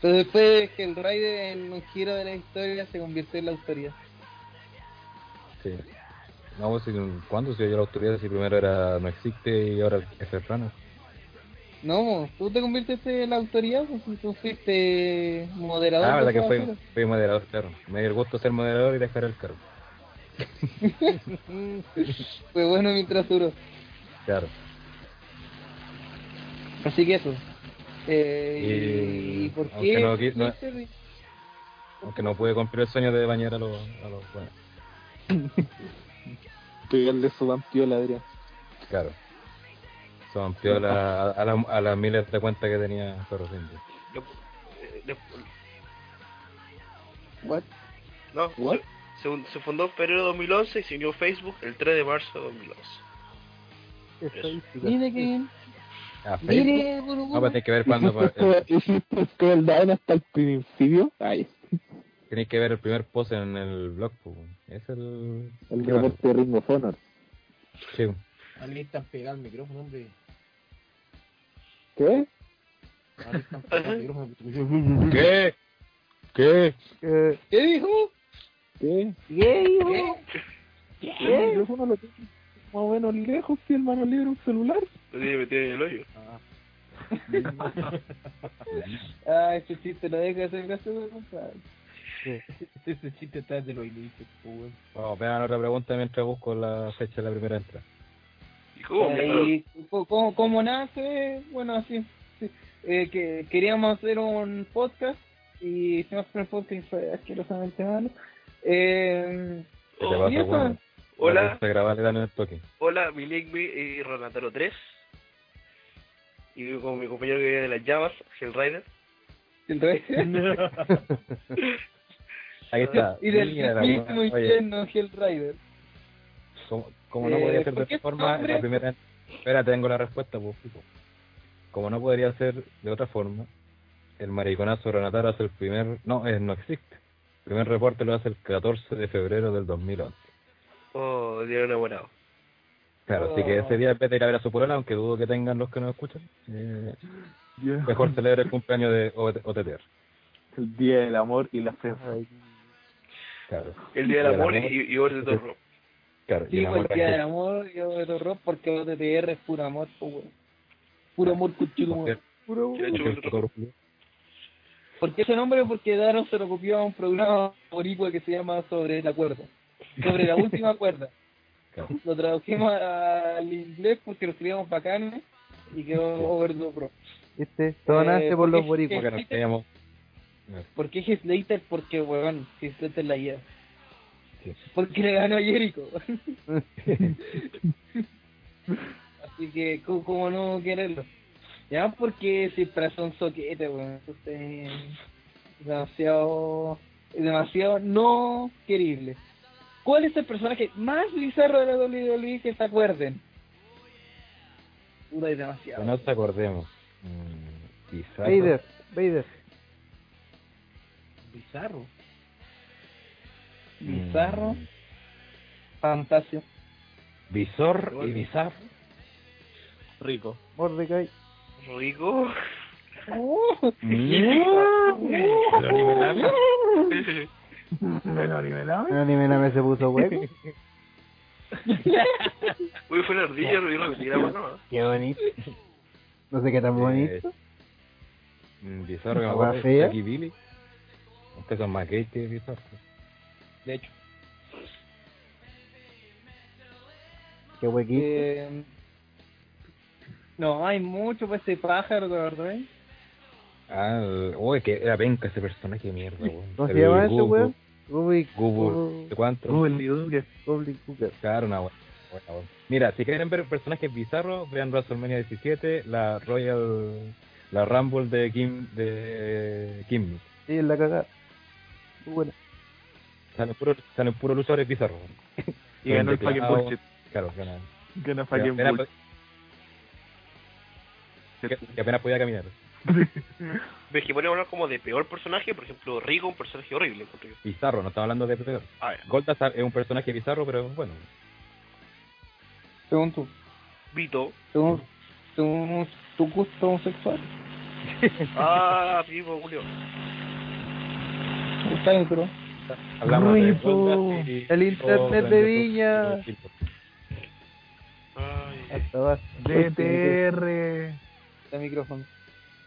Pero después que el Raider en un giro de la historia se convirtió en la autoridad. Sí. No, pues, si- ¿cuándo se dio la autoridad si primero era no existe y ahora es serrano? No, tú te convirtiste en la autoridad, pues si tú fuiste moderador. Ah, verdad que fui, fui moderador, claro. Me dio el gusto ser moderador y dejar el cargo. Fue bueno mientras duró. Claro. Así que eso. Eh, Y- y, por aunque qué? no qui- no- Aunque no pude cumplir el sueño de bañar a los... A los bueno, Pegarle su vampiola, Adrián. claro. Se amplió la, a, la- a las miles de cuentas que tenía. Lo- eh, What? No, What? Se, fundó en febrero de 2011 y se unió a Facebook el 3 de marzo de 2011. Estadística. Mire que bien. Mire, No, Burbu. pues tiene que ver cuando... eh, ¿Hiciste Down hasta el principio? Ay, Tenéis que ver el primer post en el blog. pues. Es el... el ¿qué reporte de Ring of Honor. pasó? Sí. Ahí están pegando el micrófono, hombre. ¿Qué? Ahí están pegando el micrófono. ¿Qué? ¿Qué? ¿Qué dijo? ¿Qué? ¿Qué? El micrófono lo tengo más o menos lejos si el mano libre un celular. Lo tiene metido en el hoyo. Ah, ese chiste lo deja hacer caso de compadre. Ese chiste está desde los inicios, pues, weón. Vamos, vean otra pregunta mientras busco la fecha de la primera entrada. ¿Y cómo? Eh, ¿Y cómo, cómo- cómo nace? Bueno, así. sí. Eh, que queríamos hacer un podcast y hicimos el podcast y fue asquerosamente malo. Eh, ¿Qué te Oh, pasa, y? Hola, Se grabar le dan el toque. hola, mi nickname es Ronataro 3. Y vivo con mi compañero que viene de las llamas, Hellrider. el rey. Ahí está. y del mismo infierno Hellrider. como, como no Eh, podía ser ¿por de otra forma, nombre? la primera... Espera, tengo la respuesta, pues. Como no podría ser de otra forma, el mariconazo Renataro hace el primer... No, es, no existe. El primer reporte lo hace el 14 de febrero del 2011. Oh, día enamorado. Claro, así que ese día en vez de ir a ver a su polola, aunque dudo que tengan los que nos escuchan, eh, mejor celebre el cumpleaños de OT- OTTR. El día del amor y la Ay, Claro. El día del amor y, y the Top Rope. Claro, y Sí, el amor el día del es- amor, yo de horror porque OTTR es puro amor, pues, weón. Puro amor Porque- puro Era porque chulo. el fotógrafo- ¿Por qué ese nombre? Porque Daron se lo copió a un programa boricua que se llama Sobre la cuerda. Sobre la última cuerda. Claro. Lo tradujimos al inglés porque lo escribíamos bacanes y quedó over the pro. ¿Viste? Todo Eh, nace por los boricuas. Porque nos quedamos. ¿Por qué Heath Slater? Porque, weón, Heath Slater la guía. Sí. Porque le ganó a Jericho. Así que, ¿cómo, cómo no quererlo? Ya, porque siempre son soquete, weón. Entonces, demasiado, demasiado no querible. ¿Cuál es el personaje más bizarro de la WWE que se acuerden? Puta, es Que demasiado. nos acordemos. Mm, Bizarro. Vader, Vader. Bizarro. Bizarro, Mm, fantasio. Bizor y bizarro. Rico. Mordecai. Rico. Pero nivelame. No, ni me se puso hueco. Uy, fue una ardilla, lo la mano. Qué bonito. No sé qué tan bonito. Eh, mm, Bizarro que me ¿Agua acuerdo. fea? Jackie Billy. Ustedes son más gay que Bizarro. De hecho. Qué huequito. Eh, no, hay mucho pues ese pájaro, ¿te acordás? Ah, el- uy, que era penca ese personaje de mierda, weón. ¿Cómo se llama ese weón? Gubu, ¿de cuánto? Google Cooker. Claro, una buena, buena, buena. Mira, si quieren ver personajes bizarros, vean WrestleMania 17, la Royal, la Rumble de Kim, de Kimmy. Sí, la cagada. Muy buena. Salen puros, salen puros luchadores bizarros. Y ganó el fucking bullshit. Claro, gana. Ganó Que fucking bullshit. Que- que apenas podía caminar. Ves que podemos hablar como de peor personaje, por ejemplo, Rico, un personaje horrible. Bizarro, no estamos hablando de peor. A ver, Goldust es un personaje bizarro, pero bueno. Según tú. Vito. Según, según tu gusto homosexual. Ah, tipo, Julio. Está bien, pero. Hablamos de y- el internet de Viña. Ay, Hasta va. DTR. Está micrófono.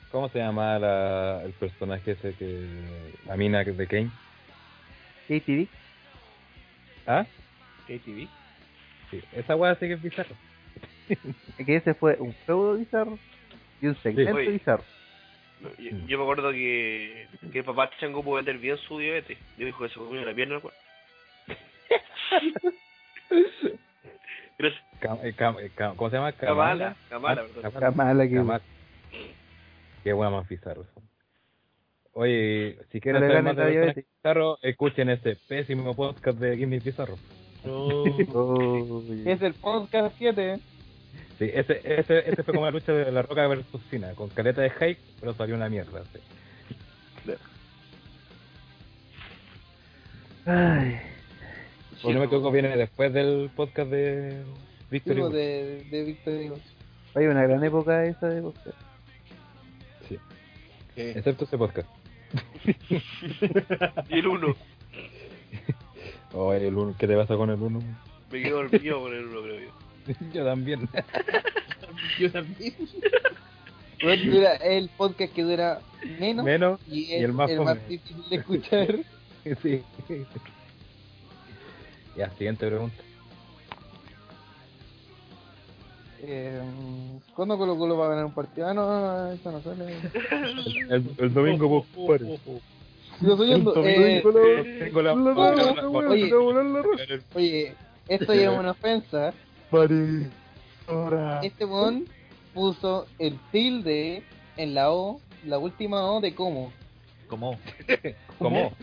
¿Cómo se llama la, el personaje ese que. La mina de Kane? KTV. ¿Ah? KTV. Sí, esa weá sí que es bizarra. Es que ese fue un feudo bizarro y un segmento Oye. bizarro. no, yo, yo me acuerdo que, que el papá Chango pudo vender bien su diabetes. Yo dijo que se comió la pierna, pues. Cam- eh, cam- eh, cam- ¿Cómo se llama? Kamala, Kamala, perdón. Kamala. Kamala que. Qué weá más bizarro. Oye, si quieren saber más de bizarros, escuchen este pésimo podcast de Gimme Bizarro. Oh, Es el podcast 7. Sí, ese, ese, ese fue como la lucha de la Roca versus Cena, con caleta de hype, pero salió una mierda. sí. Ay, Si no me equivoco, viene después del podcast de Victory. Tipo de, de Víctor Diego. hay una gran época esa de podcast. Sí. Excepto ese podcast. Y el uno. Oh, el uno, ¿qué te pasa con el uno? Me quedo dormido con el uno, creo yo. Yo también. Yo también. Bueno, dura el podcast que dura menos, Menos y, y es el más fome. difícil de escuchar. Sí. Ya, siguiente pregunta. Eh, ¿Cuándo Colo Colo va a ganar un partido? Ah, no, no, no, eso no sale. El, el domingo, pues, padre. Sigo soñando. Oye. esto ya es una ofensa. Este mon puso el tilde en la O, la última O de cómo. ¿Cómo? ¿Cómo?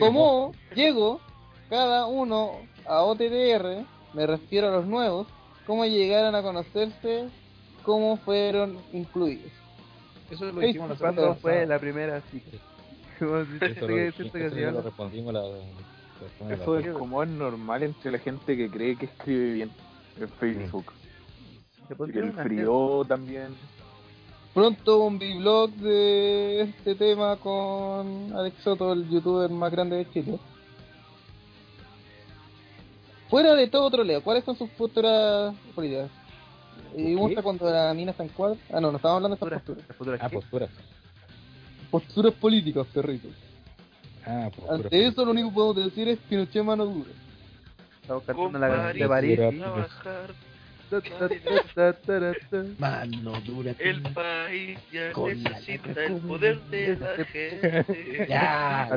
¿Cómo llego cada uno a OTDR? Me refiero a los nuevos. ¿Cómo llegaron a conocerse? ¿Cómo fueron incluidos? Eso lo hicimos nosotros. ¿Cuándo fue la primera cita? Eso lo, respondimos la... Eso es como es normal entre la gente que cree que escribe bien en Facebook. Y pondría el frío también. Pronto un blog de este tema con Alex Soto, el youtuber más grande de Chile. Fuera de todo troleo, ¿cuáles son sus posturas políticas? Y gusta cuando la mina está en cuadro. Ah, no, no estamos hablando de estas posturas. Las futuras Ah, posturas. Posturas políticas, perrito. Ah, posturas. Ante eso lo único que podemos decir es Pinochet mano dura. Estamos cantando la canción de París. Mano dura. El país ya Con necesita el poder de la gente. Ya, ya,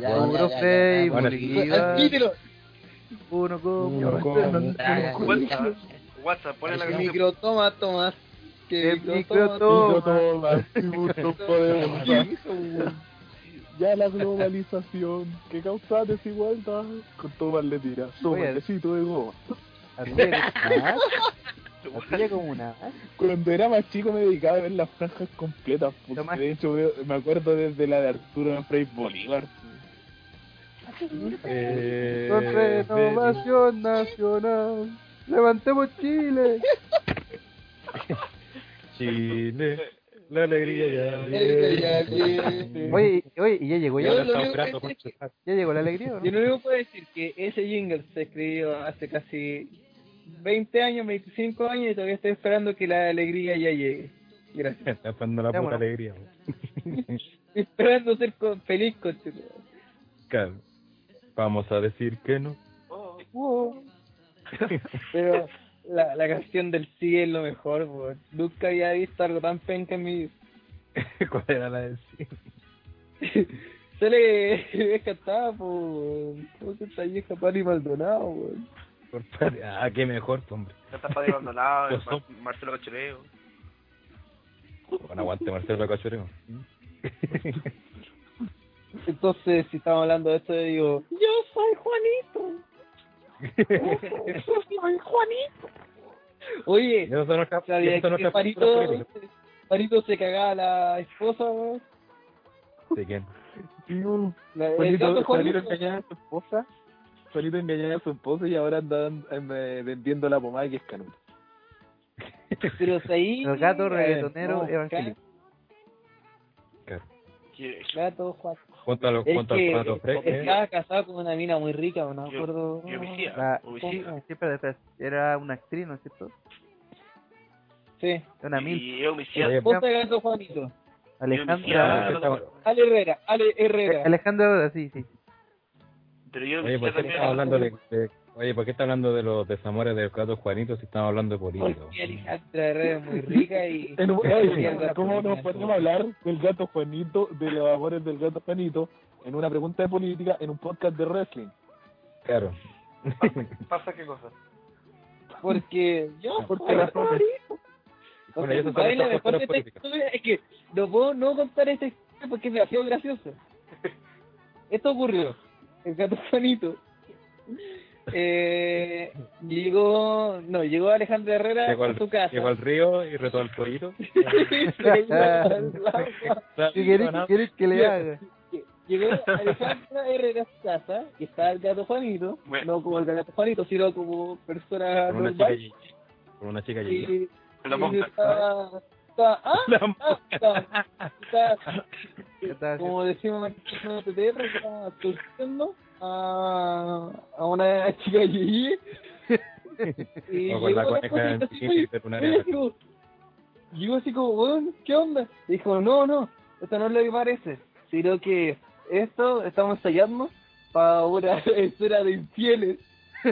ya, Uno como- ya, WhatsApp, WhatsApp, ponle la canción. micro toma, Tomás. Que El micro toma. toma. Ya la globalización que causa desigualdad con Tomás le tira baldecito de goma. Como una. Cuando era más chico me dedicaba a ver las franjas completas. porque de hecho veo- me acuerdo desde la de Arturo Frei Bolívar. Eh, Con renovación nacional. Levantemos Chile. Chile, la alegría ya viene. Oye, oye, y ya llegó, ya, Yo lo único que ya llegó la alegría, ¿o Yo ¿no? lo único que puedo decir que ese jingle se escribió hace casi 20 años, 25 años y todavía estoy esperando que la alegría ya llegue. Gracias. Está esperando la Ya, puta bueno. alegría. Estoy esperando ser con- feliz con Claro. Vamos a decir que no. Oh, Pero la, la canción del sí es lo mejor, po. Nunca había visto algo tan penca en mi vida. ¿Cuál era la de sí? Se le es cantada por. ¿Cómo se esta vieja Pari Maldonado, weón? Por padre. Ah, qué mejor, hombre. Ya está para abandonado, Pues son- Mar- Marcelo Cachoreo. Bueno, aguante Marcelo Cachoreo. Entonces, si estamos hablando de esto, yo digo: Yo soy Juanito. Yo soy Juanito. Oye, Eso son nuestras ¿sabías eso son que nuestras Parito, posturas políticas. Parito se cagaba a la esposa, weón? ¿De quién? La- Juanito. engañaba a su esposa. Solito engañaba a su esposa y ahora andan eh, vendiendo la pomada que es canuta. Pero ahí. El gato a ver, reggaetonero no, evangélico. Claro. Que- Gato Juan. Pato Freire. estaba casado con una mina muy rica, no me Yo- acuerdo. y homicida. La- homicida. Sí, espera, espera. Era una actriz, ¿no es cierto? Sí. Una mil. Y es homicida. Oye, Ponte gato Juanito. Alejandra. Ale Herrera, Ale Herrera. Alejandra, sí, sí. Pero yo Oye, ¿por qué estamos hablando de- Oye, ¿por qué está hablando de los desamores del gato Juanito si estamos hablando de política? Porque Alejandra Herrera es muy rica y. En un- y oye, ¿Cómo nos podemos hablar del gato Juanito, de los amores del gato Juanito, en una pregunta de política, en un podcast de wrestling? Claro. ¿Pasa qué cosa? Porque yo. Porque la-. Bueno, y esas son ¿sabes la mejor de historia? Es que no puedo no contar esta historia porque es demasiado graciosa. Esto ocurrió. El gato Juanito. Eh, llegó, no, llegó Alejandra Herrera Llegó a su casa. llegó al río y retó al pollito. ¿Qué querés, qué querés que le haga? Llegó Alejandra Herrera a su casa y estaba el gato Juanito, Bueno. no como el gato Juanito, sino como persona Con una chica normal. una chica allí. Y, La estaba, estaba, ah, ah, estaba, estaba, ¿Qué tal? como decimos en el TTR, estaba surgiendo a, a una chica allí. y O con la llegó coneja en así, Llegó como, weón, ¿qué onda? Y dijo, no, no, esto no es lo que parece, sino que esto estamos ensayando para una escena de infieles.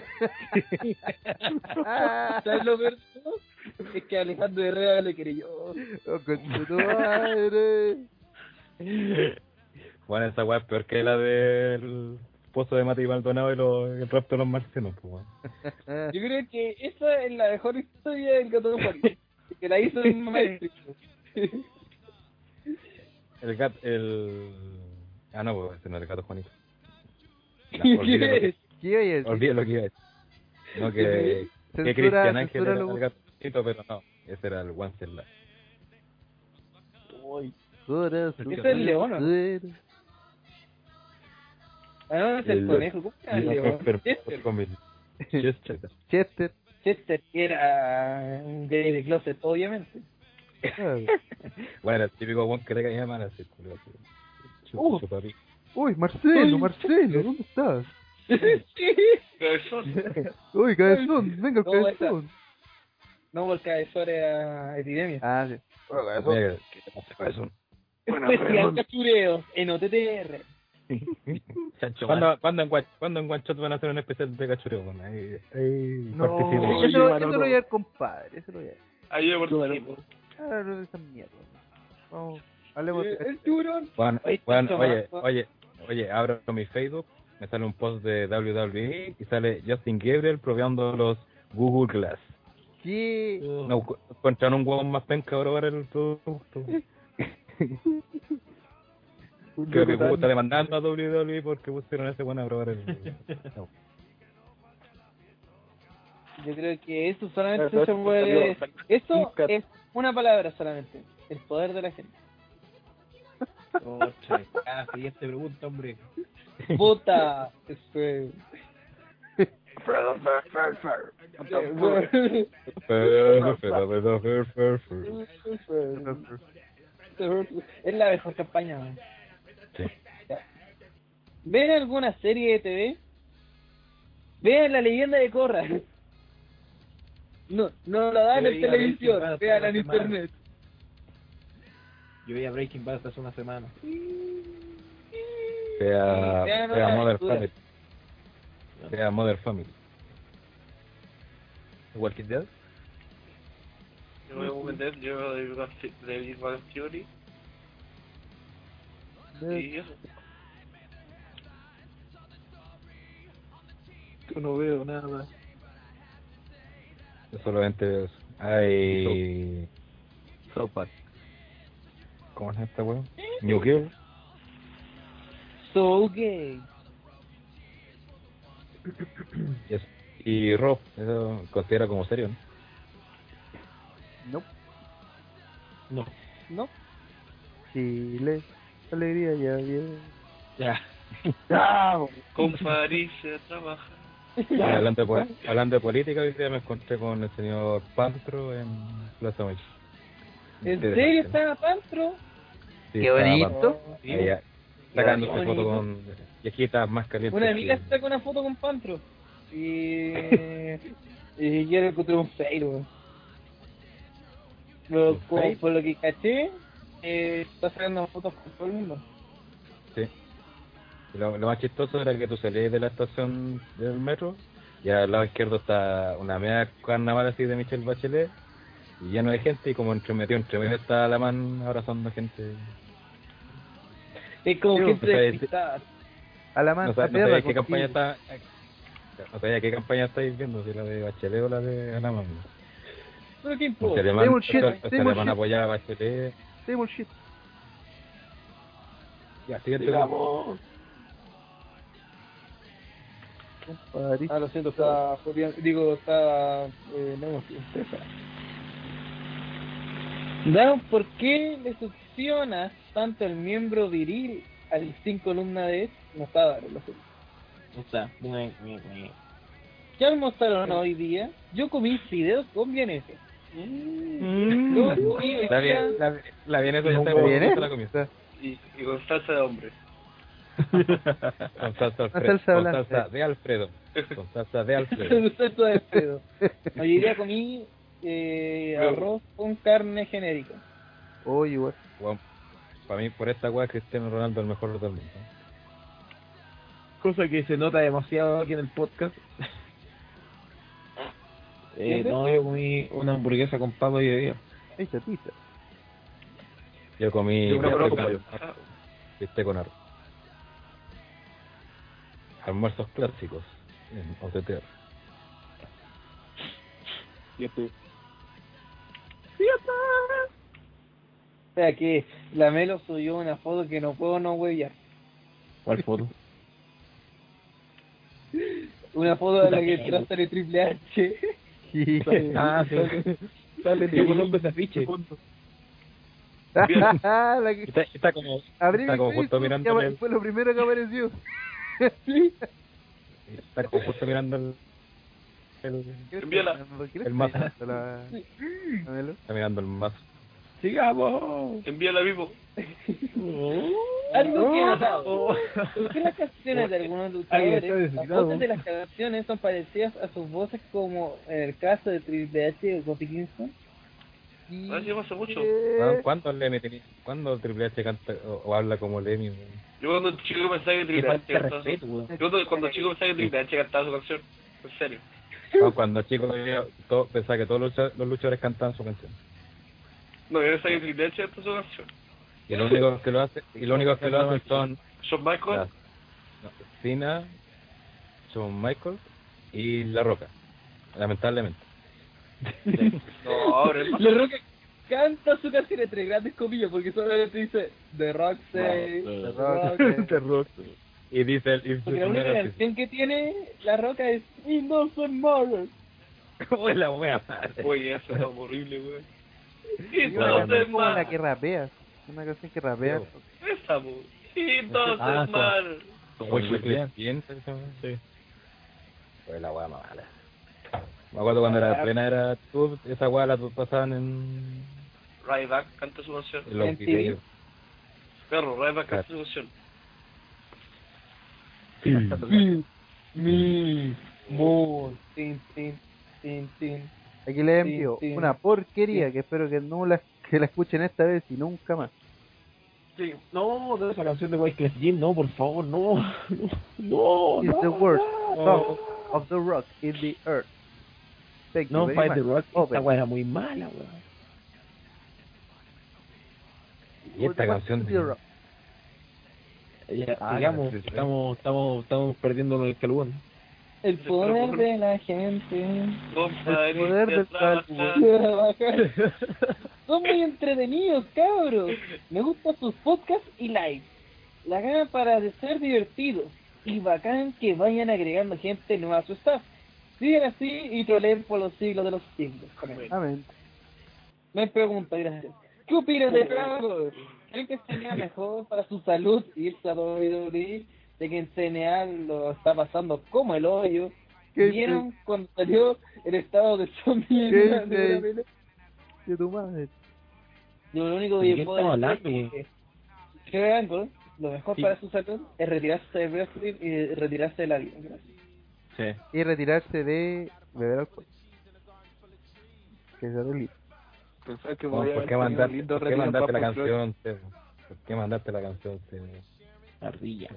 ¿Sabes lo peor? Es que Alejandro Herrera le creyó. Oh, concha tu madre. Bueno, esa weá es peor que la del pozo de Mati Maldonado y los, el rapto de los marcianos, pues, weón. Yo creo que esa es la mejor historia del gato de Juanito. Que la hizo un maestro. El gato, el... Ah, no, pues ese no es el gato Juanito. No, ¿Qué que? ¿Qué iba a decir? olvide lo que iba a decir. No, que, que Censura, Cristian Ángel censura era lo- el gato Juanito, pero no, ese era el Wancellar. Censura, Ese es el león. Ah, no, es el El- conejo. ¿Cómo se llama el Chester. Chester. Chester. Chester, que era un gay de closet, obviamente. Bueno, el típico weón que te caía mal así, Uh. Uy, Marcelo, Marcelo, ¿dónde estás? Cabezón. Uy, cabezón, venga el No, esa- cabezón. No, porque eso era epidemia. Ah, sí. Mira, ¿qué te pasa, cabezón? Especial cachureos en OTTR. Chancho ¿Cuándo, ¿cuándo, en, Guach- ¿Cuándo en One Shot van a hacer un especial de cachureo? Bueno, ahí, ahí No. participo. Eso, lo voy a ver, compadre. Eso lo voy a ver. Ahí yo participo. Ah, no, esa mierda. Vamos, hablemos de El tiburón. Juan, Oye, oye, oye, oye, abro mi Facebook, me sale un post de WWE y sale Justin Gabriel probando los Google Glass. ¿Qué? No, encuentran un huevo más penca para probar el producto. Creo que Google está demandando a WWE porque pusieron a ese bueno a probar el... No. Yo creo que eso solamente Pero se esto puede... salió- Eso Nunca- es una palabra solamente. El poder de la gente. Otra, ah, siguiente pregunta, hombre. Vota. Eso es. Es la mejor campaña. man. ¿Ven alguna serie de TV? Vean la leyenda de Korra. No, no la dan en televisión, Breaking Bad vean en internet. Yo veía Breaking Bad hace una semana. Sea, Vean sea otra Mother. Family. Sea Mother Family. Walking Dead. Yo voy a vender, yo de Big Bang Theory. Y eso. Yo no veo nada. Yo solamente veo eso. Hay... South Park. ¿Cómo es esta weón? New Girl. So gay. Y, eso. y Rob, eso considera como serio, ¿no? No. No. ¿No? Chile. Alegría, ya bien. Ya. Con París se trabaja. Hablando, de, hablando de política, hoy día me encontré con el señor Pantro en Plaza Mayor. ¿En serio está Pantro? Sí, Qué estaba bonito. Ahí ya, sacándose Qué foto bonito. con viejitas más calientes. Una amiga que- sacó una foto con Pantro. Y. y yo la encontré un Facebook. Pero ¿Un como Facebook? por lo que caché, eh, está sacando fotos con todo el mundo. Sí. Y lo, lo más chistoso era que tú salías de la estación del metro y al lado izquierdo está una media carnaval así de Michelle Bachelet y lleno de gente y como entre medio entre medio está la man abrazando gente. Es como Sí, gente despistada. A la No, sab- no sabía qué campaña está... No sabía qué campaña estáis viendo, si la de Bachelet o la de Alaman. Pero qué importa. sea, alemán, same alemán apoyaba a Bachelet. Old shit. Ya, siguiente. Digamos. París. Ah, lo siento, está Digo, está. Eh, no, César. Dan, ¿por qué le succiona tanto el miembro viril al sin columna de? No está dando, lo siento. No está. ¿Qué almorzaron hoy día? Yo comí fideos con vienesa. Hoy La, bien, la, la vienesa ya está ¿La se la comió. Y, y con salsa de hombre. Con salsa, Alfredo, con salsa de Alfredo. Con salsa de Alfredo. con salsa de pedo. Hoy día comí eh, arroz con carne genérica. Oye, igual. Bueno, para mí, por esta weá, Cristiano Ronaldo es el mejor del mundo. Cosa que se nota demasiado aquí en el podcast. Eh, no, yo comí una hamburguesa con pavo y bebida. Ay, chatita. Yo comí Yo no, con- pollo. bistec con arroz. Almuerzos clásicos en OTT. Y este, O sea que la Melo subió una foto que no puedo no huevear. ¿Cuál foto? Una foto de la que trata de Triple H. ah, sí. sale Sí, conozco ese afiche. la que... Está, está como, está como justo mirando fue lo primero que apareció. está como justo mirando el, el Envíala. ¿No? El mazo. La- está mirando el mazo. Sigamos. Envíala vivo. Algo que he Oh. notado. ¿Por qué las canciones de algunos luchadores, las voces de las canciones son parecidas a sus voces como en el caso de Triple H o Kofi Kingston? Y... Ah, sí, pasa mucho. ¿Cuándo Lemmy ¿Cuándo Triple H canta o, o habla como Lemmy? Yo cuando chico pensaba que Triple H cantaba respeto, su... Yo cuando, chico pensaba que Triple H cantaba su canción. En serio. No, cuando chico yo pensaba que todos los, lucha- los luchadores cantaban su canción. No, yo pensaba que Triple H cantaba su canción. Y lo único que lo hace, y lo único que lo hacen son Shawn Michaels. las- no, Cena, Shawn Michaels y La Roca. Lamentablemente. No, ahora. La Roca canta su canción entre grandes comillas porque solamente dice The Rock say, The Rock. The Rock. Y dice el y Porque la única canción que tiene La Roca es It doesn't matter. ¿Cómo es la wea? Oye, eso es horrible, weón. Y Y una no canción se como la que rapea. Una canción que rapea. Esa, po. Y no mal. Con Oye, Wesley Clean. bien, sí. Fue la wea mala. Me acuerdo cuando era plena era tú, esa wea la pasaban en, Ryback canta su canción. en TV. videos. Perro, Ryback canta su canción. Mi, mi, mo, tin, tin, tin, tin. Aquí le Sí, envío sí. una porquería Sí. que espero que no la, que la escuchen esta vez y nunca más. Sí. No, de esa canción de Wyclef Jean, no, por favor, no. No, no. It's no, the worst no. song of the rock in the earth. Thank you No, very Fight the much. Rock, esta Open. weá era muy mala, weón. Y esta canción. Ya, Ah, sigamos, sí, sí. estamos, estamos, estamos perdiendo el calugón. El poder de la gente. Compadre, El poder del trabajar. Son muy entretenidos, cabros. Me gustan sus podcasts y lives. La gana para de ser divertidos. Y bacán que vayan agregando gente nueva a su staff. Sigan así y troleen por los siglos de los siglos. Amén. Me pregunta, gracias. ¿Qué opinan de Bravo? ¿Creen que sería mejor para su salud irse a WWE? De que en CNA lo está pasando como el hoyo. ¿Qué ¿Vieron cuando salió el estado de zombie? en ¿Qué una- de? De tu madre. Yo lo único ¿De que qué puedo decir es que Kurt Angle, lo mejor Sí. para su salud es retirarse del wrestling y retirarse de la vida. Gracias. Sí. Y retirarse de beber alcohol. Que es delito. Pensaba que No, podía ¿Por qué lindo por qué la canción, Sebo? ¿Por qué mandarte la canción, Sebo? Ardilla.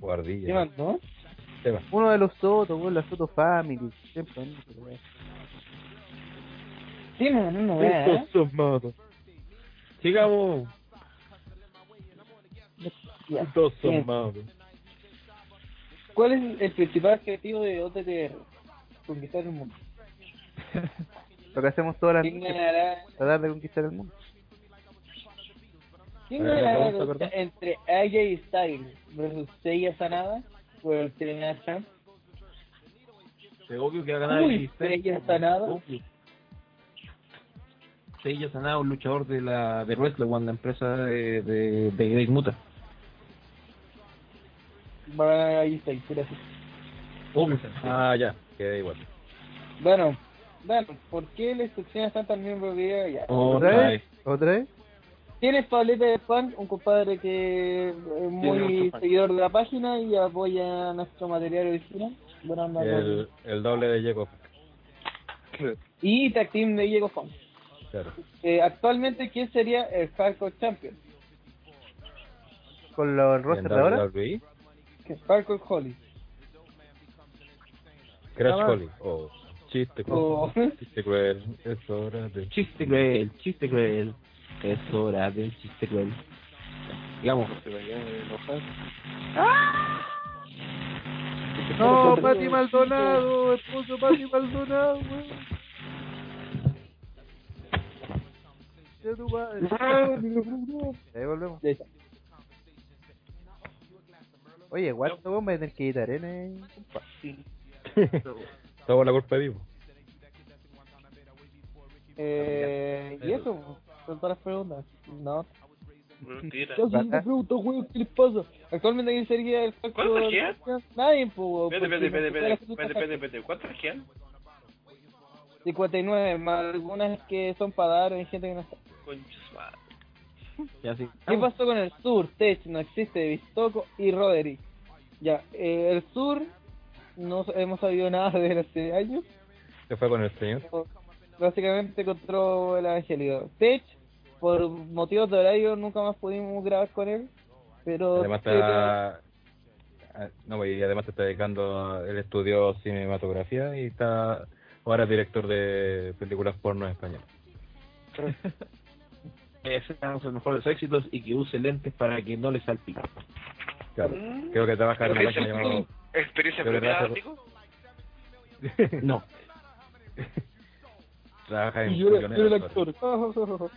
Guardilla. ¿Qué más, no? Seba. Uno de los Soto, weón, la Soto Family. Siempre, ¿no? Pero, weón. Sí, no, no, no, ¿eh? Sigamos. Ya. Dos malos. ¿Cuál es el principal objetivo de OTTR? Conquistar el mundo. Lo que hacemos todas las ¿Quién noches, tratar de conquistar el mundo. ¿quién ganará ¿me la pregunta, lucha entre AJ Styles versus Seiya Sanada por el Trinidad Champ? Obvio que va a ganar Uy, el Seiya Sanada. Seiya Sanada, un luchador de la de Wrestle One, la empresa de, de, de Great Muta. Va a ganar AJ Styles, gracias. Ah, ya, queda igual. Bueno, bueno, ¿por qué la instrucción está tan bien prohibida? Ya. Otra ¿Otra vez. ¿Otra vez? Tienes Pablete de Fan, un compadre que es muy seguidor de la página y apoya nuestro material original. Buena onda, El, el doble de Jacob. Y Tag Team de Diego Fan. Claro. Eh, actualmente, ¿quién sería el Hardcore Champion? ¿Con los ¿En roster de ahora? WWE? Que es Hardcore Holly. Crash Holly. Oh, chiste cruel. O Chiste cruel. Es hora de... Chiste cruel, chiste cruel. Es hora del chiste cruel. Digamos. Se vaya a enojar. No, Pati Maldonado, esposo Pati Maldonado. De tu madre. Ahí volvemos. Oye, ¿cuánto vos me a tener que editar, eh? Todo por la culpa de Vivo. Eh, y eso, son todas las preguntas. No. Mentira. Yo sí te pregunto, weón, ¿qué les pasa? Actualmente, ¿quién sería el ¿Cuántos Hardcore quedan? Nadie, pues, weón. Espérate, espérate, espérate, espérate, espérate. ¿Cuántos quedan? 59, más algunas que son para dar, hay gente que no está. Ya sí. ¿Qué pasó con el sur? Tech, no existe, Vistoco y Roderick. Ya, eh, el sur, no hemos sabido nada de él hace años. ¿Qué fue con el señor? Básicamente encontró el evangelio. Tech, por motivos de horario, nunca más pudimos grabar con él. Pero Además está... ah, No, y además se está dedicando, él estudió cinematografía y está ahora es director de películas porno en español. Que sean sus mejores éxitos y que use lentes para que no le salpique. Claro. Creo que trabaja en una ¿Qué página llamada... ¿Experiencia trabaja- Nico? No. Trabaja en Y yo, era- yo el Pioneros actor.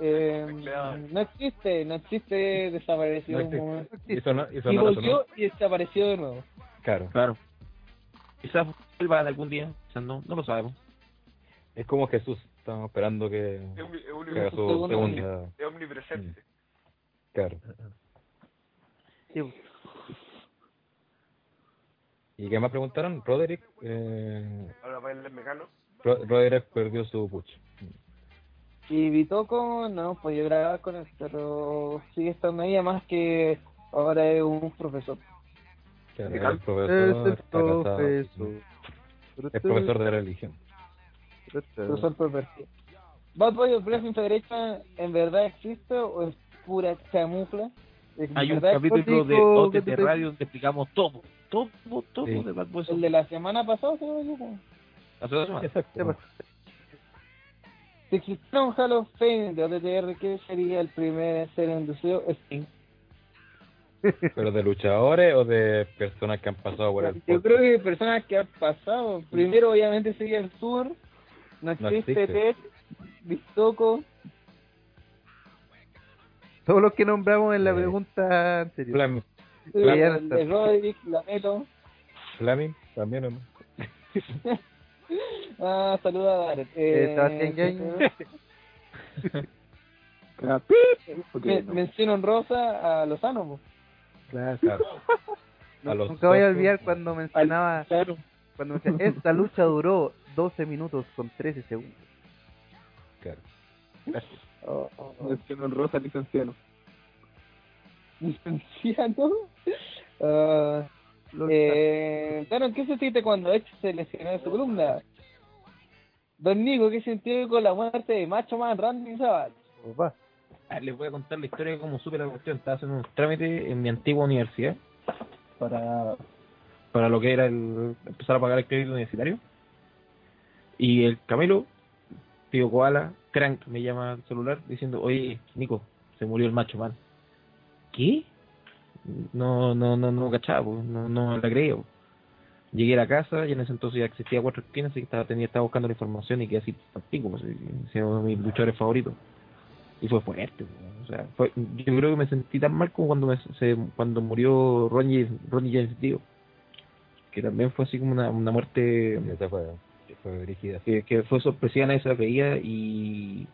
Eh, Empleado. no existe, no existe, desapareció No un existe. momento. Y y volvió desapareció de nuevo. Claro. Claro. Quizás vuelva algún día, quizás no, no lo sabemos. Es como Jesús. Estamos esperando que, Es omni- es que omni- haga su Segundo segunda. es omnipresente. Claro. Sí, pues. ¿Y qué más preguntaron? Roderick. Eh, Ahora para el mecano. Ro- Roderick perdió su puch. Y Bitoco no hemos podido grabar con él, pero sigue estando ahí, además que ahora es un profesor. Claro, ¿De el profesor, Es el profesor. Es profesor de religión. Profesor pervertido. Bad Boy of Wrestling Federation en verdad existe o es pura camufla? ¿En Hay un capítulo de OTT Radio donde explicamos todo, todo, todo Sí. de Bad Boys. El de la semana pasada, no me equivoco. Hace dos semanas. Exacto. Si existiera un Hall of Fame de OTTR, ¿qué sería el primer en ser inducido? Sting. ¿Pero de luchadores o de personas que han pasado por el Yo creo que personas que han pasado. Primero, obviamente, sería el Sur. No No existe Bistoco. Todos los que nombramos en la Eh, pregunta anterior. No de Roderick, la Meto. Flaming también o no? Ah, saluda a Darek. Eh, Sebastián Yañez. Ah, Me- mención honrosa a Lozano. po. Claro. Claro. No, a los nunca voy a olvidar cuando mencionaba, Claro. cuando mencionaba, esta lucha duró 12 minutos con 13 segundos. Claro. Oh, oh, oh. Mención honrosa, licenciado. Licenciado. Ah, Los- eh, ¿qué sentiste cuando Edge se lesionó de su columna? Don Nico, ¿qué sintió con la muerte de Macho Man Randy Savage? Opa. Les voy a contar la historia de cómo supe la cuestión. Estaba haciendo unos trámites en mi antigua universidad para, para lo que era el empezar a pagar el crédito universitario. Y el Camilo, tío Koala, Crank, me llama al celular diciendo, oye, Nico, se murió el macho man. ¿Qué? No, no, no, no cachaba, no, no la creía. Llegué a la casa y en ese entonces ya existía cuatro esquinas, así que estaba, tenía, estaba buscando la información y quedé así, pico, pues, ese uno de mis luchadores favoritos y fue fuerte o sea fue, yo creo que me sentí tan mal como cuando me, se, cuando murió Ronnie Ronnie James Dio que también fue así como una, una muerte Y fue, fue que, que fue sorpresiva nadie se la veía y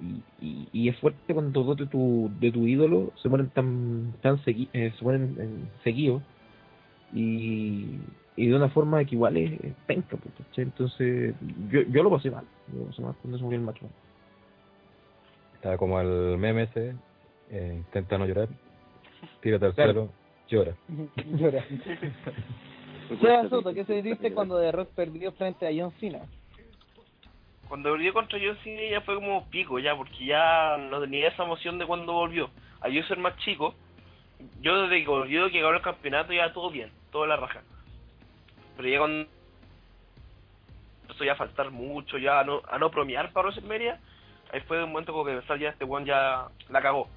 y, y, y es fuerte cuando dos de tu de tu ídolo se mueren tan tan segui, eh, se mueren eh, seguidos y y de una forma que igual es, es penca pues, ¿cachai? entonces yo, yo lo pasé mal yo lo pasé mal cuando se murió el macho Estaba como el meme ese, eh, intenta no llorar, tírate al Claro. suelo, llora. Llora. Seba Soto, ¿qué sentiste cuando The Rock perdió frente a John Cena? Cuando volvió contra John Cena ya fue como pico ya, porque ya no tenía esa emoción de cuando volvió. A yo ser más chico, yo desde que volvió, que ganó el campeonato, ya todo bien, todo la raja. Pero ya cuando empezó ya a faltar mucho, ya a no, a no bromear para WrestleMania, ahí fue un momento como que pensar ya este weón ya la cagó.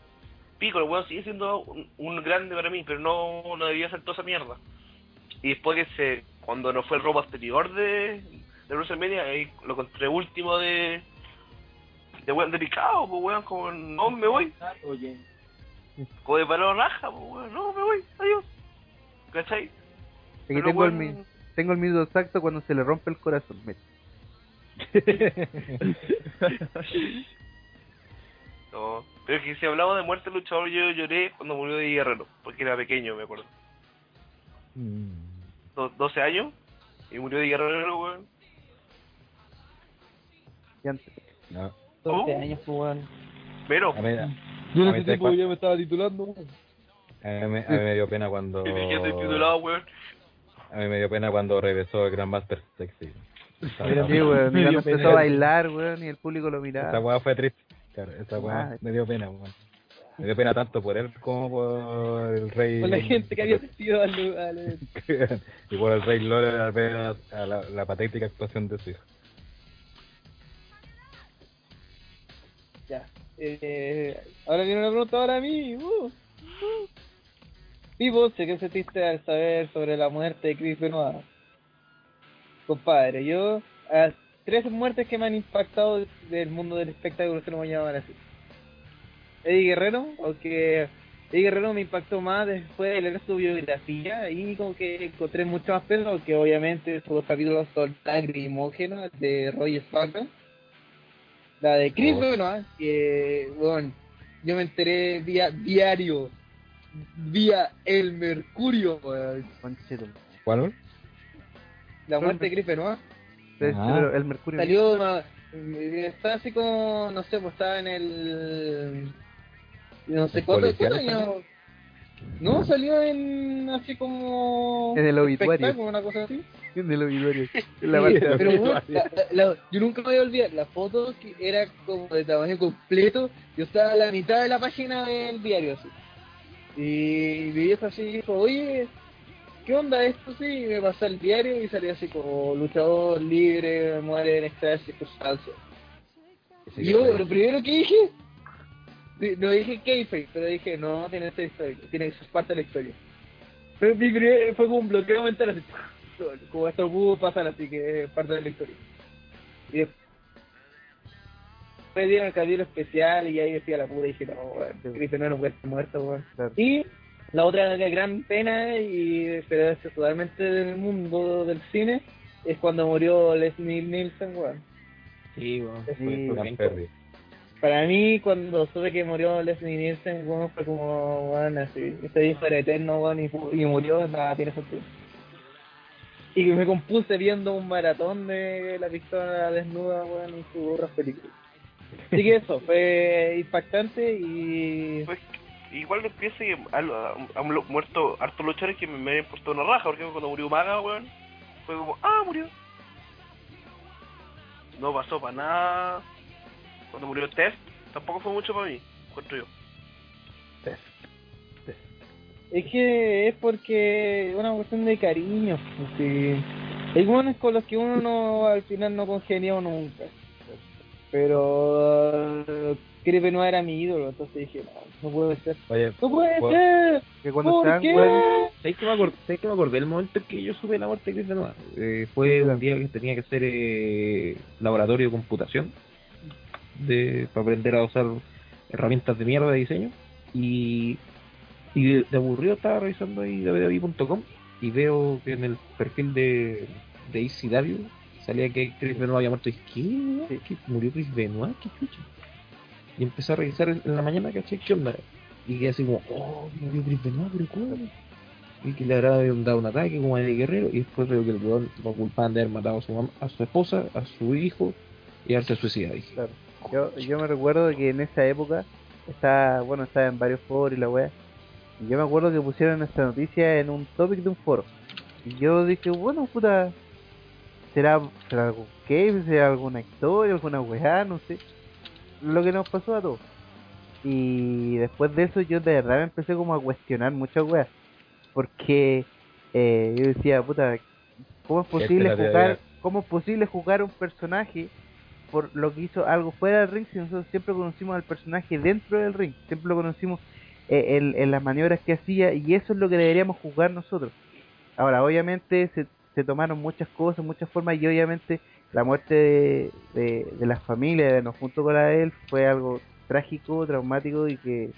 Pico, el weón sigue siendo un, grande para mí, pero no, no debía hacer toda esa mierda. Y después que se, cuando no fue el robo anterior de, de WrestleMania, ahí lo encontré último de de weón de picado, pues weón, como no me voy, Oye. como de palo raja, pues weón, no me voy, adiós. ¿Cachai? Aquí Pero, tengo, el, mi- tengo el minuto exacto cuando se le rompe el corazón. Mira. No, pero es que si hablamos de muerte luchador, yo lloré cuando murió de Guerrero, porque era pequeño, me acuerdo. Mm. Do- 12 años, y murió de Guerrero, weón. Y antes. No. 12 Oh. años, pues, weón. Pero, A mí, Yo en ese tiempo cua- ya me estaba titulando. a mí- a mí me dio pena cuando. titulado, weón. A mí me dio pena cuando regresó el Grandmaster Sexy. Mira, sí, weón, Me cuando empezó pena. a bailar, weón, y el público lo Esa miraba. weá fue triste. Claro, esa weá Ah. me dio pena, weón. Me dio pena tanto por él como por el rey. Con la gente que había asistido al, al evento. y por el rey Lore al ver la, la patética actuación de su hijo. Ya. Eh, ahora viene una pregunta para mí. Uh, uh. Que sentiste al saber sobre la muerte de Chris Benoit. Compadre, yo, a tres muertes que me han impactado del mundo del espectáculo, se lo voy a llamar así. Eddie Guerrero, aunque Eddie Guerrero me impactó más después de leer su biografía y como que encontré mucho más peso, aunque obviamente sus capítulos son lacrimógenos de Roger Spartan. La de Chris Oh. Benoit, que, bueno, yo me enteré vía diario, vía El Mercurio, weón. ¿Cuál? La muerte de Chris Benoit. Pero Ah. pero el Mercurio. Salió, una- está así como, no sé, pues estaba en el... No sé ¿El cuánto años- No, salió en así como... En el obituario. una cosa así. El obituario. En la Sí, parte de pero- bueno, la- la- yo nunca me voy a olvidar, la foto que era como de tamaño completo, yo estaba a la mitad de la página del diario así. Y mi viejo así dijo, oye, ¿qué onda esto? Sí, y me pasó el diario y salía así como luchador libre, muere en. Sí, Y yo lo primero que dije, di- no dije kayfabe, pero dije, no, tiene ser historia, tiene que ser parte de la historia. Pero mi primer, fue como un bloqueo mental así, como esto pudo pasar, así que es parte de la historia. Y después dieron el capítulo especial y ahí decía la puta y dije, no, weón, Sí. Chris no puede estar muerto, weón. Claro. Y la otra gran pena, y pero es totalmente del mundo del cine, es cuando murió Leslie Nielsen, weón. Sí, weón. Sí, para mí, cuando supe que murió Leslie Nielsen, weón, fue como, weón, así, este hijo era eterno, weón, y, y murió, nada, tiene sentido. Y me compuse viendo un maratón de la pistola desnuda, weón, y sus otras películas. Así que eso, fue impactante y... Pues, igual no piense que han, han lo- muerto hartos luchadores que me, me habían puesto una raja, porque cuando murió Maga, weón, fue como, ah, murió. No pasó para nada. Cuando murió Test, tampoco fue mucho para mí, encuentro yo. Es que es porque es una cuestión de cariño, sí. Hay buenos con los que uno no, al final no congenió nunca. Pero uh, Crepe no era mi ídolo, entonces dije, no, no puede ser. Oye, ¡No puede ser! Que cuando ¿Por estaban, qué? weón, ¿Sabes que me acordé, ¿sabes que me acordé del momento en que yo supe la muerte de Chris Benoit? Eh, fue un día que tenía que hacer eh, laboratorio de computación de, para aprender a usar herramientas de mierda de diseño y, y de, de aburrido estaba revisando ahí www.com y veo que en el perfil de, de ECW salía que Chris Benoit había muerto y dije, ¿qué? ¿Murió Chris Benoit? ¿Qué chucha? Y empecé a revisar en la mañana, ¿cachai? ¿Qué onda? Y quedé así como, oh, murió Chris Benoit, pero ¿cómo? y que le habrá dado un ataque como a Eddie Guerrero y después veo que el weón lo culpaban de haber matado a su, mam- a su esposa, a su hijo y haberse suicidado. Dije, Claro. Yo, yo me recuerdo que en esa época estaba, bueno, estaba en varios foros y la wea. Y yo me acuerdo que pusieron esta noticia en un topic de un foro. Y yo dije, bueno, puta, será, será algo que será alguna historia, alguna weá, no sé. Lo que nos pasó a todos. Y después de eso yo de verdad me empecé como a cuestionar muchas weas. Porque eh, yo decía, puta, ¿cómo es posible jugar, cómo es posible jugar un personaje por lo que hizo algo fuera del ring si nosotros siempre conocimos al personaje dentro del ring, siempre lo conocimos en, en las maniobras que hacía y eso es lo que deberíamos jugar nosotros. Ahora, obviamente se, se tomaron muchas cosas, muchas formas y obviamente la muerte de, de, de la familia, de nos junto con la de él, fue algo trágico, traumático y que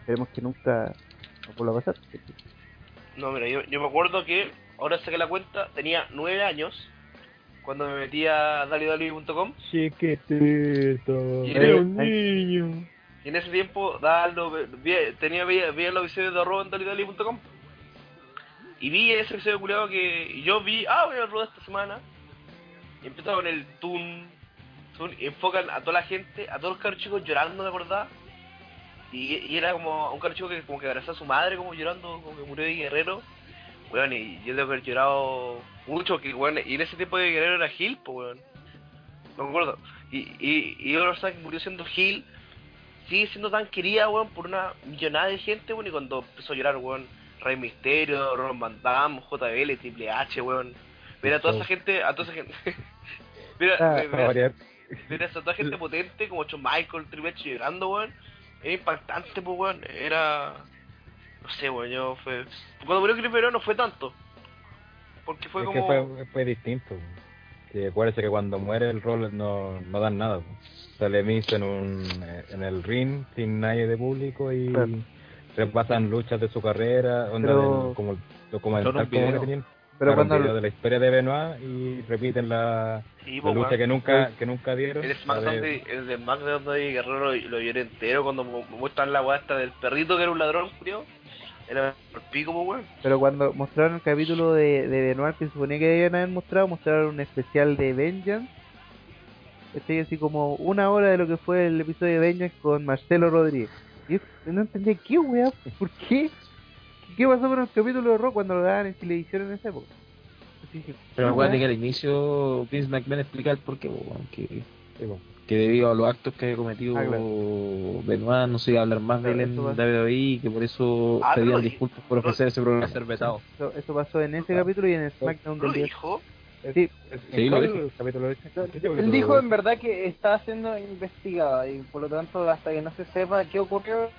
esperemos que nunca nos vuelva a pasar. No, mira, yo, yo me acuerdo que, ahora saqué la cuenta, tenía nueve años cuando me metí a www.com Chiquitito. Y era un niño. Y en ese tiempo daba lo- vi- tenía veía, veía los episodios de arroba en www.com y vi ese episodio culiado que y yo vi, ah, voy a Raw esta semana y empezaba con el Tun, son- enfocan a toda la gente, a todos los cabros chicos llorando, ¿de verdad? Y, y era como un cabro chico que como que abrazaba a su madre como llorando, como que murió de guerrero. Weón, y yo debo haber llorado mucho, que weón, y en ese tiempo de guerrero era Gil, pues weón. No me acuerdo. Y, y, y otra persona que murió siendo Gil, sigue siendo tan querida, weón, por una millonada de gente, weón, y cuando empezó a llorar, weón, Rey Misterio, Ron Van Damme, JBL, Triple H, weón. Ver a toda esa gente, a toda esa gente. Mira, Ah, esa toda gente potente como Shawn Michael, Triple H llorando, weón. Era impactante, pues, weón. Era. No sé, weón, yo fue. Cuando murió Chris Benoit no fue tanto. Porque fue es como. que fue, fue distinto. Que acuérdese que cuando muere el rol no, no dan nada. Sale Miz en, un, eh, en el ring sin nadie de público y Claro. repasan luchas de su carrera, onda Pero- del- como el un como que tenían. Pero cuando de la historia de Benoit y repiten la, Sí, la pues, lucha que nunca que nunca dieron. El SmackDown de- el de SmackDown de Guerrero lo, lo entero cuando mu- muestran la esta del perrito que era un ladrón, culiao. Era el pico, pues, weón. Pero cuando mostraron el capítulo de, de Benoit que se suponía que debían haber mostrado, mostraron un especial de Vengeance. Este así como una hora de lo que fue el episodio de Vengeance con Marcelo Rodríguez. Y yo no entendía qué weá, ¿por qué? ¿Qué pasó con el capítulo de Rock cuando lo daban en televisión en esa época? Dije, Pero ¿qué acuérdate que al inicio Vince McMahon explica el porqué, po, weón, que, que debido a los actos que había cometido Ah, claro. Benoit no se iba a hablar más de él en WWE y que por eso Ah, pedían disculpas por ofrecer ese programa ser vetado. Eso, eso pasó en ese capítulo y en el SmackDown ¿Lo del día. dijo? Sí, Sí, ¿En lo dijo. Él dijo en verdad que está siendo investigada y por lo tanto hasta que no se sepa qué ocurrió,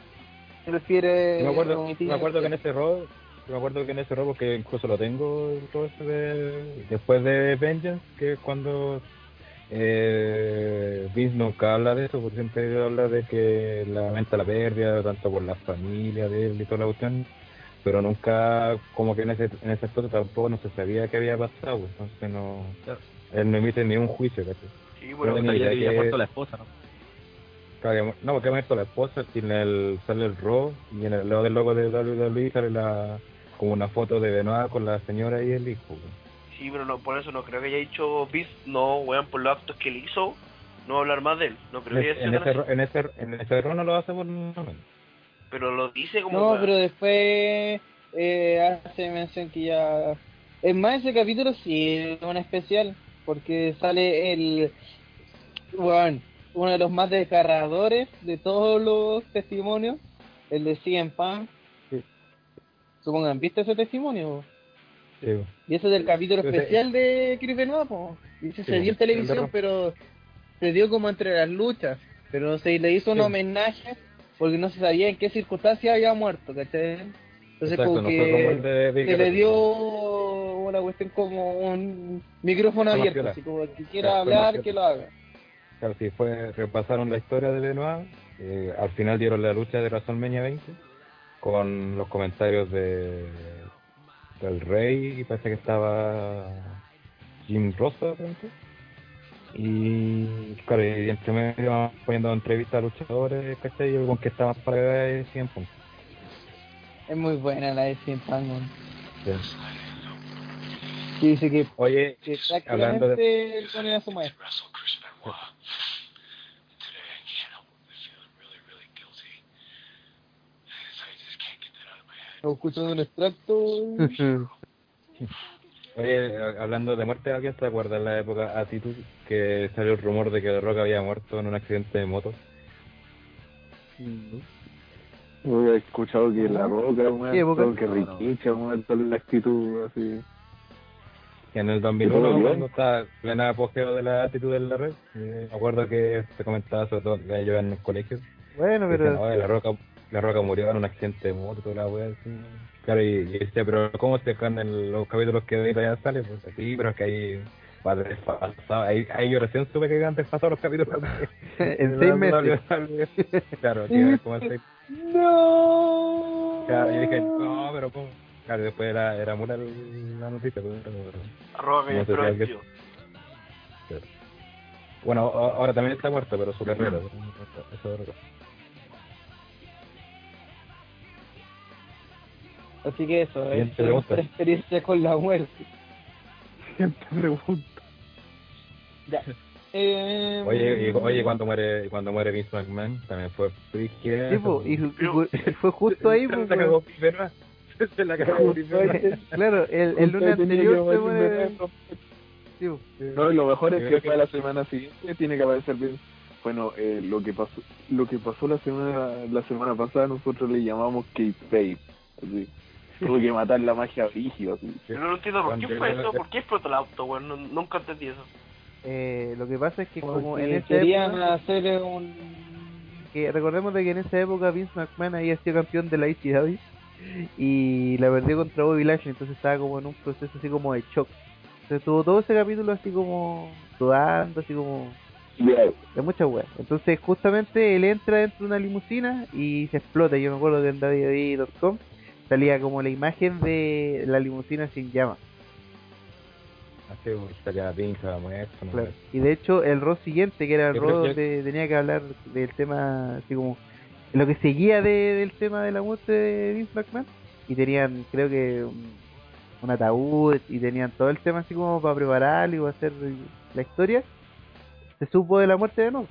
prefiere Yo me acuerdo, me acuerdo que en ese me acuerdo que en ese rol, porque incluso lo tengo todo eso de después de Vengeance, que es cuando eh, Vince nunca habla de eso, porque siempre habla de que lamenta la pérdida, tanto por la familia de él y toda la cuestión, pero nunca, como que en ese, en ese aspecto tampoco no se sabía qué había pasado, pues, entonces no, él no emite ni un juicio, ¿cachai? Sí, bueno, idea había que- muerto la esposa, ¿no? Claro, no, porque ha muerto la esposa, tiene el, sale el Raw y en el lado del logo de WWE sale la, como una foto de Benoit con la señora y el hijo. pues. sí, pero no, por eso no creo que haya dicho Vince, no, weón, por los actos que él hizo, no hablar más de él. No creo En, que haya ese- en ese, en, ese, en ese Raw no lo hace por un momento. así. Pero lo dice como. No, pero después eh, hace mención que ya... Es más, ese capítulo sí es un especial, porque sale el... Bueno, uno de los más desgarradores de todos los testimonios, el de CM Punk. Sí. Supongan, ¿viste ese testimonio? Sí. Y ese es del capítulo especial de Chris Benoit, po. Y ese Sí, se dio en el televisión, pero se dio como entre las luchas. Pero se le hizo un Sí. homenaje porque no se sabía en qué circunstancias había muerto, ¿cachai? Entonces Exacto, como no que de Big se le dio una cuestión como un micrófono abierto, así como que quiera Claro, hablar, que lo haga. Claro, sí, fue, repasaron la historia de Benoit, eh, al final dieron la lucha de WrestleMania 20 con los comentarios de del Rey y parece que estaba Jim Rosa pronto. Y claro, y entre medio van poniendo entrevistas a luchadores, ¿cachai? Y el con que está más para acá es 100 puntos. Es muy buena la de CM Punk, dice que, Oye, que hablando de... pone a su maestro. De un extracto. Oye, hablando de muerte, ¿alguien se acuerda en la época Attitude que salió el rumor de que The Rock había muerto en un accidente de moto? Yo he escuchado que la roca ha muerto, que Rikichi ha muerto en la actitud así. Que en el ¿Y todo 2001, bien? cuando estaba plena apogeo de la actitud en la red, eh, me acuerdo que se comentaba sobre todo que yo en el colegio. Bueno, pero "Oye, la roca la roca murió en un accidente de moto, toda la wea así. Claro, y, y decía, pero ¿cómo se dejan en los capítulos que ahorita ya sale? Pues así, pero es que ahí va desfasado. Ahí, ahí yo recién supe que han desfasado los capítulos. en seis meses. claro, que como en seis ¡No! Claro, y dije, no, pero ¿cómo? Claro, después era, era mula el- la noticia. Arroba que No sé si tío. bueno, ahora también está muerto, pero su carrera. Eso es otra Así que eso, Siguiente es pregunta. nuestra experiencia con la muerte. Siempre pregunto. Ya. Eh, Oye, y, oye, cuando muere, cuando muere Vince McMahon, también fue frigio. Sí, po, y, y fue- fue justo ahí, Se pues, la weón. cagó Piperra. Se la cagó. Claro, el, el lunes anterior se muere. Sí. No, y lo mejor es que fue que- la semana siguiente tiene que aparecer bien. Bueno, eh, lo que pasó, lo que pasó la semana, la semana pasada nosotros le llamamos K-Pape. Así. Tuve que matar la magia rígida. Así. Yo no entiendo por qué fue eso, por qué explotó el auto, weón. No- nunca entendí eso. Eh, lo que pasa es que como en querían época, hacer un que recordemos de que en esa época Vince McMahon había sido campeón de la ICW y la perdió contra Bobby Lashley, entonces estaba como en un proceso así como de shock. Entonces tuvo todo ese capítulo así como sudando, así como de mucha weas. Entonces justamente él entra dentro de una limusina y se explota. Yo me acuerdo que en WWE.com salía como la imagen de la limusina sin llamas. Así, salía Vince a muerto. ¿no? Claro. Y de hecho, el Raw siguiente, que era el que- donde tenía que hablar del tema, así como lo que seguía de- del tema de la muerte de Vince McMahon, y tenían, creo que, un, un ataúd y tenían todo el tema así como para prepararlo y para hacer la historia. Se supo de la muerte de no.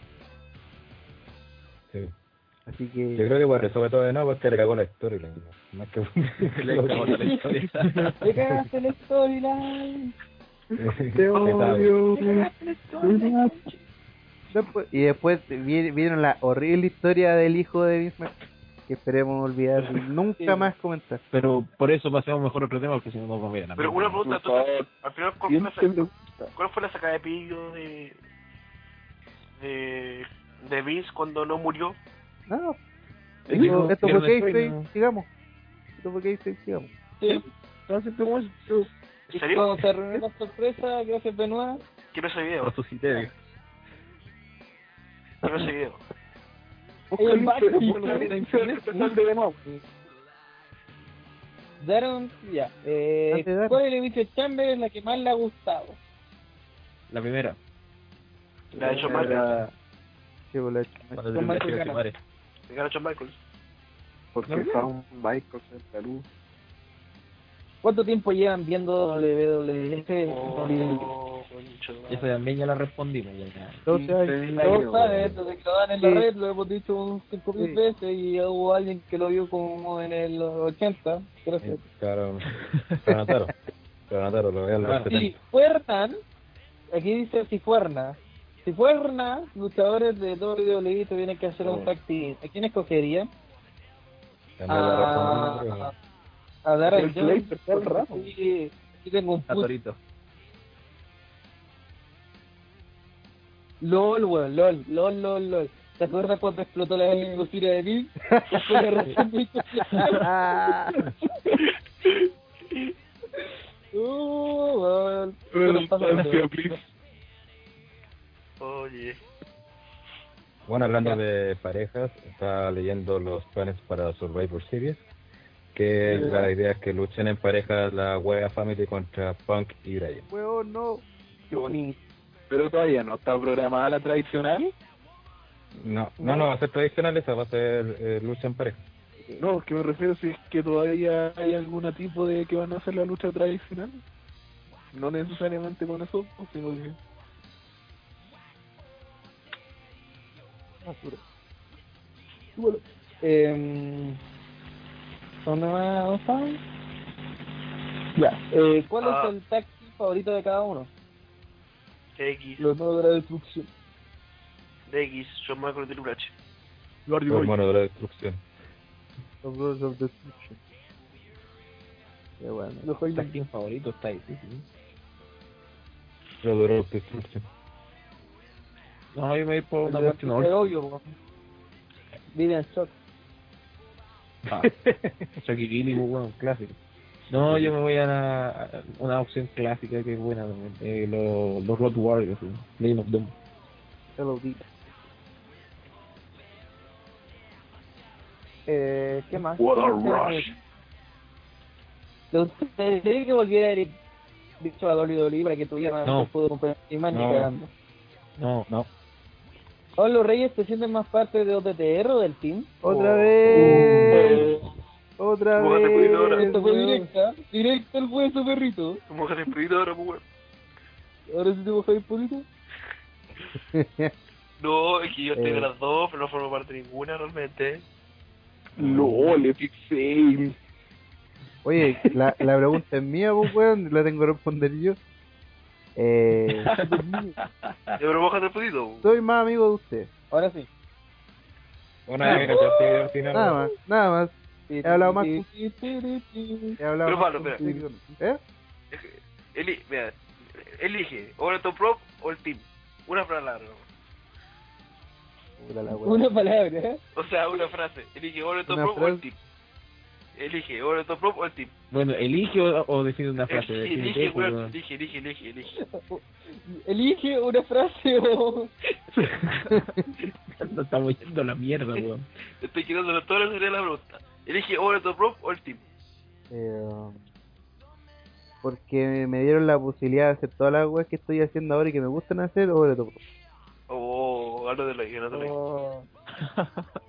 Yo creo que por eso todo de no, porque le cagó la historia. Más que Le cagó la historia. ¡Le cagaste la storyline! Te odio. después, y después vi- vieron la horrible historia del hijo de Vince que esperemos olvidar y nunca más comentar. Pero por eso pasemos mejor a otro tema, porque si no nos vamos a la Pero una pregunta, al final, ¿cuál ¿quién fue, la, pregunta? cuál fue la sacada de pillo de, de, de Vince cuando no murió? No, Dijo, esto, fue sigamos. Esto fue sigamos. Sí. Entonces, ¿cómo es? Cuando se la sorpresa, gracias Benoit, Quiero ese video, Resucité, digo. quiero ese video. Ella va a Empezar de nuevo. Daron, ya. Eh, de. ¿Cuál Elimination Chamber es la que más le ha gustado? La primera. La ha hecho Michael. Era- Sí, pues, la- Con te Michael que Gana. madre. La ha hecho Michael. Porque ¿No? Shawn Michaels en Perú. ¿Cuánto tiempo llevan viendo WWF? Oh, de. Esa también ya la respondimos. Ya, ya. 12 años. Todos saben, desde que lo dan en la red, lo hemos dicho un cinco mil Sí. veces y hubo alguien que lo vio como en el 80. Gracias. Claro, lo anotaron. Lo anotaron, lo vean los Claro. 70. Si fueran, aquí dice si fuerna, si fuerna, luchadores de WWE tuvieran que hacer un tag team, ¿a quién escogería? También la A, razón, a, a Darren El todo el sí tengo un puto. LOL, weón, LOL, LOL, LOL, LOL. ¿Te acuerdas cuando explotó la industria de de- Uh, weón. Se Oye. Bueno, hablando de parejas, estaba leyendo los planes para Survivor Series, que la idea es que luchen en pareja la Wea Family contra Punk y Brian. Weón, no. Qué bonito. Pero todavía no está programada la tradicional. No, no, no va a ser tradicional, esa va a ser eh, lucha en pareja. No, que me refiero si es que todavía hay algún tipo de que van a hacer la lucha tradicional. No necesariamente con eso, sino que... Eh, ¿Dónde más saben? Ya. Eh, ¿Cuál Ah. es el tag team favorito de cada uno? X, Los nuevos de la destrucción. de X, Shawn Michaels de Triple H. Los hermanos de la destrucción. Los Brothers of Destruction. Qué bueno. Los Tag Highlanders. team favorito está difícil. Los Brothers of Destruction. No, yo me voy por una el orca. obvio, weón. Vivian Shock. Ah, pues, bueno, clásico. No, yo me voy a, la- a una opción clásica que es buena también. Eh, los, los Road Warriors, sí. Lane of Doom. LOD. Eh, ¿Qué más? What a rush. ¿Le gustaría que volviera Eric dicho a WWE para que tuviera No. más pudo comprar ni más ni No. cagando? No, no. ¿Ahora los Reyes te sienten más parte de OTTR o del team? Otra Oh. vez. Otra Mójate, vez. ahora. Esto fue directa, directa el hueso perrito. Como que te pedí ahora, pues, weón. Ahora sí te mojas el polito. No, es que yo estoy Eh. de las dos, pero no formo parte de ninguna realmente. LOL, Epic Fail. Oye, la, la pregunta es mía, pues, weón, la tengo que responder yo. Eh, ¿De pero mojas del pudito? soy más amigo de usted. Ahora sí. Una vez que. Nada más, nada más. He hablado más. He hablado Pero, más Pablo, contigo. ¿Eh? Eli mira, elige, o el top prop o el team. Una palabra. La weá. Una palabra, ¿eh? O sea, una frase. Elige o el top prop o el frase. team. Elige o el top prop o el team. Bueno, elige o, o define una frase. Elige, define elige, weón. elige, elige, elige, elige. Elige una frase o... Nos estamos yendo a la mierda, weón. Estoy quitándole toda la serie de la pregunta. Elige o el top prop o el team. Eh, porque me dieron la posibilidad de hacer todas las weas que estoy haciendo ahora y que me gustan hacer, o le toco. Oh, algo de la guía, no te lo o-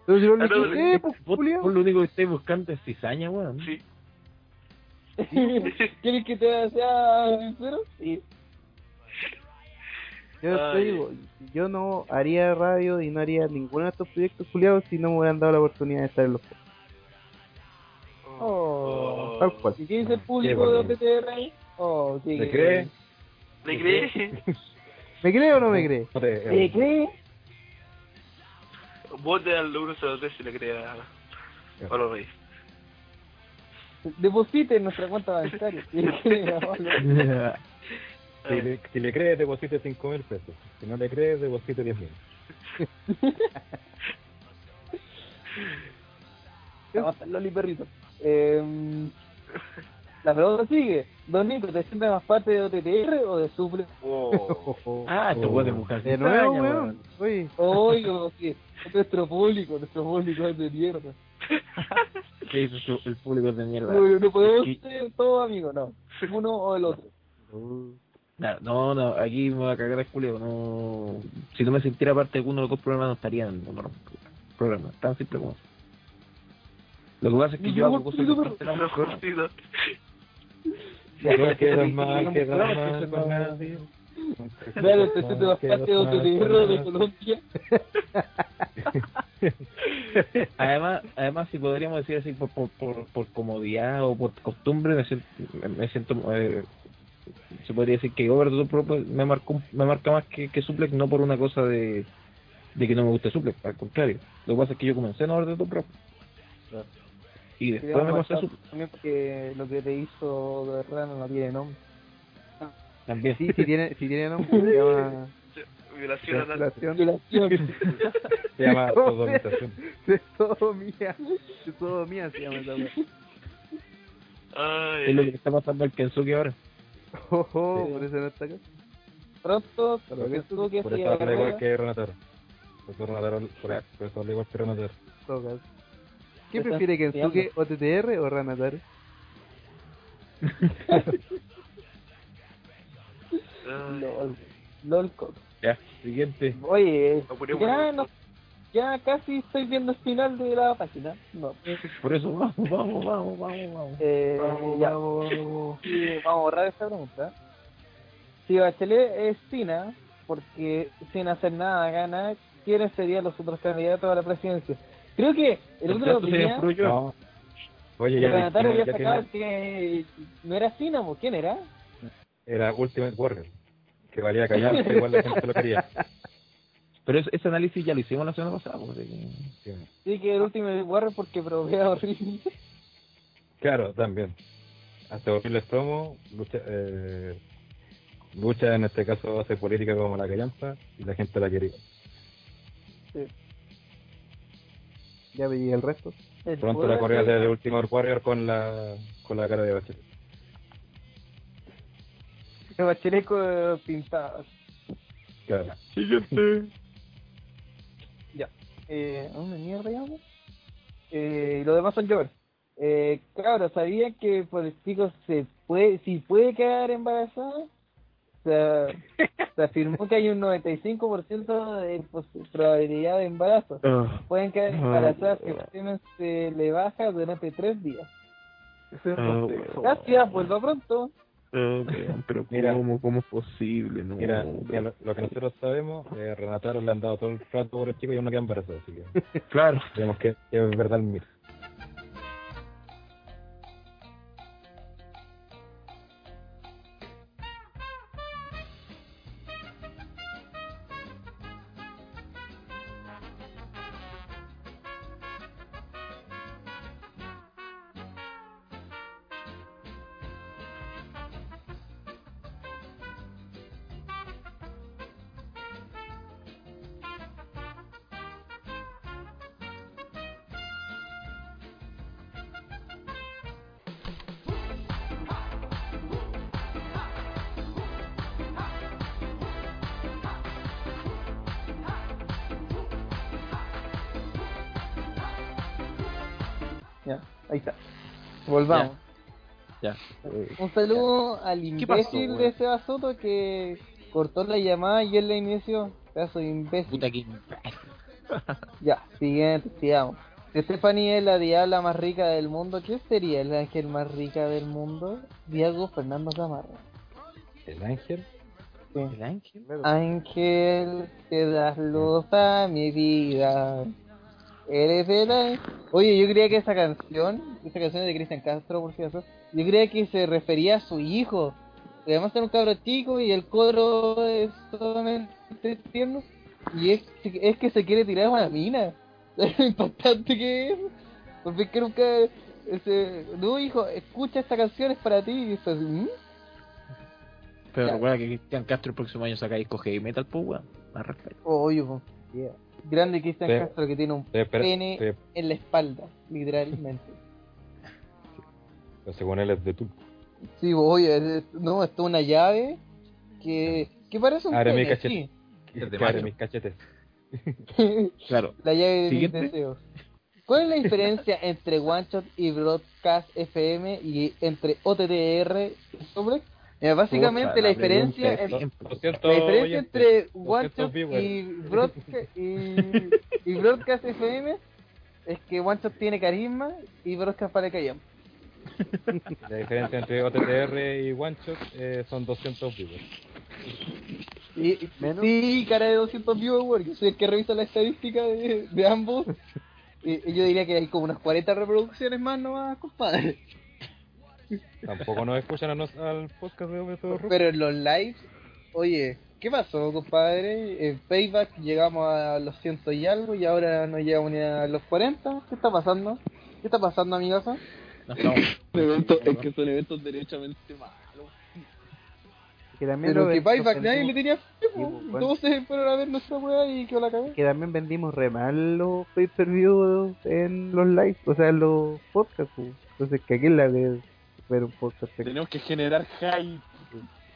Pero si no le Ah, no, dije, eh, pues, Vos, culiao. vos lo único que estáis buscando es cizaña, weón. Sí. ¿Quieres que te sea sincero? Sí. Yo te Ay. digo, yo no haría radio y no haría ninguno de estos proyectos culiados si no me hubieran dado la oportunidad de estar en los podcasts. Oh. Tal cual. ¿Y qué dice el público de OTTR ahí? Oh, sí. ¿Le cree? ¿Le crees? ¿Me cree o no me cree? ¿Le cree? Vote al 103 si le crees a Pablo Reyes. Deposite en nuestra cuenta bancaria. Si le cree, Pablo. Si le, si le crees, deposite 5 mil pesos. Si no le crees, deposite 10 mil. Vamos a hacer Loli perrito. Eh, la pregunta sigue. Don Nico, ¿te sientes más parte de OTTR o de Suple? Oh. ah, esto Oh. puede buscar De nuevo, weón. Oye, que nuestro público, nuestro público es de mierda. ¿Qué dice su- el público de mierda? No, no podemos ser todos amigos, no. Uno o el otro. No, no, aquí me voy a cagar el culio, no... Si no me sintiera parte de alguno de los dos programas no estaría en el programa, tan simple como eso. Lo que pasa es que yo hago cosas diferentes No quedas más, quedas más. Claro, te sientes más parte de OTTR de Colombia. Además, además si podríamos decir así por, por, por, por comodidad o por costumbre, me siento, me siento eh, se podría decir que Over the Top Pro pues, me marcó, me marca más que, que Suplex, no por una cosa de, de que no me guste Suplex, al contrario. Lo que pasa es que yo comencé en Over the Top Pro. Y después me a Suplex También porque lo que te hizo de verdad no tiene nombre. también. sí, si tiene, si tiene nombre, se llama Violación. Violación Violación. Se llama sodomización. de sodomía. De sodomía se llama esa wea. Es lo que Ay, está pasando al Kensuke ahora. Ojo, Sí. por eso no está acá. Pronto, Pero que Por eso habla igual que Renataro. Por eso Renataro, por eso habla igual que Renataro. ¿Qué prefiere Kensuke, OTTR o Ranataro? ay. LOL. LOL. Ya, siguiente. Oye, ya, no, ya casi estoy viendo el final de la página. No. Por eso, vamos, vamos, vamos, vamos, vamos. Eh, ya. Sí, vamos a borrar esta pregunta. Si Bachelet es Sina, porque sin hacer nada gana, ¿quiénes serían los otros candidatos a la presidencia? Creo que el otro día. No. Oye, el ya, Renatario había ya sacado tiene, que no era Sina, ¿pues ¿quién era? era Ultimate Warrior. Que valía callarse, igual la gente lo quería. Pero ese, ese análisis ya lo hicimos la semana pasada. pues, de que- Sí. Sí, que el último Warrior porque provea horrible. Claro, también. Hasta horribles promos, lucha, eh, lucha en este caso hace política como la callampa y la gente la quería. Ya pedí el resto. El Pronto la correa de Ultimate Warrior con la con la cara de Bachelet. El Bachelet con pintadas. Claro. Ya. Eh, ¿A dónde mierda llamo? Eh, y los demás son Jovers. Eh, claro, ¿sabían que por el pico se puede, si puede quedar embarazada? Se, se afirmó que hay un 95% de probabilidad de embarazo. Ah, Pueden quedar embarazadas si el semen se le baja durante tres días. ah, Gracias, vuelva pronto. Oh, weón, pero Mira. ¿cómo, ¿cómo es posible? No, Mira, mira, lo, lo que nosotros sabemos, eh, Renataro le han dado todo el rato por el chico y aún no queda embarazado, así que Claro. que, que es verdad el mito. Un saludo al ¿Qué pasó, imbécil de Seba Soto que cortó la llamada y él la inició. Pedazo de imbécil. puta que... Ya, siguiente, sigamos. Si Stephanie es la diabla más rica del mundo, ¿quién sería el ángel más rica del mundo? Diego Fernando Gamarra. El ángel, Sí. ¿El ángel? Ángel, que das luz a mi vida. Eres el ángel. Oye, yo creía que esa canción, esa canción es de Cristian Castro, por cierto, yo creía que se refería a su hijo. Además era un cabro chico y el coro es solamente tierno. Y es, es que se quiere tirar a una mina. Es lo impactante que es. Porque es que nunca. Ese, no, hijo, escucha esta canción, es para ti. Y ¿mm? Pero Ya. recuerda que Cristian Castro el próximo año saca disco heavy metal, pues, weón. Más respeto. Oye, po. Grande Cristian. Castro que tiene un pene en la espalda, literalmente. pero según él es de Tulco. Sí, po, oye, no, esto es una llave que, que parece un Abre mi pene, cachete. sí. Que abre mis cachetes. Claro. la llave de Siguiente. mis deseos. ¿Cuál es la diferencia entre One Shot y Broadcast FM y entre OTTR y? Mira, básicamente Puta, la la diferencia pregunta en- es- 200 La diferencia entre 200 One Shot y, broadca- y, y Broadcast FM es que One Shot tiene carisma y Broadcast para callar. La diferencia entre OTTR y One Shot eh, son 200 viewers. Sí, sí, cara de 200 viewers, yo soy el que revisa la estadística de, de ambos. Y, y yo diría que hay como unas 40 reproducciones más nomás, compadre. Tampoco nos escuchan a nos, al podcast de Rock. Pero en los lives, oye, ¿qué pasó, compadre? En Payback llegamos a los ciento y algo y ahora no llegamos ni a los 40. ¿Qué está pasando? ¿Qué está pasando, amigazo? No estamos. es que son eventos derechamente malos. Que también Pero lo que lo nadie vendimos- le tenía fe, pues, bueno. Todos se fueron a ver nuestra weá y quedó la cagada. que también vendimos re mal los pay per view en los lives, o sea, en los podcasts. pues. Entonces, que aquí la de ver un podcast Tenemos que generar hype.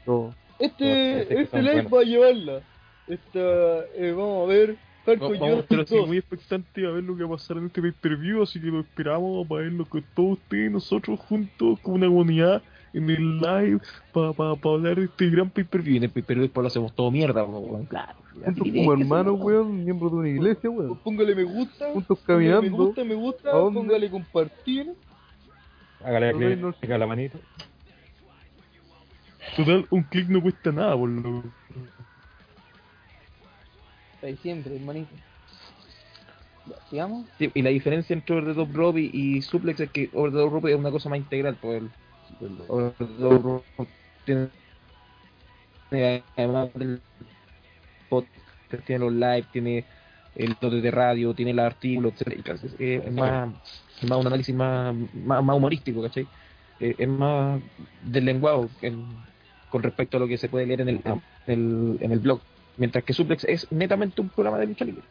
todo. Este, que este son live va a llevarla. Esta, eh, vamos a ver. Hardcore Vamos a estar así 2. muy expectantes a ver lo que va a pasar en este pay-per-view, así que lo esperamos para verlo con todos ustedes, nosotros juntos, como una comunidad, en el live, para pa, pa hablar de este gran pay-per-view. Y en el pay-per-view después lo hacemos todo mierda, weón, claro. Juntos como que hermanos, weón, miembros de una iglesia, weón. Póngale me gusta. Juntos caminando. Me gusta, me gusta. Póngale compartir. Hágale clic a la manito. Total, un clic no cuesta nada, por lo Ahí siempre, hermanito. Y la diferencia entre Over the Top Rope y, Suplex es que Over the Top Rope es una cosa más integral, pues el, el Over the Top Rope tiene además del podcast, tiene los live, tiene el note de radio, tiene el artículo, etcétera, entonces eh, es más, es más un análisis más, más, humorístico, ¿cachai? Eh, es más del lenguaje en- con respecto a lo que se puede leer en el, en el, en el blog, mientras que Suplex es netamente un programa de lucha libre.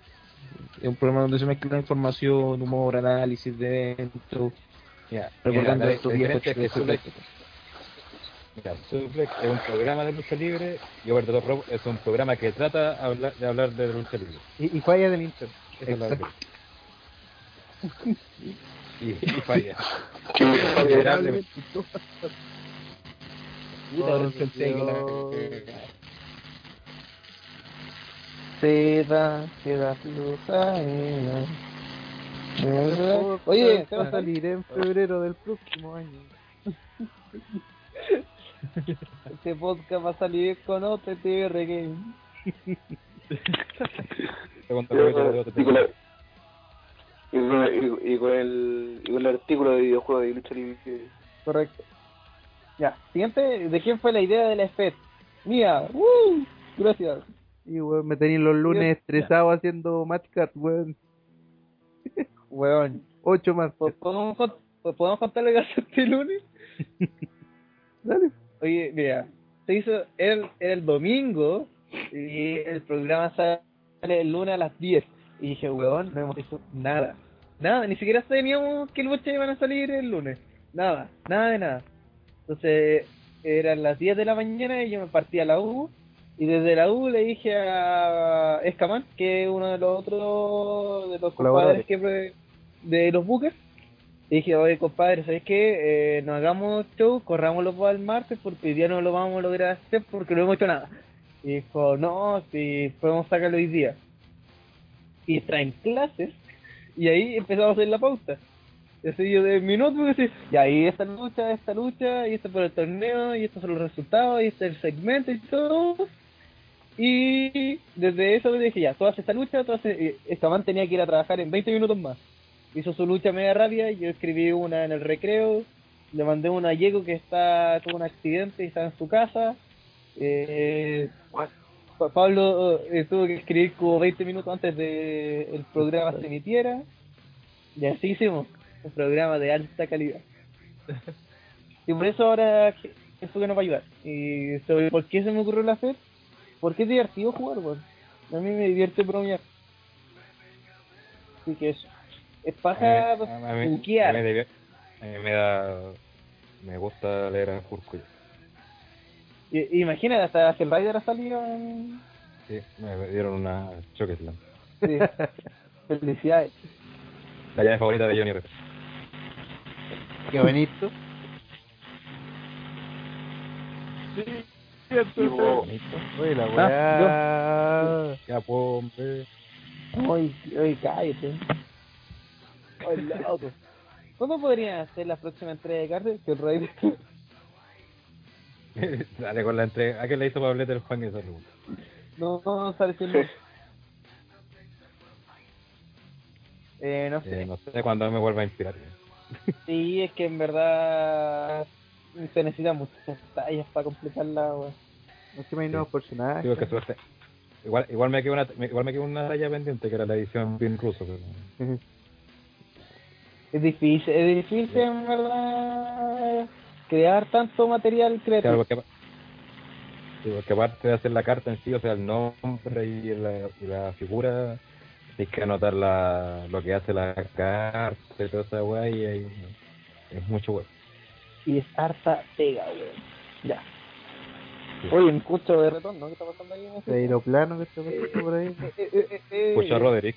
Es un programa donde se mezcla información, humor, análisis de eventos, Ya, recordando estos viejos. Suplex, mira, Suplex es un programa de lucha libre y Over the Top Rope es un programa que trata hablar- de hablar de lucha libre. Y, y falla del Inter. Y, y falla. Considerablemente. Puta, ahora pensé que la- Seda, seda flusa. Oye, va a salir en febrero del próximo año. Este podcast va a salir con OTTR Game. Y con, OTT. y con- el, y con el artículo de videojuego de lucha libre. Correcto. Ya, siguiente, ¿de quién fue la idea de la FED? Mía, ¡Woo! Gracias. Y weón, me tenéis los lunes estresado haciendo match card, weón. Weón. Ocho más. ¿po- ¿Podemos, po- ¿Podemos contar lo que hace este lunes? Dale. Oye, mira, se hizo el, el domingo y el programa sale el lunes a las 10. Y dije, weón, no hemos hecho nada. Nada, ni siquiera sabíamos que luchas iban a salir el lunes. Nada, nada de nada. Entonces, eran las 10 de la mañana y yo me partí a la U. Y desde la U le dije a Escamán, que es uno de los otros de los compadres que de los Bookers, y dije, oye compadre, ¿sabes qué? Eh, no hagamos show, corrámoslo para el martes porque hoy día no lo vamos a lograr hacer porque no hemos hecho nada. Y dijo, no, si podemos sacarlo hoy día. Y traen clases y ahí empezamos a hacer la pauta. Así yo de mi notebook así, y ahí esta lucha, esta lucha, y esto por el torneo, y estos son los resultados, y este es el segmento y todo. Y desde eso le dije, ya, haces esta lucha, tú haces... y Esta man tenía que ir a trabajar en 20 minutos más. Hizo su lucha media rápida, yo escribí una en el recreo, le mandé una a Diego que está tuvo un accidente y está en su casa. Eh, Pa- Pablo eh, tuvo que escribir como 20 minutos antes de el programa se emitiera. Y así hicimos un programa de alta calidad. Y por eso ahora eso que nos va a ayudar. Y sobre por qué se me ocurrió la FED, porque es divertido jugar, weón. A mí me divierte bromear. Así que eso. Es paja A mí- a mí- buquear. a mí me- a mí me da... Me gusta leer a Jurko. Y- Imagínate, hasta Hell Rider ha salido en... Sí, me dieron una Chokeslam. Sí. Felicidades. La llave favorita de Johnny Rep. Qué bonito. Tipo, Oye, la Ah, weá. Ya, hombre. Ay, ay, cállate. Ay, loco. ¿Cuándo podrían hacer la próxima entrega de cartas? Que el rey Dale con la entrega. ¿A qué le hizo Pablete el Juan esa pregunta? no, no sale siendo. Eh, no sé. Eh, no sé cuándo me vuelva a inspirar. Sí, es que en verdad se necesitan muchas tallas para completarla, weón. No sé, hay nuevos personajes. Digo que suerte. Igual, igual me quedó una, igual me quedó una talla pendiente que era la edición bien ruso. Pero... Es difícil, es difícil en verdad crear tanto material Claro, creativo. porque, sí, porque aparte de hacer la carta en sí, o sea, el nombre y la, y la figura, hay que anotar la, lo que hace la carta y toda esa weá, y ahí es mucho weá. Y es harta pega, weón. Ya. Oye, un cucho de retorno, ¿qué está pasando ahí? en ese- De aeroplano que está pasando por ahí. Eh, eh, eh, eh, eh, Roderick.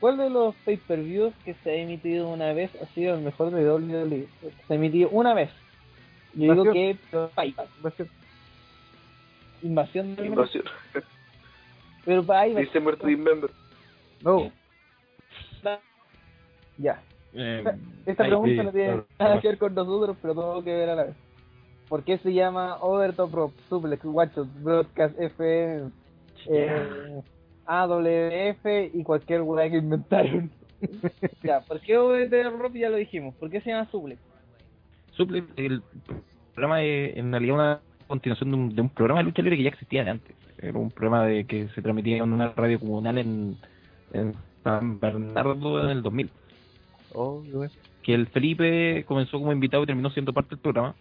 ¿Cuál de los pay-per-views que se ha emitido una vez ha sido el mejor de WWE? Se ha emitido una vez. Yo digo que Payback. Invasión. Invasión de invasión. Pero Payback. December to Remember. No, Ya. Eh, Esta pregunta sí, no tiene claro. nada que ver con nosotros, pero todo que ver a la vez. ¿Por qué se llama Over the Top, Suplex, Watchos, Broadcast FM, eh, AWF y cualquier weá que inventaron? ya, ¿por qué Over the Top ya lo dijimos? ¿Por qué se llama Suplex? Suplex, el programa es en realidad una continuación de un, de un programa de lucha libre que ya existía de antes. Era un programa de que se transmitía en una radio comunal en, en San Bernardo en el 2000. Oh. Que el Felipe comenzó como invitado y terminó siendo parte del programa,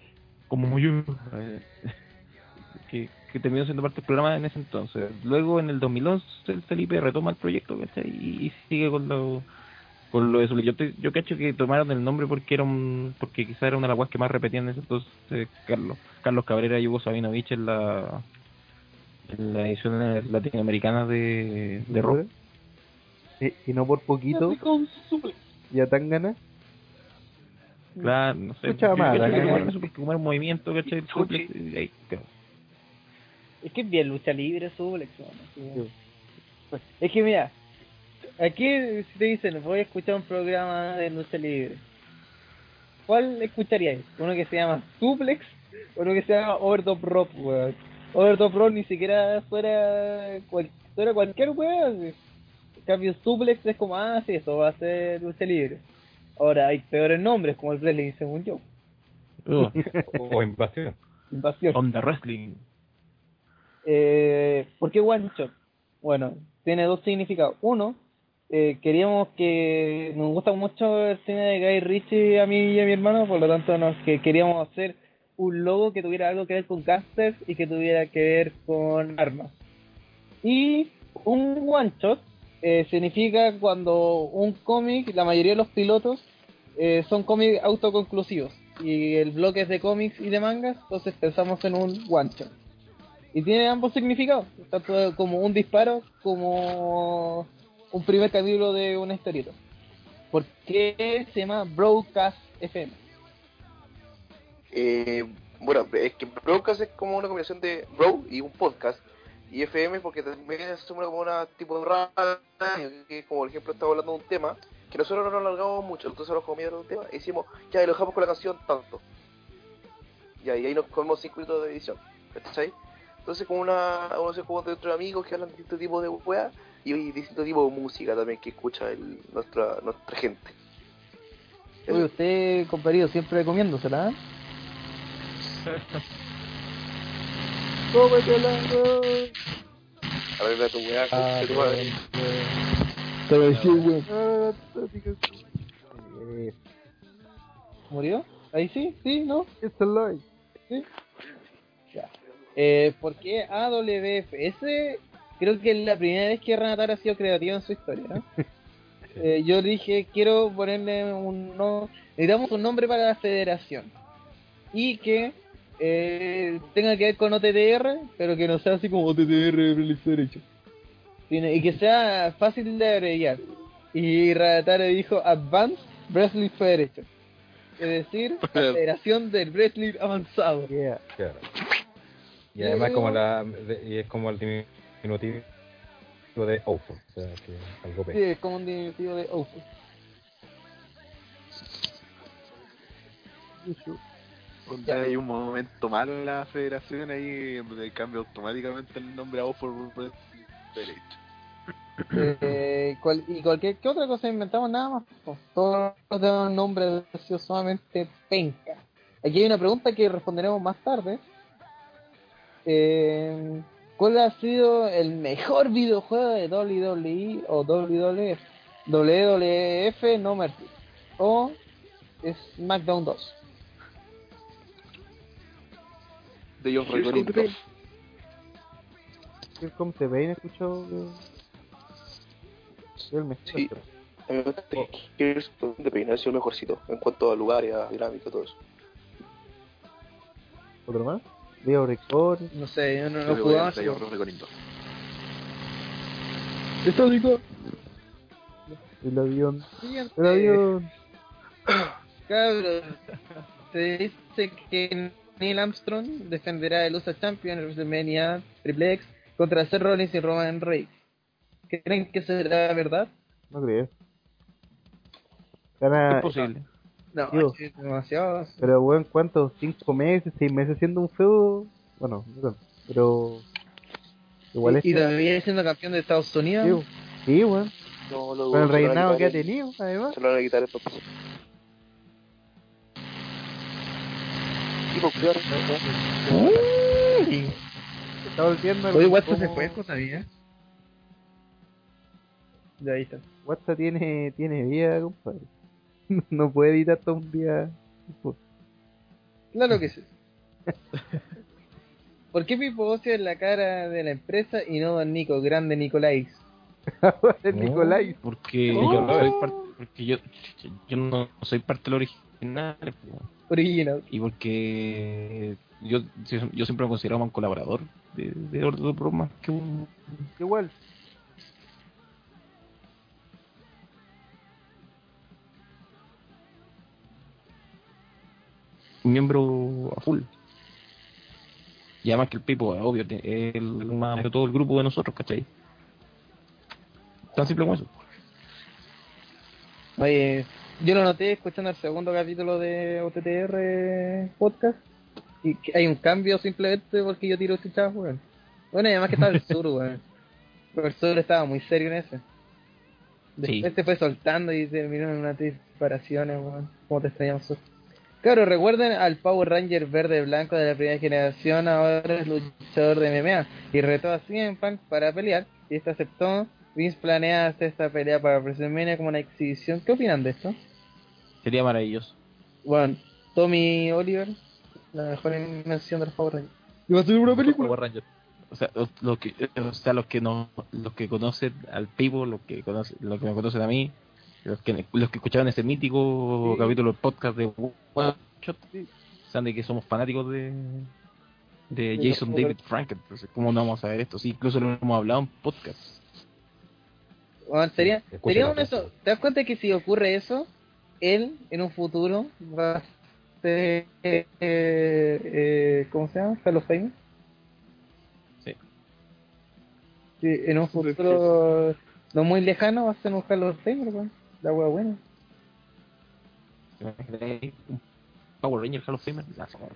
como yo. eh, que, que terminó siendo parte del programa en ese entonces. Luego en el 2011 el Felipe retoma el proyecto ¿cachai? y, y sigue con lo con lo de Suplex. Yo, te- yo cacho que tomaron el nombre porque era un porque quizá era una de las que más repetían en ese entonces Carlos Carlos Cabrera y Hugo Sabinovich en la en la edición latinoamericana de, de rock. Y no por poquito, ya tan ganas. Claro, no sé. Escucha más, como un movimiento, ¿cachai? El Suplex, y ahí quedó. Es que es bien lucha libre Suplex, weón, así, Pues, Es que mira, aquí si te dicen voy a escuchar un programa de lucha libre, ¿cuál escucharíais? ¿Uno que se llama Suplex Uno que se llama Overdub Rock, weón. Overdub Rock ni siquiera fuera, cual, fuera cualquier weón. Cambio, Suplex es como, ah, sí, esto va a ser lucha libre. Ahora hay peores nombres, como el Wrestling, según yo. Uh, O invasión. Invasión. Onda Wrestling. Eh, ¿Por qué One Shot? Bueno, tiene dos significados. Uno, eh, queríamos que nos gusta mucho el cine de Guy Ritchie a mí y a mi hermano, por lo tanto nos que queríamos hacer un logo que tuviera algo que ver con casters y que tuviera que ver con armas. Y un one shot eh, significa cuando un cómic, la mayoría de los pilotos eh, son cómics autoconclusivos y el bloque es de cómics y de mangas, entonces pensamos en un one shot. Y tiene ambos significados, tanto como un disparo como un primer capítulo de una historieta. ¿Por qué se llama Broadcast FM? Eh, bueno, es que broadcast es como una combinación de bro y un podcast. Y FM porque también es como una tipo de radio, que como por ejemplo estamos hablando de un tema, que nosotros no nos alargamos mucho, entonces nos comíamos un tema y decimos, ya, y lo dejamos con la canción tanto. Y ahí nos comemos 5 minutos de edición, ¿cachai? Entonces como una, uno se juega entre amigos que hablan de distintos tipos de weas y hay distintos tipos de música también que escucha el, nuestra, nuestra gente. Oye, usted, compadre, siempre comiéndosela, ¿eh? Arregla tu wea, Ah, tu madre. Te lo decía, weón. ¿Murió? Ahí sí, sí, ¿no? it's alive. Sí. Ya. Eh, ¿Por qué AWFS? Creo que es la primera vez que Renatar ha sido creativa en su historia, ¿no? Eh, yo dije, quiero ponerle un no, necesitamos un nombre para la federación y que eh, tenga que ver con OTTR, pero que no sea así como OTTR Federation. Tiene- y que sea fácil de abreviar. Y Renatar dijo Advanced Wrestling Federation. Es decir, la Federación del Wrestling Avanzado. Yeah. Claro. Y además como la de- y es como el diminutivo de awful, o sea, que algo Sí, es como un diminutivo de Ofu. Donde hay un momento malo en la federación ahí cambia automáticamente el nombre a Offer Derecho. Eh, cual- y cualquier ¿qué otra cosa inventamos nada más. po. Todos tenemos un nombre sumamente penca. Aquí hay una pregunta que responderemos más tarde. Eh, ¿Cuál ha sido el mejor videojuego de WWE o WWF? WWF No Mercy o SmackDown 2. De John Here's Recorito. Come Here Come the Pain, he escuchado el mejor, Sí. A mí me gusta de Pain ha sido el mejorcito en cuanto a lugares, a dinámica y todo eso. ¿Otro más? Video Record. No sé, yo no, no Creo que jugaba. voy a- de John Recorito. Estático. El avión. Siguiente. El avión. Cabros, se dice que Neil Armstrong defenderá el USA Champion en WrestleMania Triple X contra Seth Rollins y Roman Reigns. ¿Creen que será verdad? No creo. Gana, Es posible. No, Digo. es demasiado. pero bueno, ¿cuántos? ¿Cinco meses? ¿Seis meses haciendo un feudo? Bueno, no tanto, pero... Igual es... y todavía siendo campeón de Estados Unidos. Sí, sí, weón. No, lo Con el reinado que ha el- tenido, además. Se lo van a quitar estos Tipo, cuidado, Uy. Se está volviendo... Oye, algo WhatsApp se fue, todavía. Ya ahí está. WhatsApp tiene, tiene vida, compadre. No puede editar todo un día. Claro que sí. ¿Por qué Pipo Ocio es la cara de la empresa y no Don Nico, grande Nicolás? Ahora es Nicolai. Porque Oh. yo no soy parte, porque yo, yo no soy parte del original po. Original. y porque yo, yo siempre me consideraba un colaborador de, de Ordo Pro más que un Igual. miembro a full. Y además que el Pipo, obvio, es el más de todo el grupo de nosotros, ¿cachai? Tan simple como eso. Oye, yo lo noté escuchando el segundo capítulo de OTTR podcast. Y que hay un cambio simplemente porque yo tiro chuchadas, weón. Bueno, y además que estaba el sur, weón. Pero el sur estaba muy serio en ese. Sí. Después se fue soltando y terminó en unas disparaciones, weón. ¿Cómo te extrañamos, sur? Claro, recuerden al Power Ranger verde blanco de la primera generación, ahora es luchador de MMA y retó a CM Punk para pelear y este aceptó. Vince planea hacer esta pelea para WrestleMania como una exhibición. ¿Qué opinan de esto? Sería maravilloso. Bueno, Tommy Oliver, la mejor invención de los Power Rangers. Y va a ser una película. Power Ranger. O sea, los, que, o sea, los que no, los que conocen al Pivo, los que conocen, los que me conocen a mí, los que, los que escuchaban ese mítico Sí. capítulo del podcast de One Shot, saben de que somos fanáticos de, de Sí, Jason no, David Frank, entonces cómo no vamos a ver esto, sí, incluso lo hemos hablado en podcast. Bueno, sería, sería un eso. ¿Te das cuenta que si ocurre eso, él en un futuro va a ser, eh, eh, ¿cómo se llama? Hall of Fame. Sí. Sí, en un futuro no muy lejano va a ser un Hall of Fame, weón. La wea buena. ¿Se imaginan un Power Ranger Hall of Famer? Ah, somos-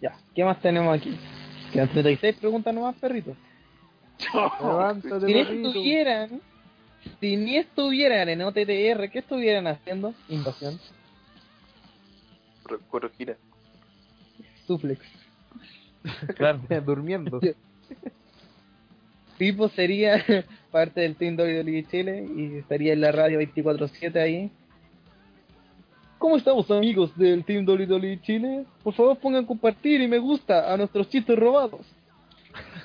Ya, ¿qué más tenemos aquí? Quedan 36 preguntas nomás, perritos. Levántate, Si ni perrito. Si ni estuvieran en OTTR, ¿qué estuvieran haciendo? Invasión. Corregirá. Suplex. Claro. Durmiendo. Pipo sería parte del Team WWE Chile y estaría en la radio 24-7 ahí. ¿Cómo estamos amigos del Team WWE Chile? Por favor pongan compartir y me gusta a nuestros chistes robados.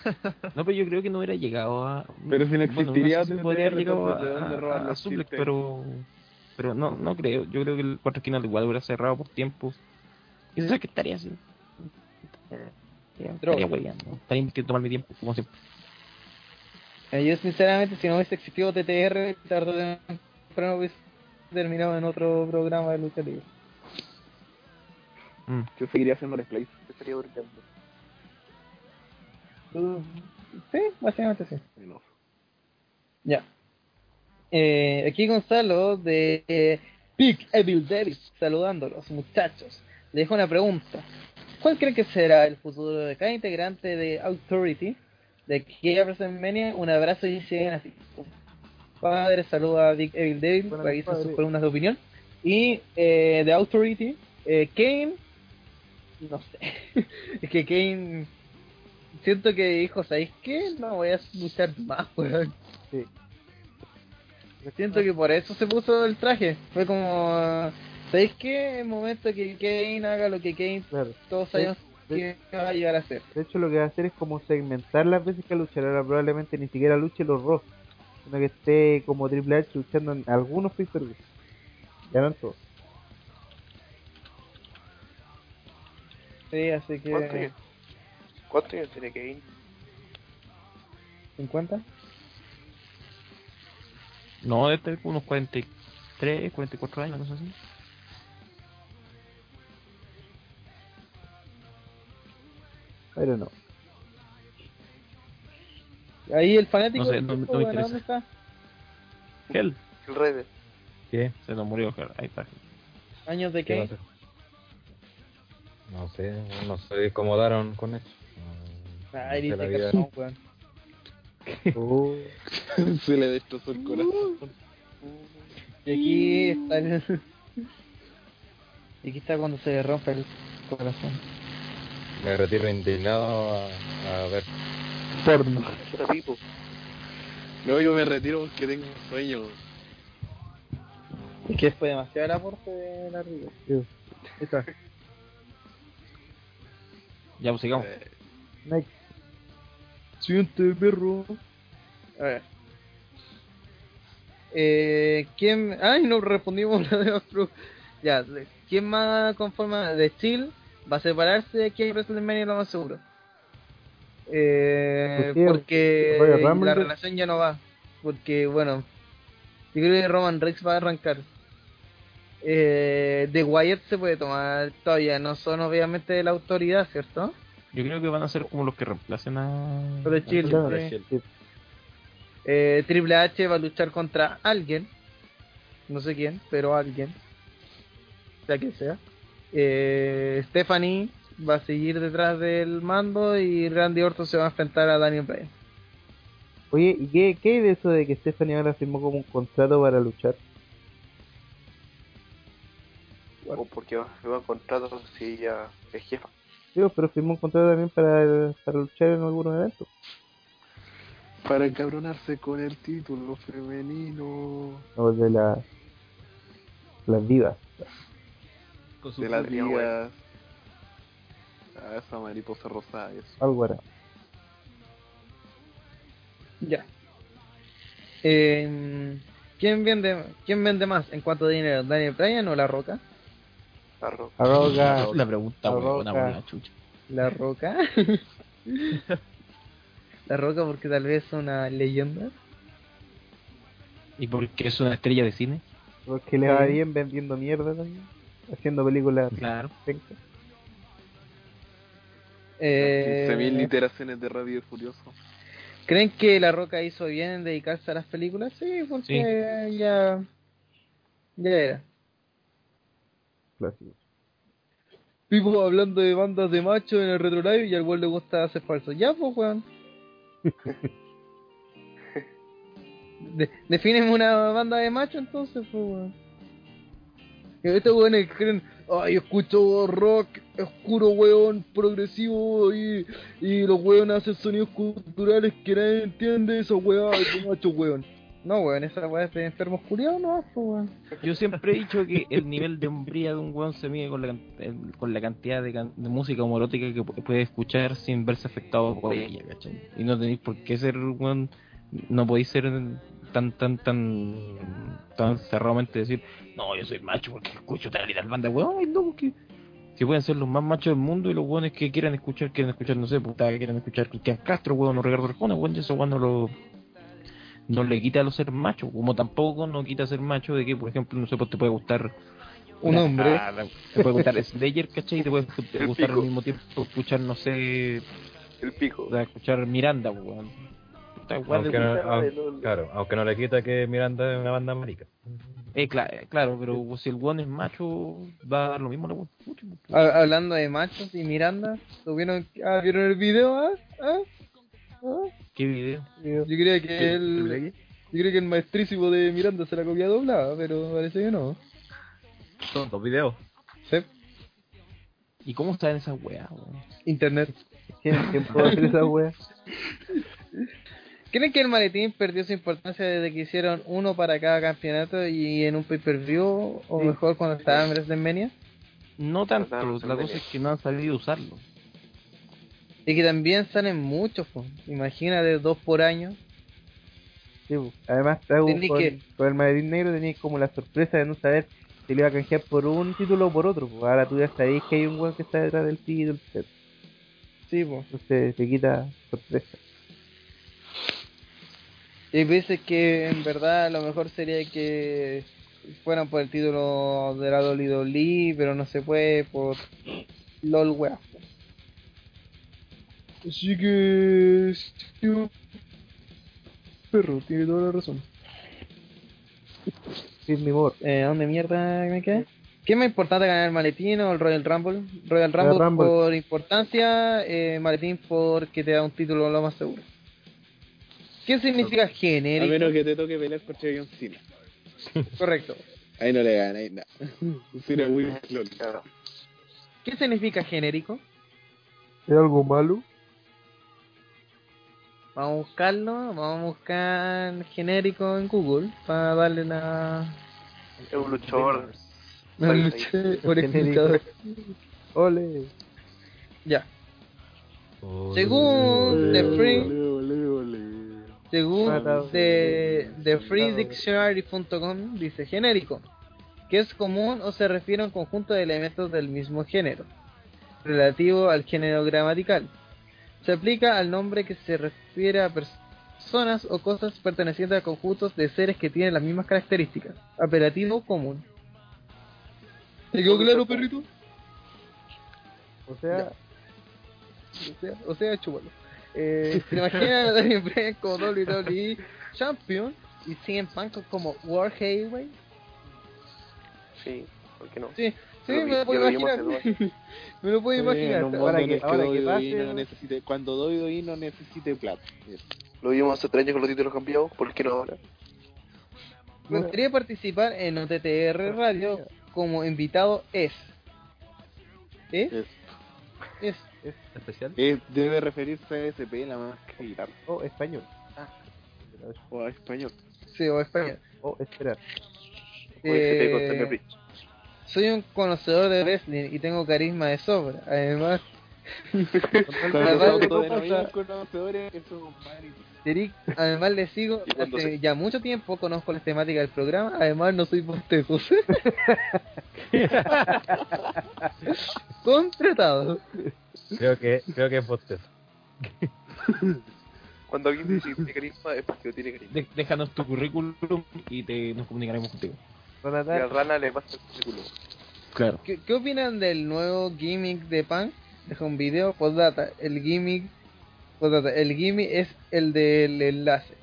No, pero yo creo que no hubiera llegado a. Pero si no Bueno, existiría sé si TTR, podría haber llegado entonces, ¿de dónde a, a, a Suplex, pero. Pero no, no creo. Yo creo que el Cuatro Esquinas igual hubiera cerrado por tiempos. ¿Y sabes qué estaría así? Estaría hueveando. Estaría que tomar mi tiempo, como siempre. Eh, Yo sinceramente si no hubiese existido TTR, tarde o temprano hubiese terminado en otro programa de lucha libre. Mm. Yo seguiría haciendo el splice. Estaría durmiendo. Uh, Sí, básicamente sí. Ya. Eh, aquí Gonzalo de eh, Big Evil Davis saludándolos, muchachos. Le dejo una pregunta. ¿Cuál cree que será el futuro de cada integrante de Authority? De aquí a WrestleMania, un abrazo y siguen así. Padre, saluda a Big Evil Davis Buenas, para que sus columnas de opinión. Y eh, de Authority, eh, Kane, no sé. es que Kane, siento que dijo, ¿sabéis qué? No voy a luchar más, weón. Sí. Siento que por eso se puso el traje. Fue como, ¿sabéis qué? Es momento que Kane haga lo que Kane Claro. todos sabemos que va a llegar a hacer. De hecho, lo que va a hacer es como segmentar las veces que luchará. Ahora probablemente ni siquiera luche los Raw, sino que esté como Triple H luchando en algunos pay per. Ya no en todos. Sí, así ¿Cuánto que... ¿Cuántos años tiene Kane? ¿50? No, debe tener unos 43, 44 años, no sé si. Pero no. Ahí el fanático No sé, no- no me interesa. ¿dónde está? Él El Raider. ¿Qué? se nos murió, ahí está. Años de ¿Qué hacer? No sé, no sé cómo daron con eso. Ay, la dice weón. Oh, Se le destrozó el corazón. Y aquí está el... Y aquí está cuando se rompe el corazón. Me retiro indignado a, a ver. porno. No, yo me retiro porque tengo sueño. Es que fue demasiado el aporte de la está. Ya, pues sigamos. Eh, Next. Siguiente perro. A ver. Eh, ¿Quién? Ay, no respondimos la de Afro. Ya, de- ¿quién más conforma de Chill? Va a separarse de aquí a WrestleMania lo más seguro. Eh, ¿Por porque la relación ya no va. Porque, bueno, yo creo que Roman Reigns va a arrancar. Eh, The Wyatt se puede tomar todavía, no son obviamente de la autoridad, ¿cierto? Yo creo que van a ser como los que reemplacen a. Pero de Chile. Claro, sí. sí. Eh, Triple H va a luchar contra alguien. No sé quién, pero alguien. Sea quien sea. eh, Stephanie va a seguir detrás del mando y Randy Orton se va a enfrentar a Daniel Bryan. Oye, ¿y qué, qué hay de eso de que Stephanie ahora firmó como un contrato para luchar? O porque va a contrato si ella es jefa. Digo, pero firmó un contrato también para, para luchar en algunos eventos. Para encabronarse con el título femenino O de la, las divas. Con su de las Sería días. A esa mariposa rosada, eso. Algo era. Ya. Eh, ¿quién, vende, ¿Quién vende más en cuanto a dinero? ¿Daniel Bryan o La Roca? La ropa. Arroga. La pregunta, La Roca. por la chucha. ¿La Roca? ¿La Roca porque tal vez es una leyenda? ¿Y por qué es una estrella de cine? Porque le va bien vendiendo mierda también. Haciendo películas. Claro. Eh, 15.000 iteraciones de Radio Furioso. ¿Creen que La Roca hizo bien en dedicarse a las películas? Sí, porque ya... Ya era. Clásicos. Vivo hablando de bandas de machos en el Retro Live y al güey le gusta hacer falso. Ya, pues, weón. De, defíneme una banda de machos entonces, pues, weón. Estos weones que creen, ay, escucho rock oscuro, weón, progresivo y, y los weones hacen sonidos culturales que nadie entiende, esa weá de macho, weón. No, weón, esa weá es de enfermos culiados, no, pues, weón. Yo siempre he dicho que el nivel de hombría de un weón se mide con la, con la cantidad de, can- de música homorótica que pu- puede escuchar sin verse afectado por ella, ¿cachai? Y no tenéis por qué ser weón, no podéis ser tan, tan, tan, tan cerradamente decir, no, yo soy macho porque escucho tal y tal banda, weón, no, porque si pueden ser los más machos del mundo y los weones que quieran escuchar, quieren escuchar, no sé, puta, que quieran escuchar Cristian Castro, weón, o Ricardo Arjona, weón, y eso weón no lo no le quita lo ser macho, como tampoco no quita ser macho de que, por ejemplo, no sé, pues te puede gustar Un hombre. te puede gustar Slayer, ¿cachai? Y te puede El gustar al pico. mismo tiempo escuchar, no sé, El pico. o sea, escuchar Miranda, weón. Aunque de- no, claro, aunque no le quita que Miranda es una banda marica. eh, cla- eh, claro, pero si el weón es macho, va a dar lo mismo, weón. Hablando de machos y Miranda, ¿tuvieron, ah, ¿vieron el video? Ah? ¿Ah? ¿Ah? ¿Qué video? Yo creía que el, yo creía que el maestrísimo de Miranda se la copia doblada, pero parece que no. Son dos videos. Sí. ¿Y cómo está en esa weá, weón? Internet. ¿Tienen tiempo de hacer esa wea? ¿Creen que el maletín perdió su importancia desde que hicieron uno para cada campeonato y en un pay-per-view? ¿O Sí. mejor cuando estaba en WrestleMania? No tanto, la cosa es que no han sabido usarlo. Y que también salen muchos, po. imagínate, dos por año. Sí. Además, con, que- con el maletín negro tenías como la sorpresa de no saber si le iba a canjear por un título o por otro. po. Ahora tú ya sabéis que hay un weón que está detrás del título. etc. Sí, po. Entonces te quita sorpresa. Y veces que en verdad lo mejor sería que fueran por el título de la WWE, pero no se puede por LOL wea. Así que... sí, Perro, tiene toda la razón. Sí, mi amor. Eh, ¿Dónde mierda me quedé? ¿Qué es más importante ganar el maletín o el Royal Rumble? Royal Rumble, Rumble. por importancia, eh, maletín porque te da un título lo más seguro. ¿Qué significa A genérico? menos que te toque pelear contra John Cena. Correcto. Ahí no le ganáis nada. Cena. Claro. ¿Qué significa genérico? ¿Es algo malo? Vamos a buscarlo, vamos a buscar genérico en Google para darle la... Es un luchador. la Ahí, lucha ahí. por Genérico. explicador. Ole. Ya. Según The Free, según freedictionary.com dice genérico, que es común o se refiere a un conjunto de elementos del mismo género, relativo al género gramatical. Se aplica al nombre que se refiere a personas o cosas pertenecientes a conjuntos de seres que tienen las mismas características. Apelativo común. ¿Te quedó claro, perrito? O sea, O sea, o sea chúpalo. Eh, ¿Se imaginan a Daniel Bryan como WWE Champion y CM Punk como War Heavyweight? Sí, ¿por qué no? Sí, Sí, Lo me lo puedo imaginar. Me lo puedo imaginar. ahora que- ahora que pase- no necesite, cuando WWE no necesite plata. Lo vimos hace tres años con los títulos cambiados, ¿por qué no ahora? Me gustaría participar en OTTR Radio como invitado es. ¿Es? Es, Es. especial. es- debe referirse a SP la más que guitarra. O español. O a español. Sí, o español. O esperar. O SP con Eh, Thunder Bridge. Soy un conocedor de wrestling y tengo carisma de sobra. Además, Además, se ¿qué autodenominan conocedores, eso es un madre. Eric, además le sigo hace se- ya mucho tiempo, conozco las temáticas del programa, además no soy bostezo. Contratado. Creo que, creo que es bostezo. Cuando alguien dice que tiene carisma es porque tiene carisma. De- déjanos tu currículum y te, nos comunicaremos contigo. Y al rana le pasa el currículum. Claro. ¿Qué, qué opinan del nuevo gimmick de Punk? Deja un video, postdata, el gimmick, postdata, el gimmick es el del enlace.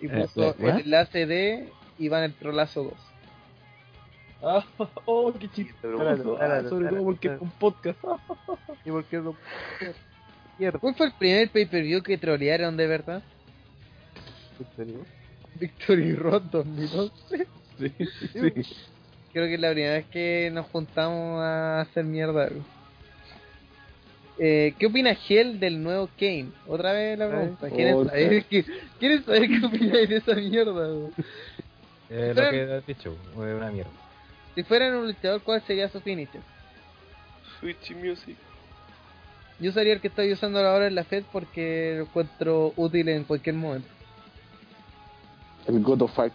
Y Eh, puso ¿what? el enlace de Iván el Trolazo 2. Ah, oh, qué chistoso. Espérate, espérate, Ah, sobre todo porque es un podcast. ¿y por qué no? Mierda. ¿Cuál fue el primer pay-per-view que trolearon de verdad? ¿En serio? Victory Road 2011. Sí, Creo que es la primera vez que nos juntamos a hacer mierda. algo. Eh, ¿Qué opina Hell del nuevo Kane? Otra vez la pregunta. ¿Quieren otra. saber qué, ¿quieren saber qué opináis de esa mierda? Eh, lo que has dicho, es una mierda. Si fueran un luchador, ¿cuál sería su finisher? Switch Music. Yo usaría el que estoy usando ahora en la Fed porque lo encuentro útil en cualquier momento. El God of Fuck.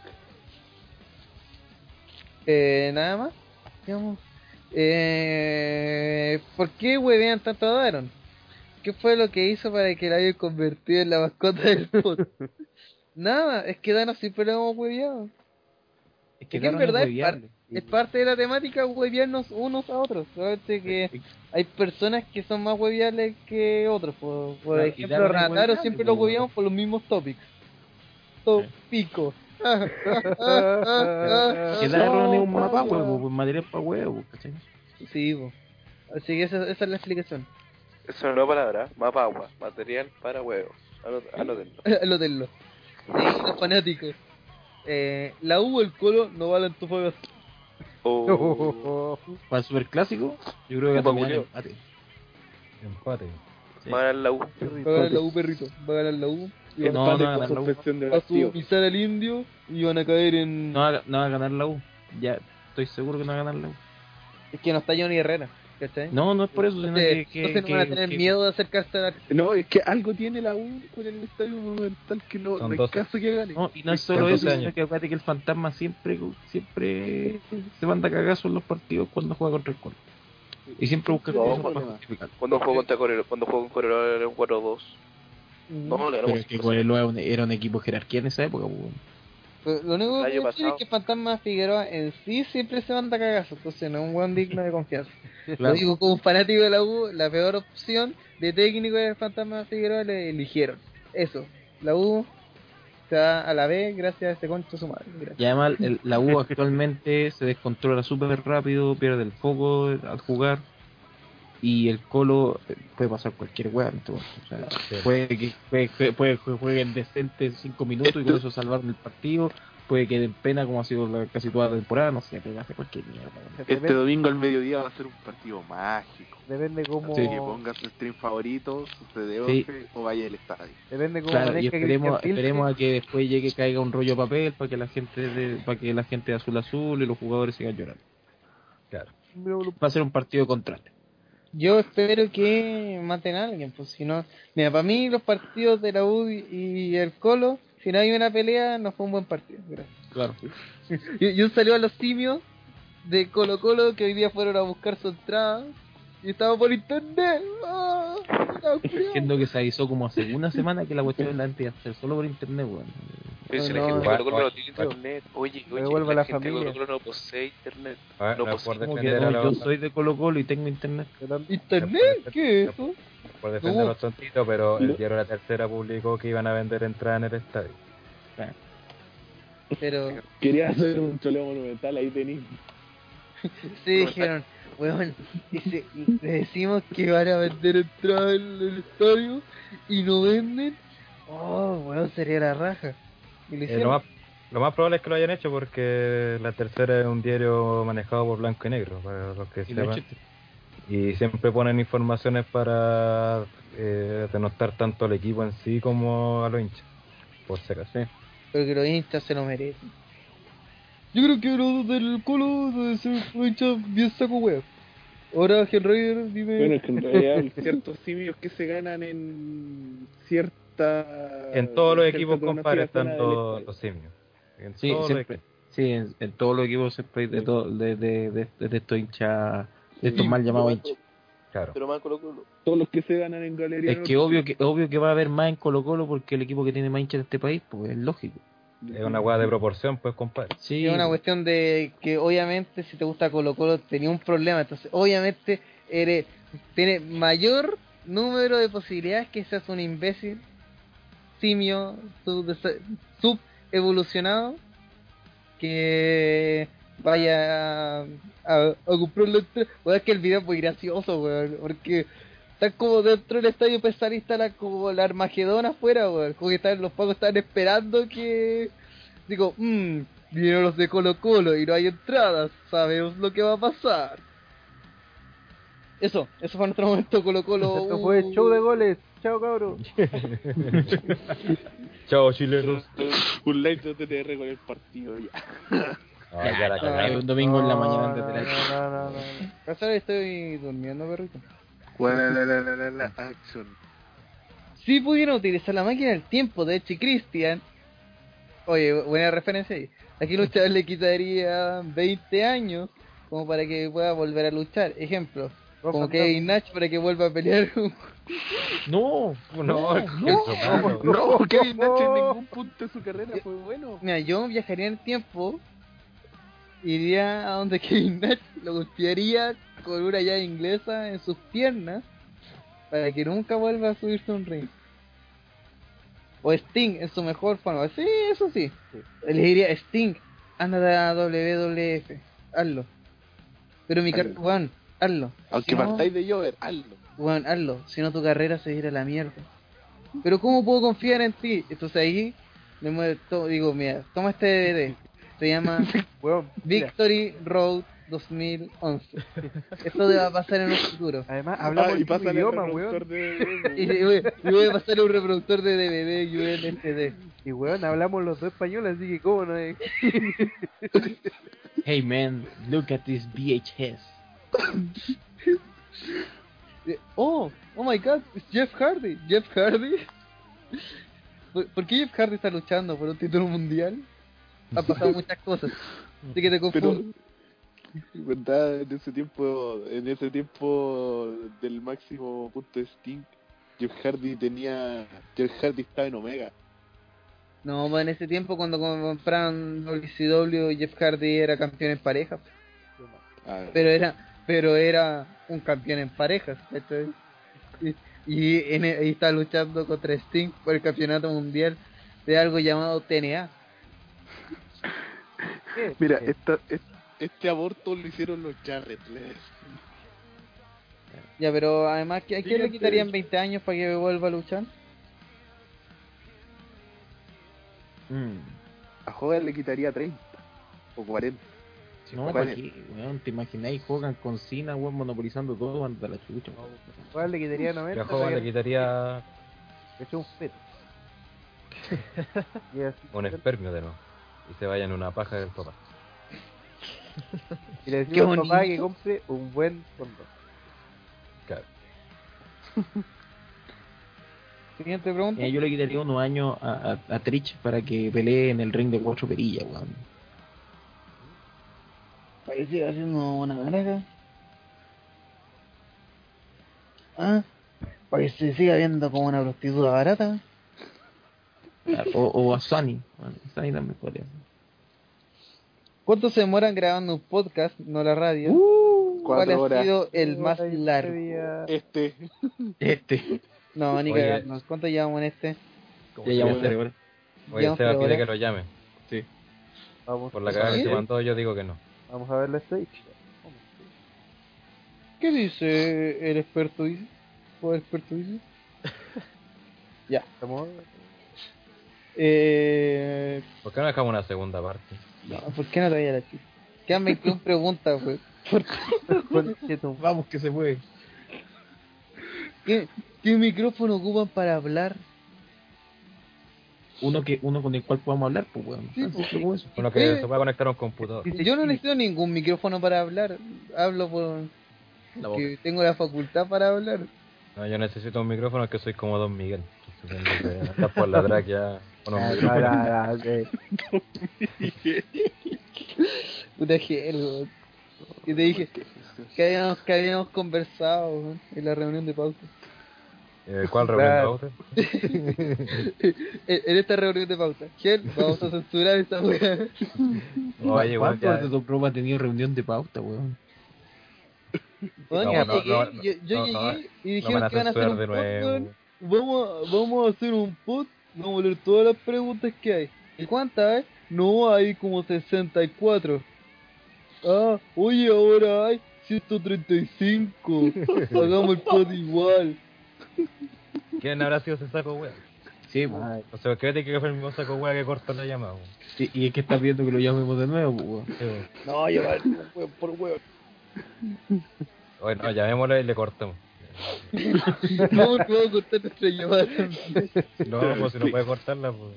Eh, nada más. Digamos. Eh, ¿Por qué huevean tanto a Daron? ¿Qué fue lo que hizo para que la hayan convertido en la mascota del pod? Nada, es que Daron siempre lo hemos hueveado. Es que en Daron verdad es. Es parte de la temática huevearnos unos a otros. Solamente que hay personas que son más hueviables que otros. Por, por Claro, ejemplo, es hueviable, siempre pues, lo hueveamos por los mismos topics. Tópicos. Que Daron es un mapa huevo, pues material para huevo, ¿cachai? Sí, po. Así que esa, esa es la explicación. Es una palabra, mapa agua, material para huevos. Anótenlo. Lo tenlo. Sí, los fanáticos. Eh, la U, el colo, no vale Antofagasta. Oh, Para el superclásico, yo creo que Upa, terminan Julio. empate. Empate. Sí. va a ganar la U. Va a ganar la U, perrito. Va a ganar la U. Y No, van no, a no, no, no. Suspensión de a su vacío. pisar al indio y van a caer en... No va, a- no va a ganar la U. Ya estoy seguro que no va a ganar la U. Es que no está Johnny Herrera, ¿cachai? No, no es por eso, sino Entonces, que. que, entonces no van a tener que- miedo de acercarse a la... No, es que algo tiene la U con el estadio monumental que no, no hay doce. caso que gane. No, y no es solo eso, 12 sino que acuérdate que el fantasma siempre siempre se manda cagazo en los partidos cuando juega contra el Colo. Y siempre busca No, justificar. Cuando jugó contra Corero, cuando jugó con Corero era un 4-2. No, le Pero es que era un, era un equipo de jerarquía en esa época, pues. Pero Lo único que pasado. es que Fantasma Figueroa en sí siempre se manda cagazo, entonces no es un buen digno de confianza. Lo digo como un fanático de la U, la peor opción de técnico del Fantasma Figueroa le eligieron. Eso, la U se va a la B gracias a este concho su madre. Gracias. Y además el- la U actualmente se descontrola súper rápido, pierde el foco al jugar. Y el Colo eh, puede pasar cualquier weá. en. O sea, Sí. puede que puede, puede que jueguen decente 5 minutos y con eso salvaron el partido. Puede que den pena como ha sido la- casi toda la temporada. No sé, puede hacer cualquier mierda. Este Depende, domingo al mediodía va a ser un partido mágico. depende cómo, Así que ponga su stream favorito, su CD11 o vaya al estadio. depende cómo Claro, y esperemos, esperemos a que después llegue caiga un rollo de papel para que la gente de, para que la gente de azul azul y los jugadores sigan llorando. Claro. Va a ser un partido de contraste. Yo espero que maten a alguien, pues si no, mira, para mí los partidos de la U y- el Colo, si no hay una pelea, no fue un buen partido. Gracias. Claro. Y, y un saludo a los simios de Colo Colo que hoy día fueron a buscar su entrada y estaba por internet. ¡Ah! Siendo que se avisó como hace una semana que la cuestión la antes iba a hacer solo por internet, weón. Pero si No, la gente de Colo Colo no tiene internet. Oye, oye, la la gente de Colo familia. Colo no posee internet. No, los, yo soy de Colo Colo y tengo internet. ¿Internet? ¿Qué es eso? por defender a los tontitos, pero el diario La Tercera publicó que iban a vender entradas en el estadio. Pero Quería hacer un choleo monumental, ahí tenéis. sí dijeron, weón, y se- y le decimos que van a vender entradas en el estadio y no venden, oh, weón, sería la raja. Y lo Eh, hicieron. lo, más, lo más probable es que lo hayan hecho porque la tercera es un diario manejado por blanco y negro, para los que Y sepan. Y siempre ponen informaciones para eh, denostar tanto al equipo en sí como a los hinchas. Por si acaso. pero que los hinchas se lo merecen. Yo creo que los del Colo ser hinchas bien saco weón. Ahora, Henry, dime. Bueno, es que en realidad hay ciertos simios que se ganan en cierta. En todos los equipos, compadre, están del los, los simios. En Sí, todos los siempre. equipos. Sí, en, en todos los equipos siempre hay de, todo, de, de, de, de, de estos hinchas, de estos Sí, mal llamados hinchas. Claro. Pero más Colo Colo. Todos los que se ganan en Galería Es que obvio que obvio que va a haber más en Colo Colo porque el equipo que tiene más hinchas en este país, pues es lógico. Es una hueá de proporción, pues, compadre. Sí, Es una cuestión de que obviamente si te gusta Colo Colo tenía un problema, entonces obviamente eres tiene mayor número de posibilidades que seas un imbécil, simio, sub evolucionado que vaya a, a, a comprar la entrada. Weón, es que el video es muy gracioso, weón, porque están como dentro del estadio empezar a instalar como la Armagedón afuera, weón, como que están, los pagos están esperando que digo, mmm, vinieron los de Colo Colo y no hay entradas, sabemos lo que va a pasar. Eso, eso fue nuestro momento Colo Colo. Esto fue show de goles. Chao, cabros. Chao, chilenos. Un live de TTR con el partido ya. Ah, ya la cagaron. un domingo en la mañana No, antes de la no, no, no, no, no. Estoy durmiendo, perrito. La, la, la, la, la, la, action. Si pudieran utilizar la máquina del tiempo de Echi Christian, oye, buena referencia ahí. Aquí luchador le quitaría 20 años como para que pueda volver a luchar. Ejemplo, como Kevin Nash para que vuelva a pelear. No, No, no, qué no. malo. No, Kevin Nash en ningún punto de su carrera fue bueno. Mira, yo viajaría en el tiempo, iría a donde Kevin Nash, lo golpearía con una llave inglesa en sus piernas para que nunca vuelva a subirse un ring. O Sting en su mejor forma. Sí, eso sí. Le diría Sting, anda a WWF, hazlo. Pero mi carrera. Juan, hazlo. Aunque Si no- partáis de Jover, hazlo. Juan, hazlo, si no tu carrera se irá a la mierda. Pero ¿cómo puedo confiar en ti? Entonces ahí me mueve todo, digo, mira, toma este DVD. Se llama Victory Road 2011. Esto va a pasar en un futuro. Además, hablamos Ah, y pasa idioma, reproductor weón. de... Y voy, y voy a pasar un reproductor de DVD y UNCD. Y weón, hablamos los dos españoles, así que cómo no es. Hey man, look at this VHS. Oh, oh my god, es Jeff Hardy. Jeff Hardy. ¿Por, por qué Jeff Hardy está luchando por un título mundial? Han pasado muchas cosas. Así que te Pero, confundo. ¿verdad? En ese tiempo, en ese tiempo del máximo punto de Sting, Jeff Hardy tenía, Jeff Hardy estaba en Omega. No, pues en ese tiempo cuando compraron WCW, Jeff Hardy era campeón en parejas. Ah, Pero era, pero era un campeón en parejas. Y, y, en, e- y está luchando contra Sting por el campeonato mundial de algo llamado TNA. ¿Qué? Mira, ¿Qué? esta, es- este aborto lo hicieron los Jarrett. Ya, pero además, ¿a quién le quitarían 20 años para que vuelva a luchar? Mm. A Hogan le quitaría 30 o 40. No, ¿cuál ¿para es? qué? Weón, ¿te imagináis? Juegan con Cena, weón, monopolizando todo anda la chucha. Weón, le quitaría Y 90. a Hogan le quitaría eche un feto. y así, un espermio de nuevo. Y se vayan una paja del papá. y le decimos al papá que compre un buen condón. Claro. Siguiente pregunta. Mira, yo le quitaría unos años a, a, a Trish para que pelee en el ring de cuatro perillas, weón. Para que siga haciendo una ganaja. Ah, para que se siga viendo como una prostituta barata. O, o a Sunny. Bueno, Sunny también podría ser. ¿Cuánto se demoran grabando un podcast, no la radio? ¿Cuál Cuatro ha horas. sido el más y largo? Este. Este. No, ni cagando. ¿Cuánto llevamos en este? Ya llevamos tres horas. Oye, Seba pide que lo llame. Vamos, Por la cagada que ¿Sí? se mandó, yo digo que no. vamos a ver la estadística. ¿Qué dice el experto dice? ¿O el experto dice? ya. Estamos- Eh, ¿Por qué no dejamos una segunda parte? no, ¿Por qué no te vayas a la chica? Quedan 21 preguntas, pues. ¿Por Conche tu- Vamos que se puede. qué, ¿Qué micrófono ocupan para hablar? Uno que uno con el cual podamos hablar, pues. Sí, Tan pues. Uno que Eh. se pueda conectar a un computador. Yo no necesito ningún micrófono para hablar. Hablo por La boca. que tengo la facultad para hablar. No, yo necesito un micrófono que soy como Don Miguel. Que por la track Ah, Puta gel, weón. Y te dije que habíamos, que habíamos conversado weón, en la reunión de pauta. Eh, ¿Cuál reunión de pauta? en, en esta reunión de pauta. Gel, vamos a censurar esta weá. Oye, igual ¿Cuántos ya. de tu programa ha tenido reunión de pauta, weón? Weón, No, yo no, llegué, no, yo, llegué no, y No dijeron van que iban a hacer un pod, weón. Vamos a, vamos a hacer un pod, vamos a leer todas las preguntas que hay. ¿Y cuántas hay? No, hay como 64. Ah, oye, ahora hay 135. Hagamos el pod igual. ¿Quién habrá sido ese saco wea? Sí, pues. O sea, créete que fue el mismo saco wea que cortó la llamada. weón. Sí, y es que estás viendo que lo llamemos de nuevo, pues, weón. Sí, weón. No, yo weón, por weón. Oye, no, llamémosle y le cortamos. No, a cortar nuestra llamada. No, pues si no puede cortarla, pues.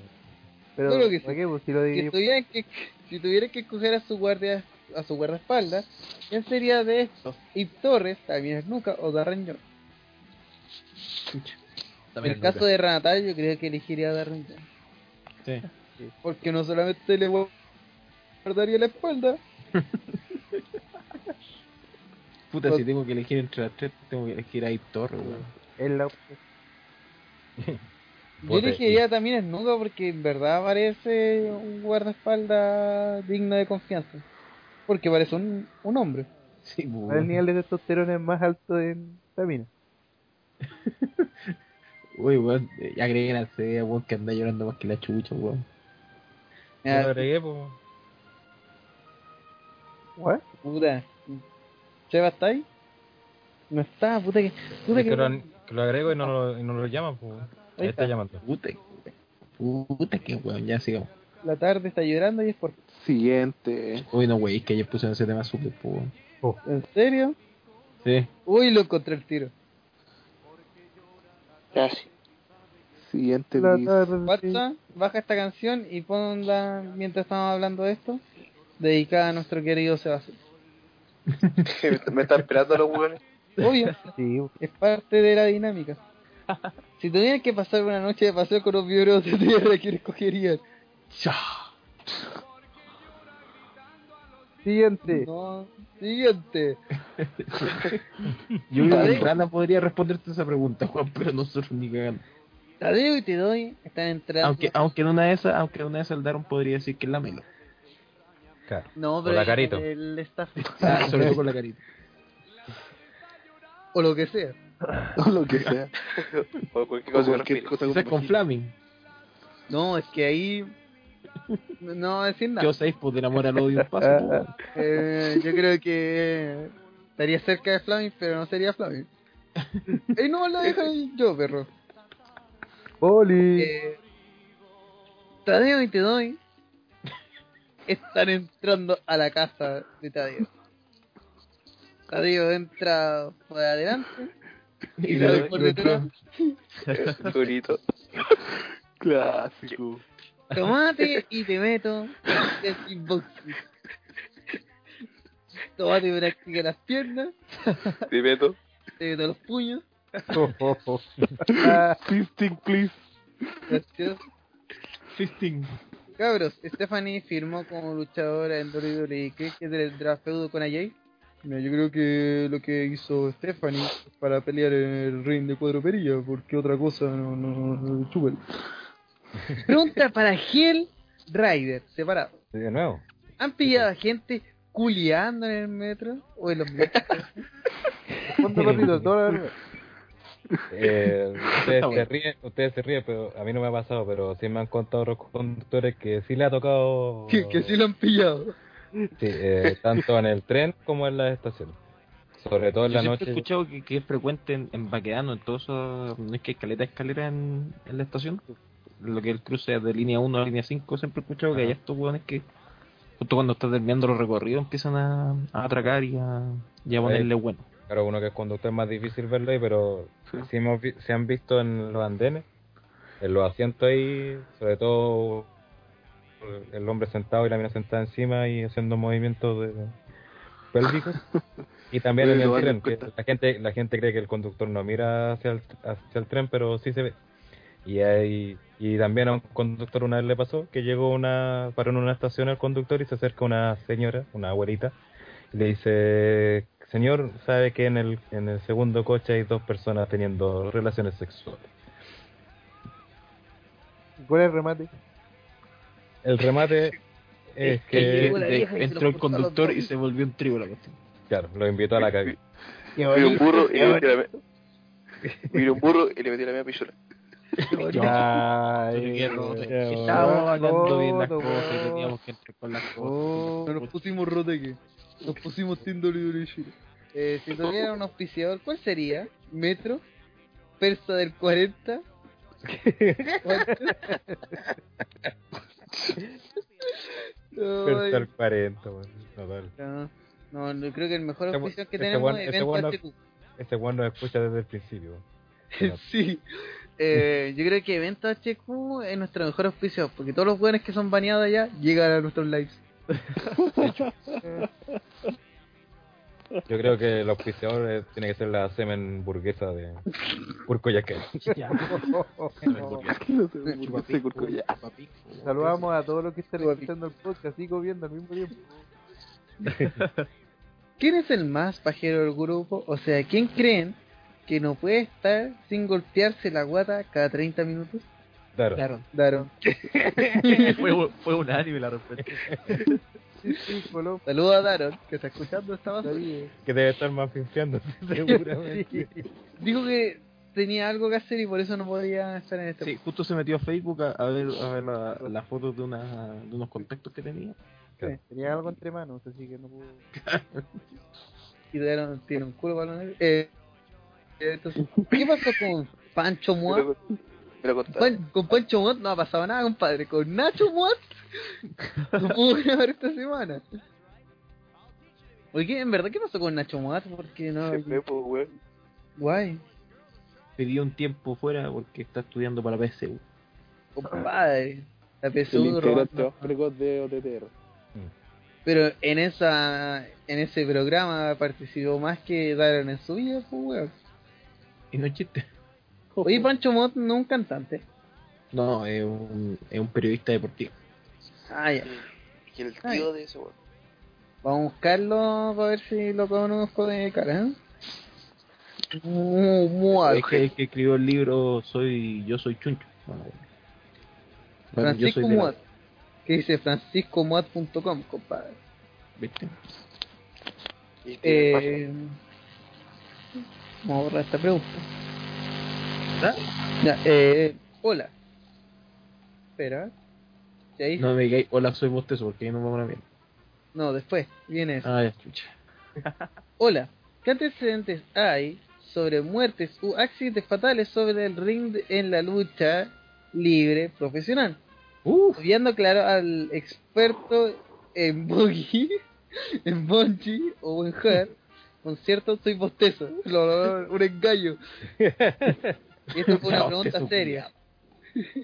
Pero, Claro que sí. ¿para qué? Pues si lo digo tuvieran que, si tuvieran que escoger a su guardia, a su guardaespaldas, ¿quién sería de estos? Ip Torres, también es Nuca o Darren Young. En el caso de Ranatal, yo creo que elegiría a Darren Young. Sí. Porque no solamente le guardaría la espalda, Puta, Pues- si tengo que elegir entre las tres, tengo que elegir a Torres, weón. es la yo elegiría también a Nuca porque en verdad parece un guardaespaldas digno de confianza. Porque parece un, un hombre. Sí, pues, el nivel de testosterona es más alto en la mina. Uy, weón, eh, agreguen al CD, weón, que anda llorando más que la chucha, weón. Yo lo agregué, pues. ¿What? Puta. ¿Seba está ahí? No está, puta que. Puta Es que. que lo, que lo agrego y no lo, y no lo llaman, pues. Ahí está está. llamando. Puta, puta que weón, ya sigamos. La tarde está llorando y es por. Siguiente. Uy, no, wey, es que ayer puse ese tema súper, pues. ¿En serio? Sí. Uy, lo encontré el tiro. Casi. Siguiente. WhatsApp, baja esta canción y ponla mientras estamos hablando de esto. Dedicada a nuestro querido Sebastián. Me está esperando los hueones. Obvio, Sí, es parte de la dinámica. Si tuvieras que pasar una noche de paseo con los vibros de tierra, ¿quién escogerías? Siguiente. No, siguiente. Yo creo que Rana podría responderte esa pregunta, Juan, pero nosotros ni cagando. Tadeo y te doy, están entrando. Aunque, aunque en una de esas, aunque en una de esas el Daron podría decir que es la Melo. Claro. No, Con pero la el- carito. el staff. Ah, sobre todo con la carita. o lo que sea. O lo que sea. O cualquier O cosa que cualquier cosa con vagina. Flaming. No, es que ahí. No voy a decir ¿Qué nada. os sabéis? Pues del amor al odio un paso. pues. Eh, yo creo que estaría cerca de Flaming, pero no sería Flaming. Y no lo dejo yo, perro. Poli. Eh, Tadeo y te doy están entrando a la casa de Tadeo. Tadeo entra por adelante y Y sale le- por detrás. Durito. Clásico. Tomate y te meto el kickboxing. Tomate me practica las piernas, Te meto. te meto los puños. Fisting, please. Gracias. Fisting. Cabros, Stephanie firmó como luchadora en WWE. ¿Qué es del draft feudo con AJ? Mira, yo creo que lo que hizo Stephanie es para pelear en el ring de cuatro perillas, porque otra cosa no, no, no chúpalo. Pregunta para Hell Rider, separado. De nuevo. ¿Han pillado a gente culiando en el metro? ¿O en los metros? Toda la Eh, ustedes, se ríen, ustedes se ríen, pero a mí no me ha pasado, pero sí me han contado otros conductores que sí le ha tocado. que, que sí lo han pillado. Sí, eh, tanto en el tren como en las estaciones. sobre todo en Yo la siempre he noche. escuchado que, que es frecuente en, en Baquedano, en todo eso, no es que de escalera en, en la estación. Lo que es el cruce de línea 1 a línea 5, siempre he escuchado que hay estos hueones que justo cuando estás terminando los recorridos empiezan a, a atracar y a, y a ponerle bueno. Claro, uno que es conductor es más difícil verlo ahí, pero si hemos vi- se han visto en los andenes, en los asientos ahí, sobre todo el hombre sentado y la mina sentada encima y haciendo movimientos de pélvicos. Y también en el tren, que la gente, la gente cree que el conductor no mira hacia el, hacia el tren, pero sí se ve. Y hay, y también a un conductor una vez le pasó que llegó una, paró en una estación el conductor y se acerca una señora, una abuelita, y le dice, señor, sabe que en el, en el segundo coche hay dos personas teniendo relaciones sexuales. ¿Cuál es el remate? El remate es Que entró el conductor y se volvió un trigo la cuestión. claro, lo invitó a la calle. Vino un burro y le metió la Vino un burro y le metió la media bueno. Estábamos hablando bien las cosas y teníamos que entrar con las cosas. Oh, Nos pusimos roteque. Nos pusimos Tinder Eh, si tuviera un auspiciador, ¿cuál sería? ¿Metro? ¿Persa del 40? Pero está Ay, el 40, weón. Total. no, no, no, creo que el mejor Ese auspicio buen- que ese tenemos es ese Evento HQ. Ese weón nos escucha desde el principio. Sí. Eh, yo creo que Evento HQ es nuestro mejor auspicio, porque todos los buenos que son baneados allá llegan a nuestros lives. Yo creo que el auspiciador tiene que ser la semen burguesa de Urcoyaquén. Ya. No sé, ese curco ya. Saludamos a todos los que están escuchando el podcast, sigo viendo al mismo tiempo. ¿Quién es el más pajero del grupo? O sea, ¿quién creen que no puede estar sin golpearse la guata cada 30 minutos? Claro. Claro. Daron. fue, fue un anime la respuesta. Sí, sí. Saludos a Daron, que está escuchando esta. Ahí, Que debe estar más finfiando, seguramente. Dijo que tenía algo que hacer y por eso no podía estar en este Sí, justo se metió a Facebook a, a ver, a ver la, la foto de, una, de unos contactos que tenía. Tenía algo entre manos, así que no pudo. Y Daron tiene un culo para eh, entonces, ¿Qué pasó con Pancho Me Muat? lo, me lo contaron. Pan- con Pancho Muat no ha pasado nada, compadre. Con Nacho Muat no pudo grabar esta semana. Oye, ¿en verdad qué pasó con Nacho Muat? Porque no... Se fue, pues, weón. Guay. Pidió un tiempo fuera porque está estudiando para la PSU. Compadre. La PSU precoz de OTTR. Pero en esa en ese programa participó más que Daron en su vida, pues weón. Y no chiste. Oye, Pancho Mott no es un cantante. No, es un, es un periodista deportivo. Ah, ya. Y el tío de ese weón. Vamos a buscarlo para ver si lo conozco de cara, ¿eh? Mu- Muat. Es que el que escribió el libro Soy Yo Soy Chuncho. Bueno, bueno, yo Francisco soy Muat. Que dice franciscomuat.com, compadre. ¿Viste? Eh, vamos a borrar esta pregunta. Ya, eh, hola. Espera. No me digáis, hola, soy bostezo, porque ahí no me van a ver. No, después. Viene eso. Ah, ya, chucha. Hola. ¿Qué antecedentes hay sobre muertes u accidentes fatales sobre el ring en la lucha libre profesional? Uf, Viendo claro al experto en boogie, en bungee o en hard, con cierto soy bostezo. Un engaño. Y esto fue una No, pregunta seria.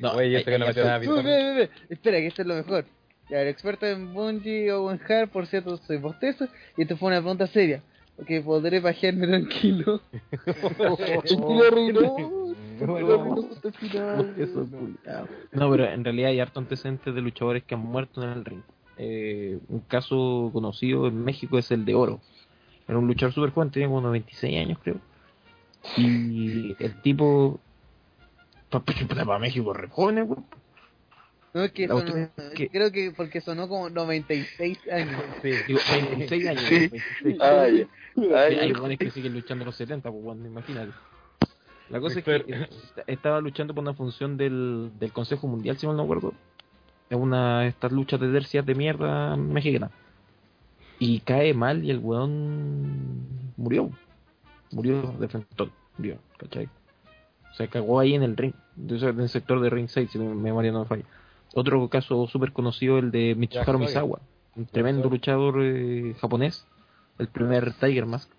no, Oye, ¿y eso que no Ve, ve, ve, ve. Espera, que esto es lo mejor. Ya, el experto en bungee o en hard, por cierto, soy bostezo. Y esto fue una pregunta seria. Porque podré bajarme tranquilo. Lo. Lo culiao. No, pero en realidad hay harto antecedentes de luchadores que han muerto en el ring. Eh, un caso conocido en México es el de Oro. Era un luchador súper joven, tenía como unos 26 años, creo. Y el tipo. Pa- pa- Para México, re joven, güey. No, es que, que- creo que porque sonó como 96 años. Sí. Digo, 26 años. Sí. 26. Ah, Ah, hay jóvenes que siguen luchando los 70, pues bueno, imagínate. La cosa es que estaba luchando por una función del, del Consejo Mundial, si mal no recuerdo. Es una de estas luchas de tercias de mierda mexicana. Y cae mal y el weón murió. Murió de frente, murió, ¿cachai? Se cagó ahí en el ring, en el sector de ring 6, si mi memoria no me falla. Otro caso súper conocido, el de Jack Misawa, un tremendo luchador eh, japonés, el primer Tiger Mask,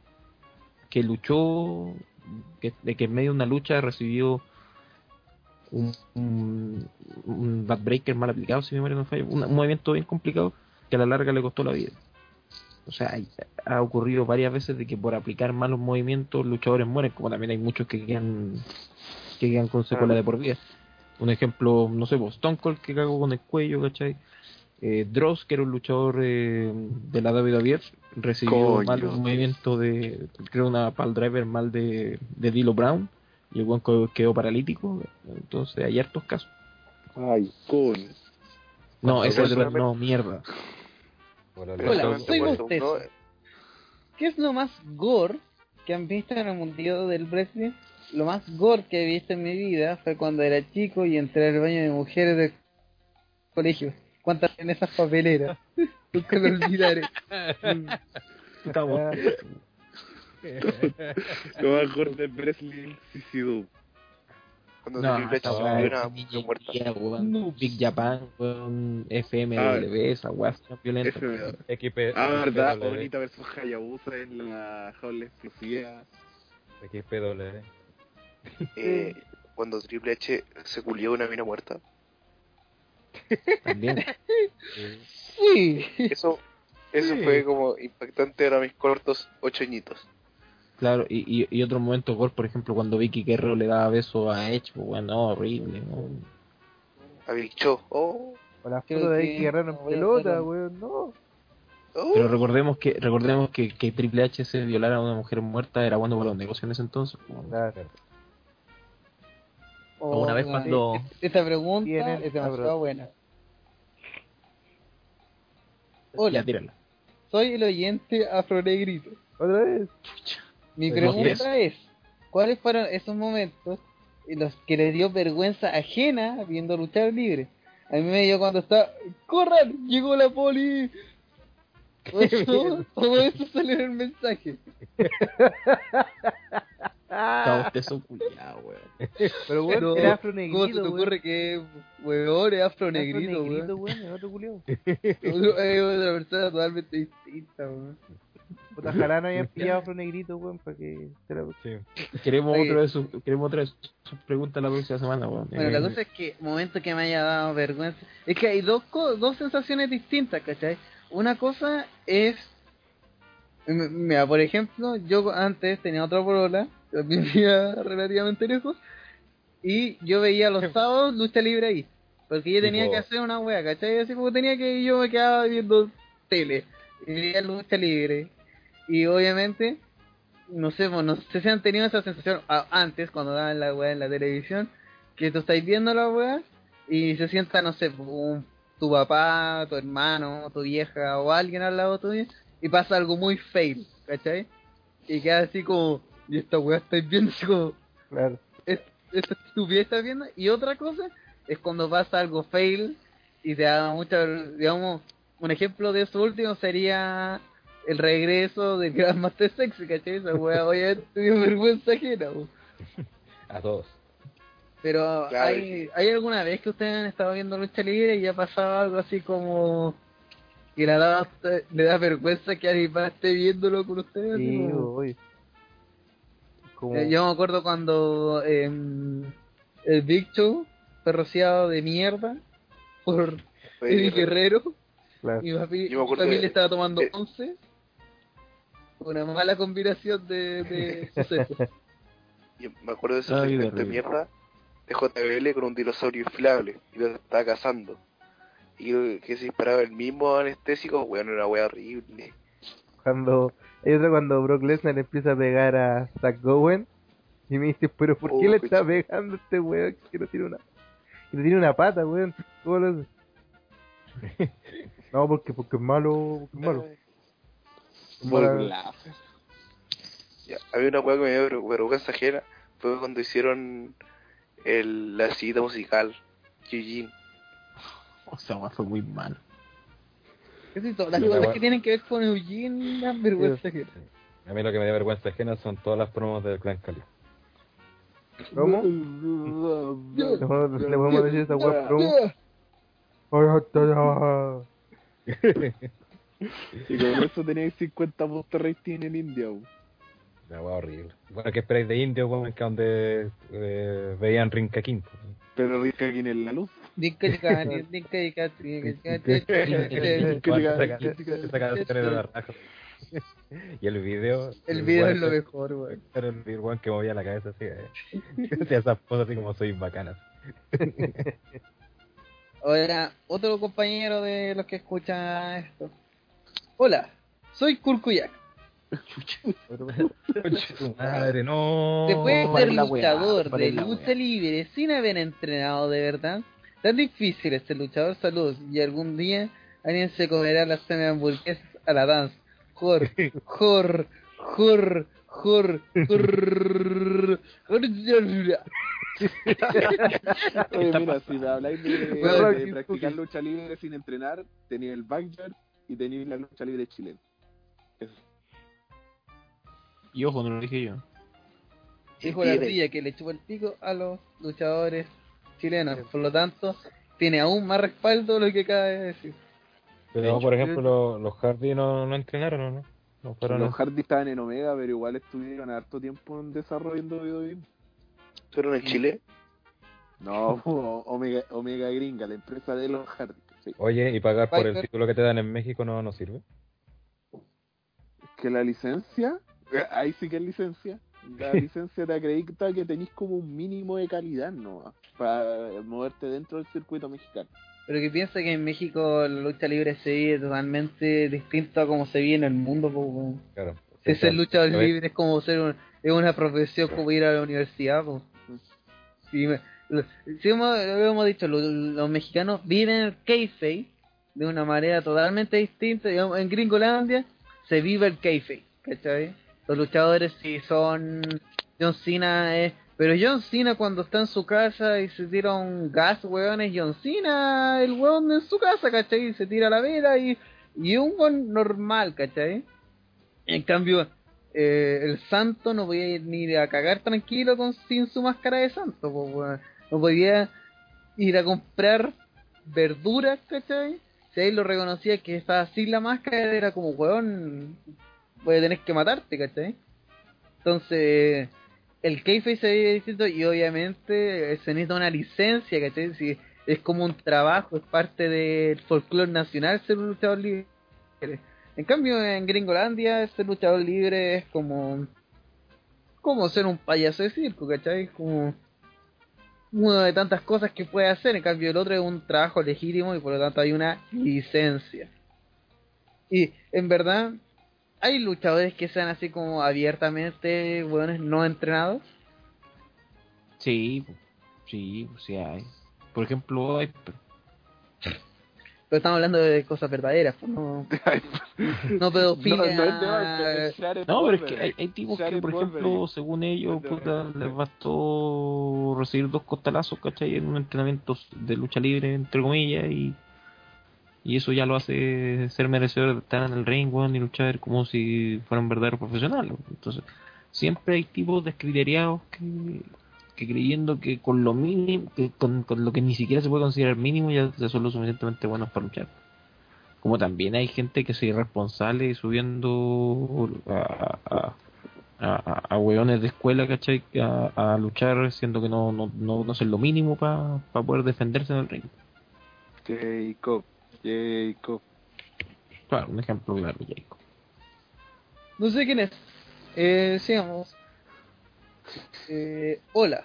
que luchó, que, de que en medio de una lucha recibió un, un, un backbreaker mal aplicado, si mi memoria no me falla, un, un movimiento bien complicado que a la larga le costó la vida. O sea, ha ocurrido varias veces de que por aplicar malos movimientos luchadores mueren, como también hay muchos que quedan que quedan con secuela de por vida. Un ejemplo, no sé, pues, Stone Cold que cagó con el cuello, ¿cachai? Eh, Dross, que era un luchador eh, de la WWF, recibió mal un movimiento de, creo, una pal driver mal de, de Dilo Brown, y el buen quedó paralítico. Entonces, hay hartos casos. Ay, con. No, ese es no, mierda. Hola, soy Mostezo. uno, ¿Qué es lo más gore que han visto en el mundillo del wrestling? Lo más gore que he visto en mi vida fue cuando era chico y entré al baño de mujeres del colegio. ¿Cuántas en esas papeleras? Nunca lo olvidaré. Estamos- Lo más gordo de Breslin Suicidó. Cuando No, Triple H se una muerta. No. Big Japan, weón, FMW, esa weá es violenta. XP, Ah, verdad, XPW, Bonita versus Hayabusa en la jaula explosiva. XPW. Eh, cuando Triple H se culió una mina muerta. También. Sí. Eso, eso Sí. fue como impactante para mis cortos ocho añitos. Claro, y, y, y otro momento gol, por ejemplo, cuando Vicky Guerrero le daba beso a Edge, pues bueno, horrible. ¿no? A Big Show. Oh, O la foto de que- Vicky Guerrero en pelota, weón, no. oh. Pero recordemos que recordemos que, que Triple H se violara a una mujer muerta era bueno para los negocios en ese entonces. pues. Claro. Oh, Una vez cuando- es- Esta pregunta es demasiado buena. Ya, Hola, tírala. soy el oyente afronegrito. Otra vez. Mi Soy pregunta es, ¿cuáles fueron esos momentos en los que les dio vergüenza ajena viendo luchar libre? A mí me dio cuando está, ¡corran! ¡Llegó la poli! Todo eso, todo eso salió en el mensaje. Estaba usted so culiao, weón. Pero weón, Pero, era ¿Cómo se te weón. ocurre que, weón, es afronegrito, Afronegrito, weón? weón, es otro culiao. Es otra persona totalmente distinta, weón. Puta, ojalá no hayan pillado afronegrito, weón, para que se la... Sí. Queremos Oye. otra vez su, queremos otra vez sus preguntas la próxima semana, weón. Bueno, la cosa es que, momento que me haya dado vergüenza, es que hay dos, co- dos sensaciones distintas, ¿cachai? Una cosa es, mira, por ejemplo, yo antes tenía otra también vivía relativamente lejos, y yo veía los sábados lucha libre ahí, porque yo tenía que hacer una wea, ¿cachai? Así como tenía que, yo me quedaba viendo tele, y veía lucha libre, y obviamente, no sé, no sé si han tenido esa sensación antes, cuando daban la wea en la televisión, que tú estáis viendo la wea y se sienta, no sé, un- tu papá, tu hermano, tu vieja o alguien al lado tuyo y pasa algo muy fail, ¿cachai? Y queda así como, y esta wea estáis viendo así como, Claro. es- esta estupidez estás viendo. Y otra cosa es cuando pasa algo fail y te da mucha, digamos, un ejemplo de eso último sería el regreso del Grandmaster Sexy, ¿cachai? Esa wea, obviamente te dio vergüenza ajena, po. A todos. Pero Claro, ¿hay, ¿hay alguna vez que ustedes han estado viendo lucha libre y ha pasado algo así como que le da, le da vergüenza que alguien más esté viéndolo con ustedes? Sí, como-. Eh, yo me acuerdo cuando em, el Big Show fue rociado de mierda por Eddie Guerrero. Claro. Mi, papi, Yo me acuerdo mi familia de- estaba tomando de- 11. Una mala combinación de, de sucesos. Yo me acuerdo de ese Ay, segmento de mierda de JBL con un dinosaurio inflable y lo estaba cazando. Y que se disparaba el mismo anestésico, weón, era una wea horrible. Cuando... Hay otra cuando Brock Lesnar empieza a pegar a Zack Gowen y me dice, pero ¿por qué Oh, le está pegando a este weón que no tiene una... Que no tiene una pata, weón? ¿Cómo lo hace? No, porque, porque es malo, porque es malo. Es. Ya, había una wea que me dio ver- vergüenza ajena, fue cuando hicieron el, la cita musical, Eugene. O sea, fue muy malo. Casi todas las cosas que tienen que ver con Eugene dan vergüenza. ajena. A mí lo que me da vergüenza ajena son todas las promos del Clan Cali. ¿Cómo? ¿Le podemos, le podemos decir esa web promo? Y con eso teníais 50 poster rating en India, weón. La wea horrible. Bueno, ¿qué esperáis de Indio, weón? Que donde eh, veían Rinca King. Pero rica aquí en la luz. Dinka, dinka, dinka, dinka, dinka, dinka, dinka. Esa ca- esa canción era la raja. Y el video. El video es lo mejor, weón. Era el video weón, que movía la cabeza así, eh. Hacía esas poses así como soy bacanas. Ahora, otro compañero de los que escuchan esto. Hola, soy Kurkuyak. Madre, no. ¿Se puede ¿cuál ser luchador ¿Cuál de lucha libre sin haber entrenado de verdad? Tan difícil es ser luchador salud y algún día alguien se comerá las semi hamburguesas a la dance. Jor, jor, jor, jor, jor, jor. Oye, mira, si me habláis de, de practicar lucha libre sin entrenar, tenía el backyard y tenía la lucha libre chilena. Eso. Y ojo, no lo dije yo. Dijo la ardilla que le chupa el pico a los luchadores chilenos. Por lo tanto, tiene aún más respaldo lo que acaba de decir. Pero, por ejemplo, los, los Hardy no, no entrenaron, ¿o ¿no? No fueron Los Hardy estaban en Omega, pero igual estuvieron harto tiempo en desarrollando video ¿Pero en Chile? No, Omega, Omega Gringa, la empresa de los Hardy. Sí. Oye, ¿y pagar por el título que te dan en México no, no sirve? Es que la licencia, ahí sí que es licencia. La licencia te acredita que tenés como un mínimo de calidad, ¿no? Para moverte dentro del circuito mexicano. Pero que piensa que en México la lucha libre se vive totalmente distinto a como se vive en el mundo. weón. Claro. Si ser luchador libre es como ser un- es una profesión como ir a la universidad. po. Sí, me- sí hemos, hemos dicho, lo- los, mexicanos viven el kayfabe de una manera totalmente distinta. Digamos, en Gringolandia se vive el kayfabe, ¿cachai? Los luchadores sí son John Cena, es, pero John Cena cuando está en su casa y se tira un gas, weón, es John Cena, el weón en su casa, ¿cachai? Y se tira la vela y, y un weón normal, ¿cachai? En cambio, eh, el santo no podía ir ni a cagar tranquilo con sin su máscara de santo, po, weón. No podía ir a comprar verduras, ¿cachai? Si ahí lo reconocía que estaba sin la máscara, era como, weón, voy a tener que matarte, ¿cachai? Entonces, el kayfabe se ve distinto y obviamente se necesita una licencia, ¿cachai? Si es como un trabajo, es parte del folclore nacional ser un luchador libre. En cambio, en Gringolandia, ser luchador libre es como. como ser un payaso de circo, ¿cachai? Como. Una de tantas cosas que puede hacer. En cambio, el otro es un trabajo legítimo y por lo tanto hay una licencia. Y en verdad, hay luchadores que sean así como abiertamente, buenos, no entrenados. Sí, sí, sí hay. Por ejemplo, hay, Pero estamos hablando de cosas verdaderas, pues, no, no pedofilia. No, no es pero es que hay, hay tipos que, por ejemplo, según ellos, puta, les bastó recibir dos costalazos, ¿cachai? En un entrenamiento de lucha libre, entre comillas, y, y eso ya lo hace ser merecedor de estar en el ring, weón, y luchar como si fueran verdaderos profesionales. Entonces, siempre hay tipos descriteriados que, que creyendo que con lo mínimo, que con, con lo que ni siquiera se puede considerar mínimo, ya son lo suficientemente buenos para luchar. Como también hay gente que se irresponsable subiendo a, a, a, a, hueones de escuela, ¿cachai? A, a luchar siendo que no, no, no, no hacen lo mínimo para poder defenderse en el ring. Jacob, Jacob. Claro, un ejemplo claro, Jacob. No sé quién es. Eh, sigamos. Eh, hola.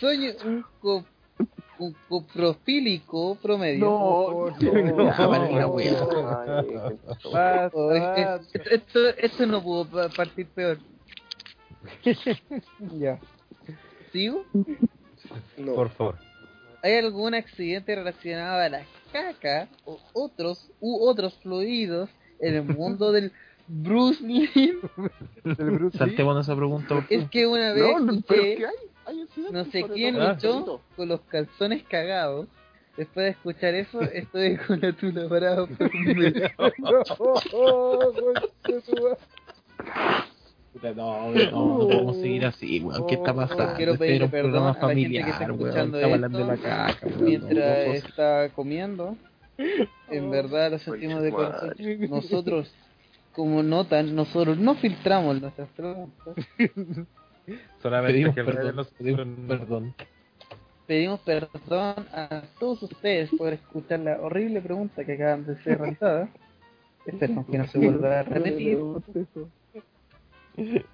Soy un, co un coprofílico promedio. No, Oh, basta. esto, no pudo pa- partir peor. ya. ¿Sigo? Por favor. ¿Hay algún accidente relacionado a la caca o otros u otros fluidos en el mundo del Bruce Lee? El Bruce Lee. Saltemos esa pregunta. Es que una vez No, no, ¿qué hay? Hay No sé quién luchó del con los calzones cagados. Después de escuchar eso, estoy con la tula parada por un mes. No, no, weón, no, no podemos seguir así, weón. ¿Qué está pasando? Quiero Este pedirle un perdón programa a la gente que está familiar, weón. escuchando Estamos hablando de la esto caca, weón. mientras no, está comiendo. En verdad lo sentimos de corazón. Nosotros, como notan, nosotros no filtramos nuestras preguntas. Solamente Pedimos que el perdón, los- pedimos perdón. Pedimos perdón a todos ustedes por escuchar la horrible pregunta que acaban de ser realizada. Esperemos que no se vuelva a repetir.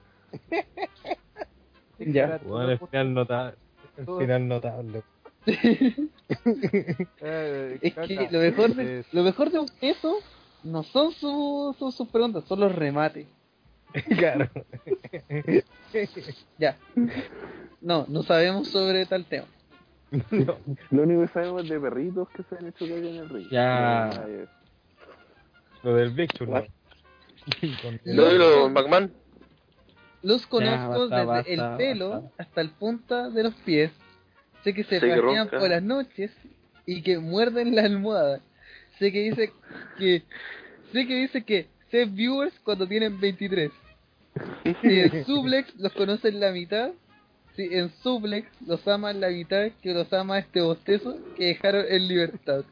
Ya. Bueno, el final notable. El final notable. Es que lo mejor de, lo mejor de eso no son sus sus sus preguntas, son los remates. claro. Ya. No, no sabemos sobre tal tema. Lo único que sabemos es de perritos que se han hecho caer en el río. Ya. No, eh, Lo del Chur, ¿no? Lo de los McMahon. Los conozco basta, desde basta, el pelo basta. hasta el punta de los pies. Sé que se pasean por las noches y que muerden la almohada. Sé que dice que sé que dice que sé viewers cuando tienen 23. Y en Suplex los conocen la mitad. Sí, en Suplex los aman la mitad que los ama este bostezo que dejaron en libertad.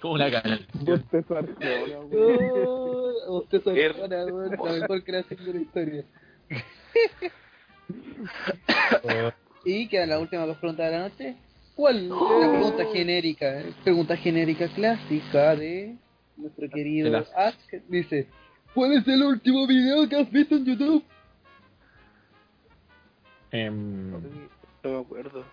Como una cara. Bostezo Arjona. Oh, bostezo Arjona, weón, la mejor creación de la historia. Y quedan las últimas dos preguntas de la noche. ¿Cuál? La pregunta genérica, pregunta genérica clásica de nuestro querido las- Ask. Dice, ¿cuál es el último video que has visto en YouTube? Em, No me acuerdo.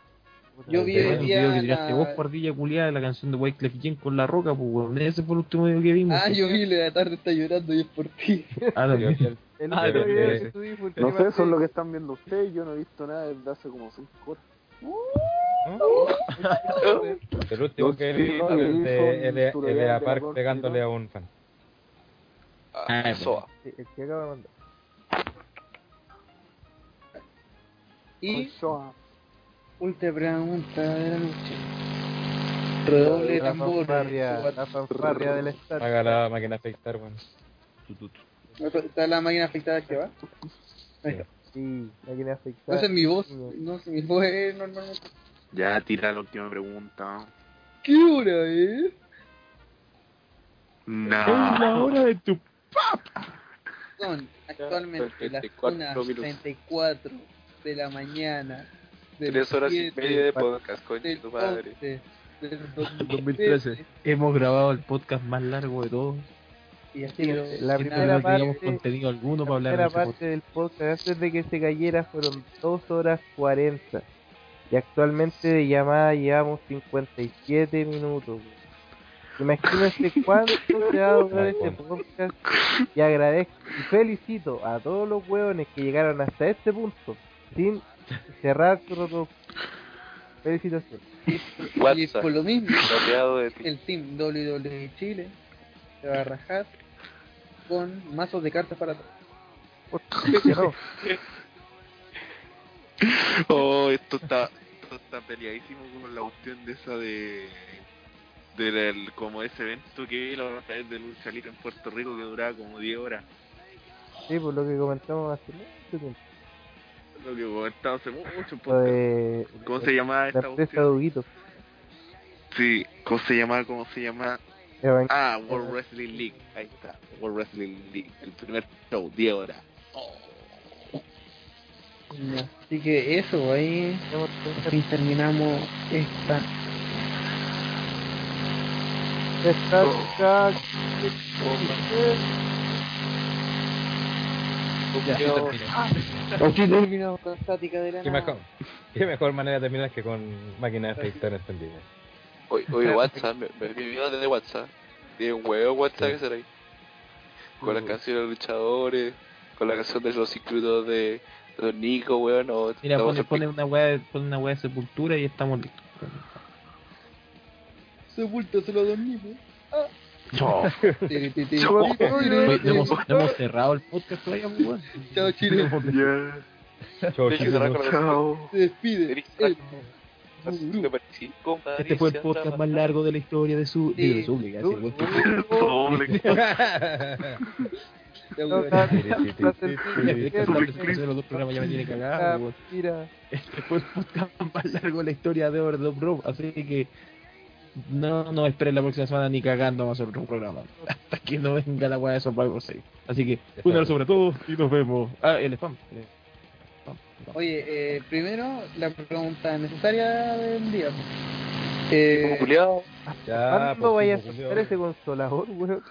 Yo vi el video que día tiraste la- vos, pardilla culiada, de la canción de Wyclef Jean con la roca, pues, weón. Ese fue el último video que vimos. Ah, pues. yo vi la tarde está llorando y es por ti. Ah. El Ah, video que- No sé, eso es lo que están viendo ustedes. Yo no he visto nada desde hace como 5 horas. El último que vi no, es de, con es de, es de Park la pegándole a un fan. Ah, Ah. Sí, el que acaba de mandar. Y última pregunta de la noche. Redoble de La fanfarria, la fanfarria del estadio. Haga la máquina afectar, bueno. ¿Está la máquina afectada que va? Ahí está. Sí, la quiere No sé, mi voz, no sé, mi voz es normalmente. Ya, tira la última pregunta. ¿Qué hora es? Nah. la hora de tu Son actualmente las 34 minutos. 1.34 de la mañana. Tres horas y 7 media de podcast, del tu madre. 11 del 2013. Hemos grabado el podcast más largo de todos. Y ha sido La primera no parte- contenido alguno La para hablar de primera parte podcast. del podcast antes de que se cayera fueron 2 horas 40. Y actualmente de llamada llevamos 57 minutos. Imagínense cuánto se va a durar este podcast. Y agradezco y felicito a todos los hueones que llegaron hasta este punto sin cerrar reproducción. Felicitaciones. y por lo mismo, el team WWE Chile se va a rajar con mazos de cartas para todos. Oh, esto está, está peleadísimo con la cuestión de esa de del como ese evento que vi la otra vez de lucha libre en Puerto Rico que duraba como 10 horas. Sí, por lo que comentamos hace mucho tiempo. Lo que comentaba hace mucho. Podcast. de ¿Cómo se llamaba la esta cuestión? Duguito. Sí, ¿cómo se llama? ¿Cómo se llama? Evan- Ah, World Wrestling League. Ahí está, World Wrestling League. El primer show, 10 horas. Ya, Así que eso, ahí terminamos esta. Ya, se terminó. Así terminamos con estática de la ¿Qué mejor, qué mejor manera de terminar que con máquina de afectar encendida. Oye, oye, WhatsApp, me, me, desde WhatsApp. Tiene un huevo WhatsApp que será ahí. Con las canciones de los luchadores, con la canción de los circuitos de Don Nico, weón. o- Mira, pone, pone una weá, pone una weá de sepultura y estamos listos. Sepúltaselo a Don Nico. No hemos, cerrado el podcast todavía, pues, weón. Chao, Chile. La chao. Se despide. Este fue el podcast más largo de la historia de su... Sí. digo, de Súplica, Mira, Este fue el podcast más largo de la historia de Overdub Row, así que no no esperen la próxima semana ni cagando vamos a hacer otro programa. Hasta que no venga la weá de Survivor 6. Así que, cuídenlo sobre todo y nos vemos. Ah, el spam. el spam, spam. Oye, eh, primero la pregunta necesaria del día. Eh, Como culiao. Ya, ¿cuándo pues, vayas a Julio. ese consolador, weón?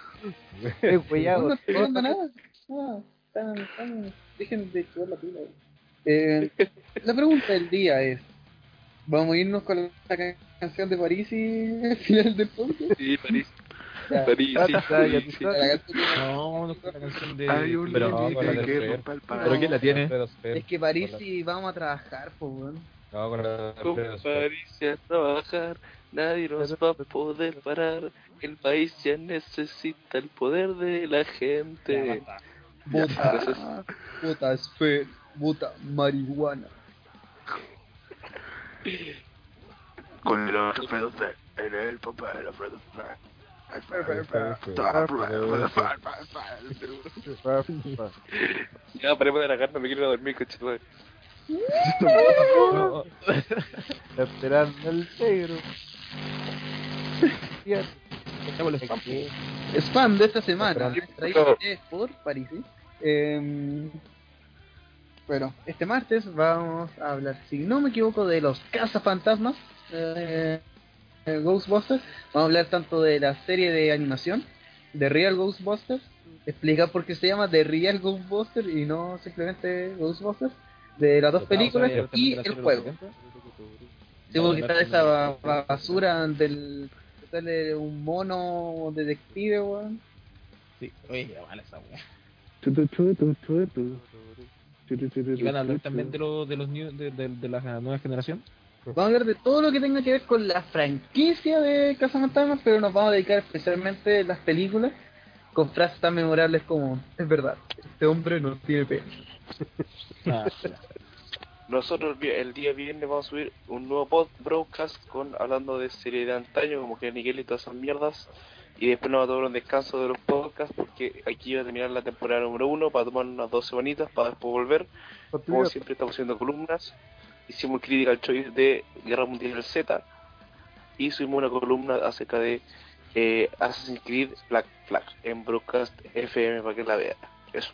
Es no no estoy dando nada. No, están, están, dejen de chubar la pila. Eh, la pregunta del día es: ¿Vamos a irnos con la ca- canción de París y al final del podcast? Sí, París. Ya. París, sí, París, sí. sabes. La canción de- No, no fue la canción de. Hay un Pero con del que rompa el ¿Pero quién la tiene? Es que París sí vamos a trabajar, pues, weón. No, con la a trabajar, nadie nos va a poder parar. El país ya necesita el poder de la gente. Entonces, Puta esfer, puta marihuana. Con el Alfredo en el papá del Alfredo ya paremos de la carne, me quiero dormir, coche. Esperando el negro. Spam. Spam de esta semana, Pero- traído por París. Eh, bueno, este martes vamos a hablar, si no me equivoco, de los cazafantasmas, eh, eh, Ghostbusters. Vamos a hablar tanto de la serie de animación, de Real Ghostbusters, explicar por qué se llama The Real Ghostbusters y no simplemente Ghostbusters, de las dos películas y el juego. Sí, porque está esa ba- ba- basura del que sale un mono detective, weón. Sí, oye, ya vale esa tu, Y van a hablar también de, los de, los new- de, de, de la nueva generación. Vamos a hablar de todo lo que tenga que ver con la franquicia de Cazafantasmas, pero nos vamos a dedicar especialmente a las películas con frases tan memorables como es verdad, este hombre no tiene pelo. Ah, Nosotros el día viernes vamos a subir un nuevo pod broadcast con hablando de serie de antaño como que Miguel y todas esas mierdas. Y después nos va a tomar un descanso de los podcasts porque aquí va a terminar la temporada número uno para tomar unas dos semanitas para después volver. Como siempre estamos haciendo columnas. Hicimos crítica al choice de Guerra Mundial Z y subimos una columna acerca de eh, Assassin's Creed Black Flag en Broadcast FM para que la vea. Eso.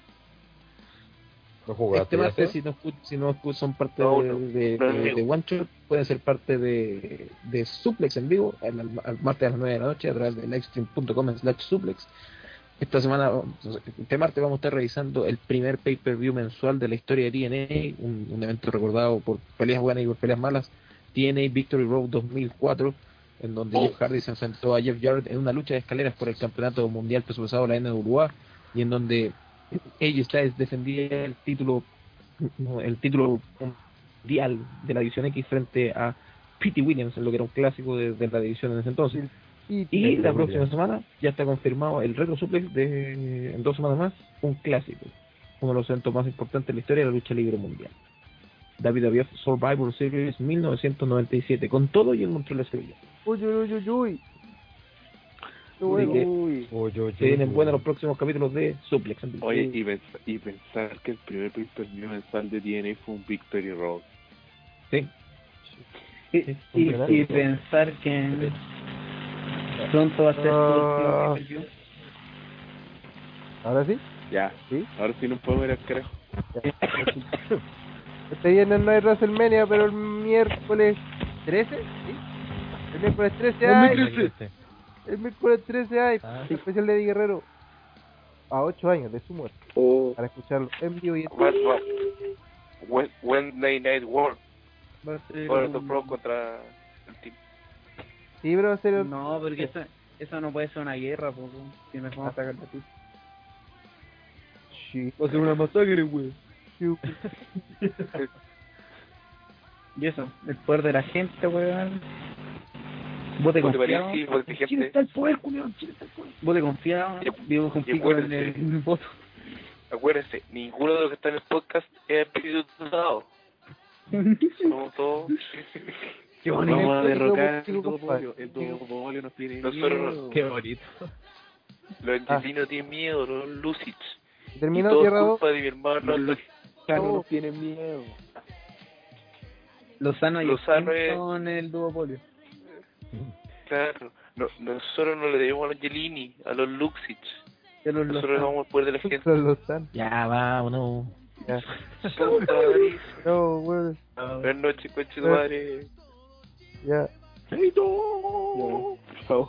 ¿No jugaste Este si no, si no son parte No, de, no, de, no, de- no. de One Shot, pueden ser parte de, de Suplex en vivo, el, el martes a las 9 de la noche, a través de livestream.com slash suplex. Esta semana, este martes vamos a estar revisando el primer pay-per-view mensual de la historia de TNA, un, un evento recordado por peleas buenas y por peleas malas, TNA Victory Road 2004, en donde Jeff Hardy se enfrentó a Jeff Jarrett en una lucha de escaleras por el campeonato mundial peso pesado de la NWA, y en donde AJ Styles defendía el título el título mundial de la división X frente a Pete Williams en lo que era un clásico de, de la división en ese entonces. Y la próxima semana ya está confirmado el Retro Suplex de en dos semanas más un clásico uno de los eventos más importantes de la historia de la lucha libre mundial. WWF Survivor Series 1997 con todo y el Montreal de Sevilla Uy, uy, uy, uy. Que Uy. Uy, uy, se uy, vienen uy. buenos los próximos capítulos de Suplex. Oye, y, pens- y pensar que el primer pay-per-view mensual de TNA fue un Victory Road. sí Y, Sí, y- pensar que pronto va a ser su Ah. último. Ahora sí. Ya, ¿Sí? ahora sí nos podemos ir al carajo. Este viernes no hay WrestleMania, pero el miércoles 13, ¿sí? El miércoles 13 hay. El miércoles 13 hay. Ah. Especial de Eddie Guerrero. A 8 años de su muerte. O Para escucharlo en vivo y en Wednesday Night War. Va a ser Orlando un- Pro contra el team. Sí, pero va a ser el- No, porque eso, eso no puede ser una guerra, po, si nos vamos a sacar de aquí. Sí. Va a ser una masacre, güey. Sí. Y eso, el poder de la gente, weón. Vote confiado. Chile está el poder culiao, Chile está el poder Vote confiado. Vivo con pico en el, en el voto. Acuérdense, ninguno de los que están en el podcast es espíritu dado. Somos todos. Qué bonito. Vamos a derrocar el duopolio. El duopolio nos tiene miedo. Qué bonito. Los argentinos tienen miedo, los Lucic. Y Terminó todo es Tierra 2. culpa de mi hermano. Los tienen miedo. Lozano y Lozano son el duopolio. Claro. No, nosotros no le debemos a los Angelini, a los Luxic. Ya los Nosotros le Lozano. damos el poder de la gente. Los. Ya, vámonos. Ya. No, weón. Buenas noches, coche de madre. Ya. Ya, por favor.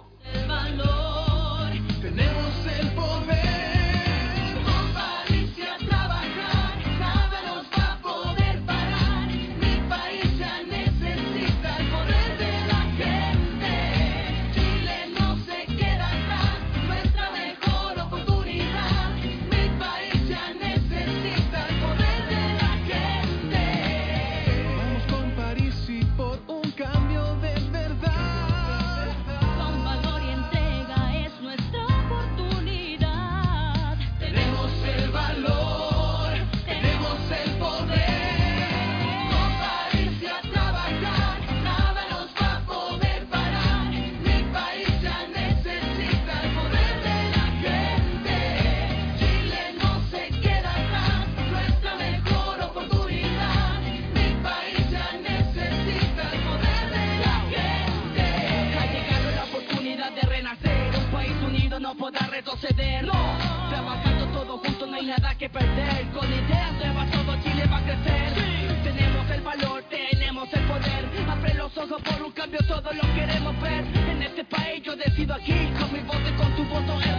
Que perder. Con ideas nuevas todo Chile va a crecer. Tenemos el valor, tenemos el poder. Abre los ojos por un cambio, todos lo queremos ver. En este país yo decido aquí, con mi voto y con tu voto